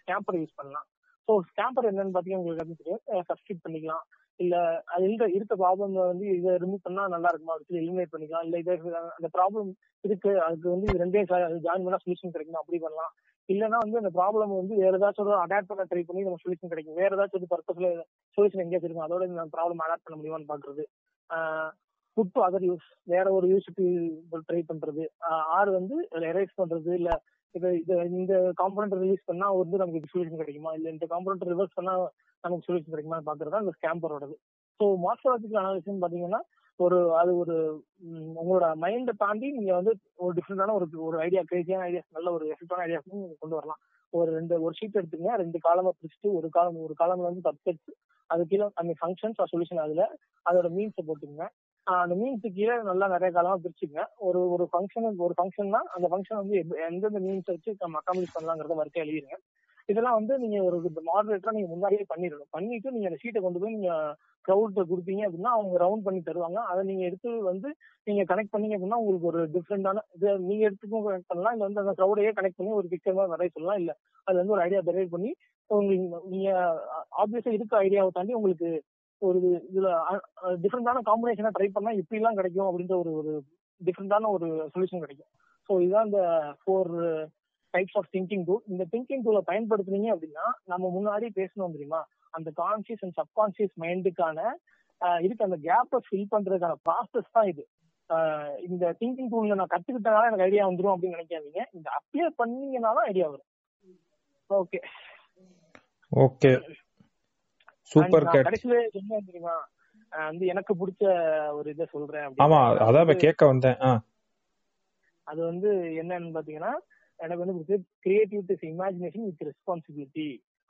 ஸ்டாம்பர் யூஸ் பண்ணலாம். ஸோ ஸ்டாம்பர் என்னன்னு பாத்தீங்கன்னா உங்களுக்கு வந்து தெரியும். சப்ஸ்டியூட் பண்ணிக்கலாம். இல்ல அது இருக்க இருக்க ப்ராப்ளம் வந்து இதை ரிமூவ் பண்ணா நல்லா இருக்குமா? அப்படின்னு எலிமினேட் பண்ணிக்கலாம். இல்ல இதை அந்த ப்ராப்ளம் இருக்கு அதுக்கு வந்து இது ரெண்டே ஜாயின் பண்ணா சொல்யூஷன் கிடைக்கும்? அப்படி பண்ணலாம். இல்லைன்னா வந்து அந்த ப்ராப்ளம் வந்து வேற ஏதாச்சும் ஒரு அடாப்ட் பண்ண ட்ரை பண்ணி நம்ம சொல்யூஷன் கிடைக்கும். வேற ஏதாச்சும் ஒரு பர்பஸ்ல சொல்யூஷன் எங்கேயாச்சும் இருக்கும். அதோட இந்த ப்ராப்ளம் அடாப்ட் பண்ண முடியுமான்னு பாக்குறது புட் டு அதர் யூஸ் வேற ஒரு யூஸுக்கு ட்ரை பண்றது. ஆர் வந்து எரேஸ் பண்றது இல்ல இது இது இந்த காம்பனண்ட் ரிலீஸ் பண்ணா வந்து நமக்கு சொல்யூஷன் கிடைக்குமா? இல்ல இந்த காம்பனண்ட் ரிவர்ஸ் பண்ணா நமக்கு சொல்யூஷன் கிடைக்குமா பாக்குறது அந்த ஸ்கேம்பரோடது ஸோ மார்க்சாலஜிக்கல் அனாலிசிஸ் பாத்தீங்கன்னா ஒரு அது ஒரு உங்களோட மைண்டை தாண்டி நீங்க வந்து ஒரு டிஃப்ரெண்டான ஒரு ஒரு ஐடியா கிரேசியான ஐடியாஸ் நல்ல ஒரு எஃபெக்டான ஐடியாஸ் நீங்க கொண்டு வரலாம். ஒரு ரெண்டு ஒரு ஷீட் எடுத்துங்க ரெண்டு காலமா பிரிச்சுட்டு ஒரு காலம் ஒரு காலம்ல வந்து சப்ஜெக்ட்ஸ் அது கீழே அந்த ஃபங்க்ஷன்ஸ் சொல்யூஷன் அதுல அதோட மீன்ஸை போட்டுங்க அந்த மீன்ஸுக்கு கீழே நல்லா நிறைய காலமா பிரிச்சுங்க ஒரு ஒரு ஃபங்க்ஷன் ஒரு ஃபங்க்ஷன்னா அந்த ஃபங்க்ஷன் வந்து எந்தெந்த மீன்ஸ் வச்சு நம்ம அக்காமலிஷ் பண்ணலாங்கிறத வரைக்கும் எழுதிருங்க. இதெல்லாம் வந்து நீங்க ஒரு மாடரேட்டரா நீங்க முன்னாடியே பண்ணிடணும். பண்ணிட்டு நீங்க அந்த ஷீட்டை கொண்டு போய் நீங்க க்ரௌட் கொடுத்தீங்க அப்படின்னா அவங்க ரவுண்ட் பண்ணி தருவாங்க. அதை நீங்க எடுத்து வந்து நீங்க கனெக்ட் பண்ணீங்க அப்படின்னா உங்களுக்கு ஒரு டிஃப்ரெண்டான இது நீங்க எடுத்துக்கும் கனெக்ட் பண்ணலாம். இல்ல வந்து அந்த கிரௌடையே கனெக்ட் பண்ணி ஒரு பிக்சர் மாதிரி வரைய சொல்லலாம். இல்ல அதுல வந்து ஒரு ஐடியா டெரைவ் பண்ணி உங்களுக்கு நீங்க ஆப்வியஸா இருக்க ஐடியாவை தாண்டி உங்களுக்கு ஒரு இதுல டிஃப்ரெண்டான காம்பினேஷனை ட்ரை பண்ணா இப்படி எல்லாம் கிடைக்கும் அப்படின்ற ஒரு ஒரு டிஃப்ரெண்டான ஒரு சொல்யூஷன் கிடைக்கும். ஸோ இதுதான் இந்த four types of thinking tool இந்த திங்கிங் டூலை பயன்படுத்துனீங்க அப்படின்னா நம்ம முன்னாடி பேசணும் தெரியுமா? அந்த கான்சியஸ் அண்ட் சப்கான்சியஸ் மைண்டுக்கான இதுக்கு அந்த கேப்பை ஃபில் பண்றதுக்கான ப்ராசஸ் தான் இது. இந்த திங்கிங் டூல்ல நான் கத்துக்கிட்டனால எனக்கு ஐடியா வந்துடும் அப்படின்னு நினைக்காதீங்க. இந்த அப்ளை பண்ணீங்கனாலும் ஐடியா வரும். ஓகே ஓகே சூப்பர் கேட். கடைசியில என்ன தெரியுமா? வந்து எனக்கு பிடிச்ச ஒரு இதை சொல்றேன் ஆமா அதான் கேட்க வந்தேன். அது வந்து என்னன்னு பாத்தீங்கன்னா எனக்கு வந்து பிடிச்சது கிரியேட்டிவிட்டி இமேஜினேஷன் வித் ரெஸ்பான்சிபிலிட்டி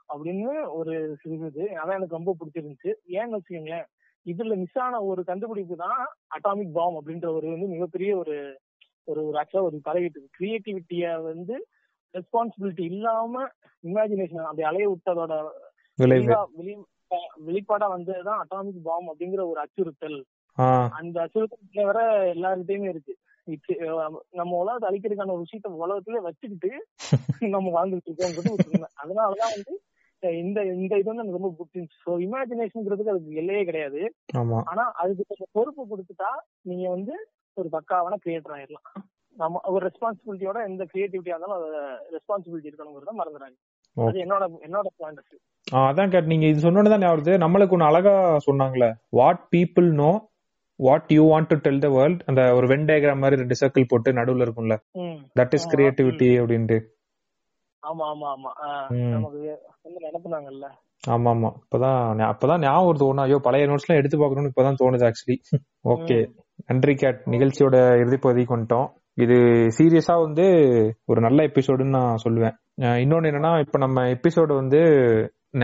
அப்படின்னு ஒரு இது அதான் எனக்கு ரொம்ப பிடிச்சிருந்துச்சு. ஏன்னு வச்சுக்கோங்களேன் இதுல மிஸ் ஆன ஒரு கண்டுபிடிப்பு தான் அட்டாமிக் பாம் அப்படின்ற ஒரு வந்து மிகப்பெரிய ஒரு ஒரு ஒரு ஆக்சுவலா ஒரு பழகிட்டு கிரியேட்டிவிட்டிய வந்து ரெஸ்பான்சிபிலிட்டி இல்லாம இமேஜினேஷன் அப்படி அலைய விட்டதோட வெளிப்பாடா வந்ததுதான் அட்டாமிக் பாம் அப்படிங்கிற ஒரு அச்சுறுத்தல். அந்த அச்சுறுத்தல் வர எல்லாருக்கிட்டையுமே இருக்கு. நம்ம உலகத்தை அழிக்கிறதுக்கான ஒரு விஷயத்த உலகத்திலே வச்சுக்கிட்டு நம்ம வாழ்ந்துட்டு இருக்கோங்கிறது அதனாலதான் வந்து இந்த இந்த இது வந்து எனக்கு ரொம்ப பிடிச்சிருந்துச்சு. ஸோ இமேஜினேஷன்ங்கிறதுக்கு அதுக்கு எல்லையே கிடையாது. ஆனா அதுக்கு கொஞ்சம் பொறுப்பு கொடுத்துட்டா நீங்க வந்து ஒரு பக்காவான கிரியேட்டர் ஆயிடலாம் நம்ம ஒரு ரெஸ்பான்சிபிலிட்டியோட எந்த கிரியேட்டிவிட்டியா இருந்தாலும் ரெஸ்பான்சிபிலிட்டி இருக்கணுங்கிறத மறந்துடாங்க அது என்னோட என்னோட பாயிண்ட் ஆஃப் அதான் கேட் நீங்க இது சொன்னோன்னு தான் வருது நம்மளுக்கு ஒன்று அழகா சொன்னாங்களே what people know what you want to tell the world அந்த ஒரு வென் டயக்ராம் மாதிரி ரெண்டு சர்க்கிள் போட்டு நடுவுல இருக்கும்ல. தட் இஸ் கிரியேட்டிவிட்டி அப்படின்ட்டு. ஆமா ஆமா ஆமா. நமக்கு வந்து நினைப்புனாங்கல்ல ஆமா ஆமா. இப்பதான் அப்பதான் ஞாபகம் வருது ஒண்ணு. ஐயோ பழைய நோட்ஸ் எல்லாம் எடுத்து பாக்கணும்னு இப்பதான் தோணுது ஆக்சுவலி ஓகே நன்றி கேட். நிகழ்ச்சியோட இறுதி பகுதிக்கு வந்துட்டோம். இது சீரியஸா வந்து ஒரு நல்ல எபிசோடுன்னு நான் சொல்லுவேன். இன்னொன்னு என்னன்னா இப்ப நம்ம எபிசோடு வந்து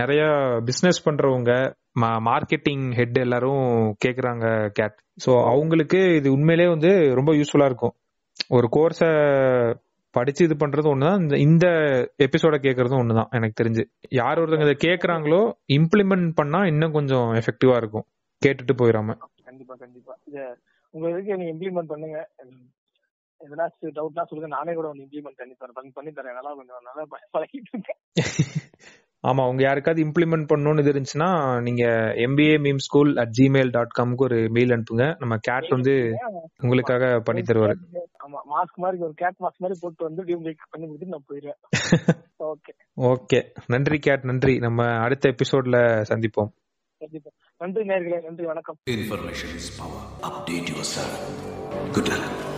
நிறைய பிசினஸ் பண்றவங்க மார்க்கெட்டிங் ஹெட் எல்லாரும் கேக்குறாங்க கேட் ஸோ அவங்களுக்கு இது உண்மையிலேயே வந்து ரொம்ப யூஸ்ஃபுல்லா இருக்கும். ஒரு கோர்ஸ படிச்சு இது பண்றது ஒண்ணுதான் இந்த இந்த எபிசோட கேக்குறதும் ஒண்ணுதான் எனக்கு தெரிஞ்சு. யார் ஒருத்தவங்க இதை கேக்குறாங்களோ இம்ப்ளிமெண்ட் பண்ணா இன்னும் கொஞ்சம் எஃபெக்டிவா இருக்கும். கேட்டுட்டு போயிடாம கண்டிப்பா கண்டிப்பா. உங்களுக்கு நீங்க இம்ப்ளிமெண்ட் பண்ணுங்க. எதனாச்சும் டவுட்னா சொல்லுங்க. நானே கூட ஒன்று இம்ப்ளிமெண்ட் பண்ணி தரேன். பண்ணி தரேன். நல்லா கொஞ்சம் நல்லா பழகிட்டு இருக்கேன். ஆமா உங்க யாருக்காவது இம்ப்ளிமெண்ட் பண்ணணும்னு இது இருந்துச்சுன்னா நீங்க MBA meme school at Gmail dot காம்க்கு ஒரு மெயில் அனுப்புங்க. நம்ம கேட் வந்து உங்களுக்காக பண்ணி தருவாரு. ஆமா. மாஸ்க் மாதிரி ஒரு கேட் மாஸ்க் மாதிரி போட்டு வந்து டியூப்ளிக் பண்ணி கொடுத்துட்டு நான் போயிடுவேன். ஓகே ஓகே நன்றி கேட் நன்றி. நம்ம அடுத்த எபிசோட்ல சந்திப்போம். நன்றி நேர்களே. நன்றி. வணக்கம். Information is power. Update yourself. Good luck.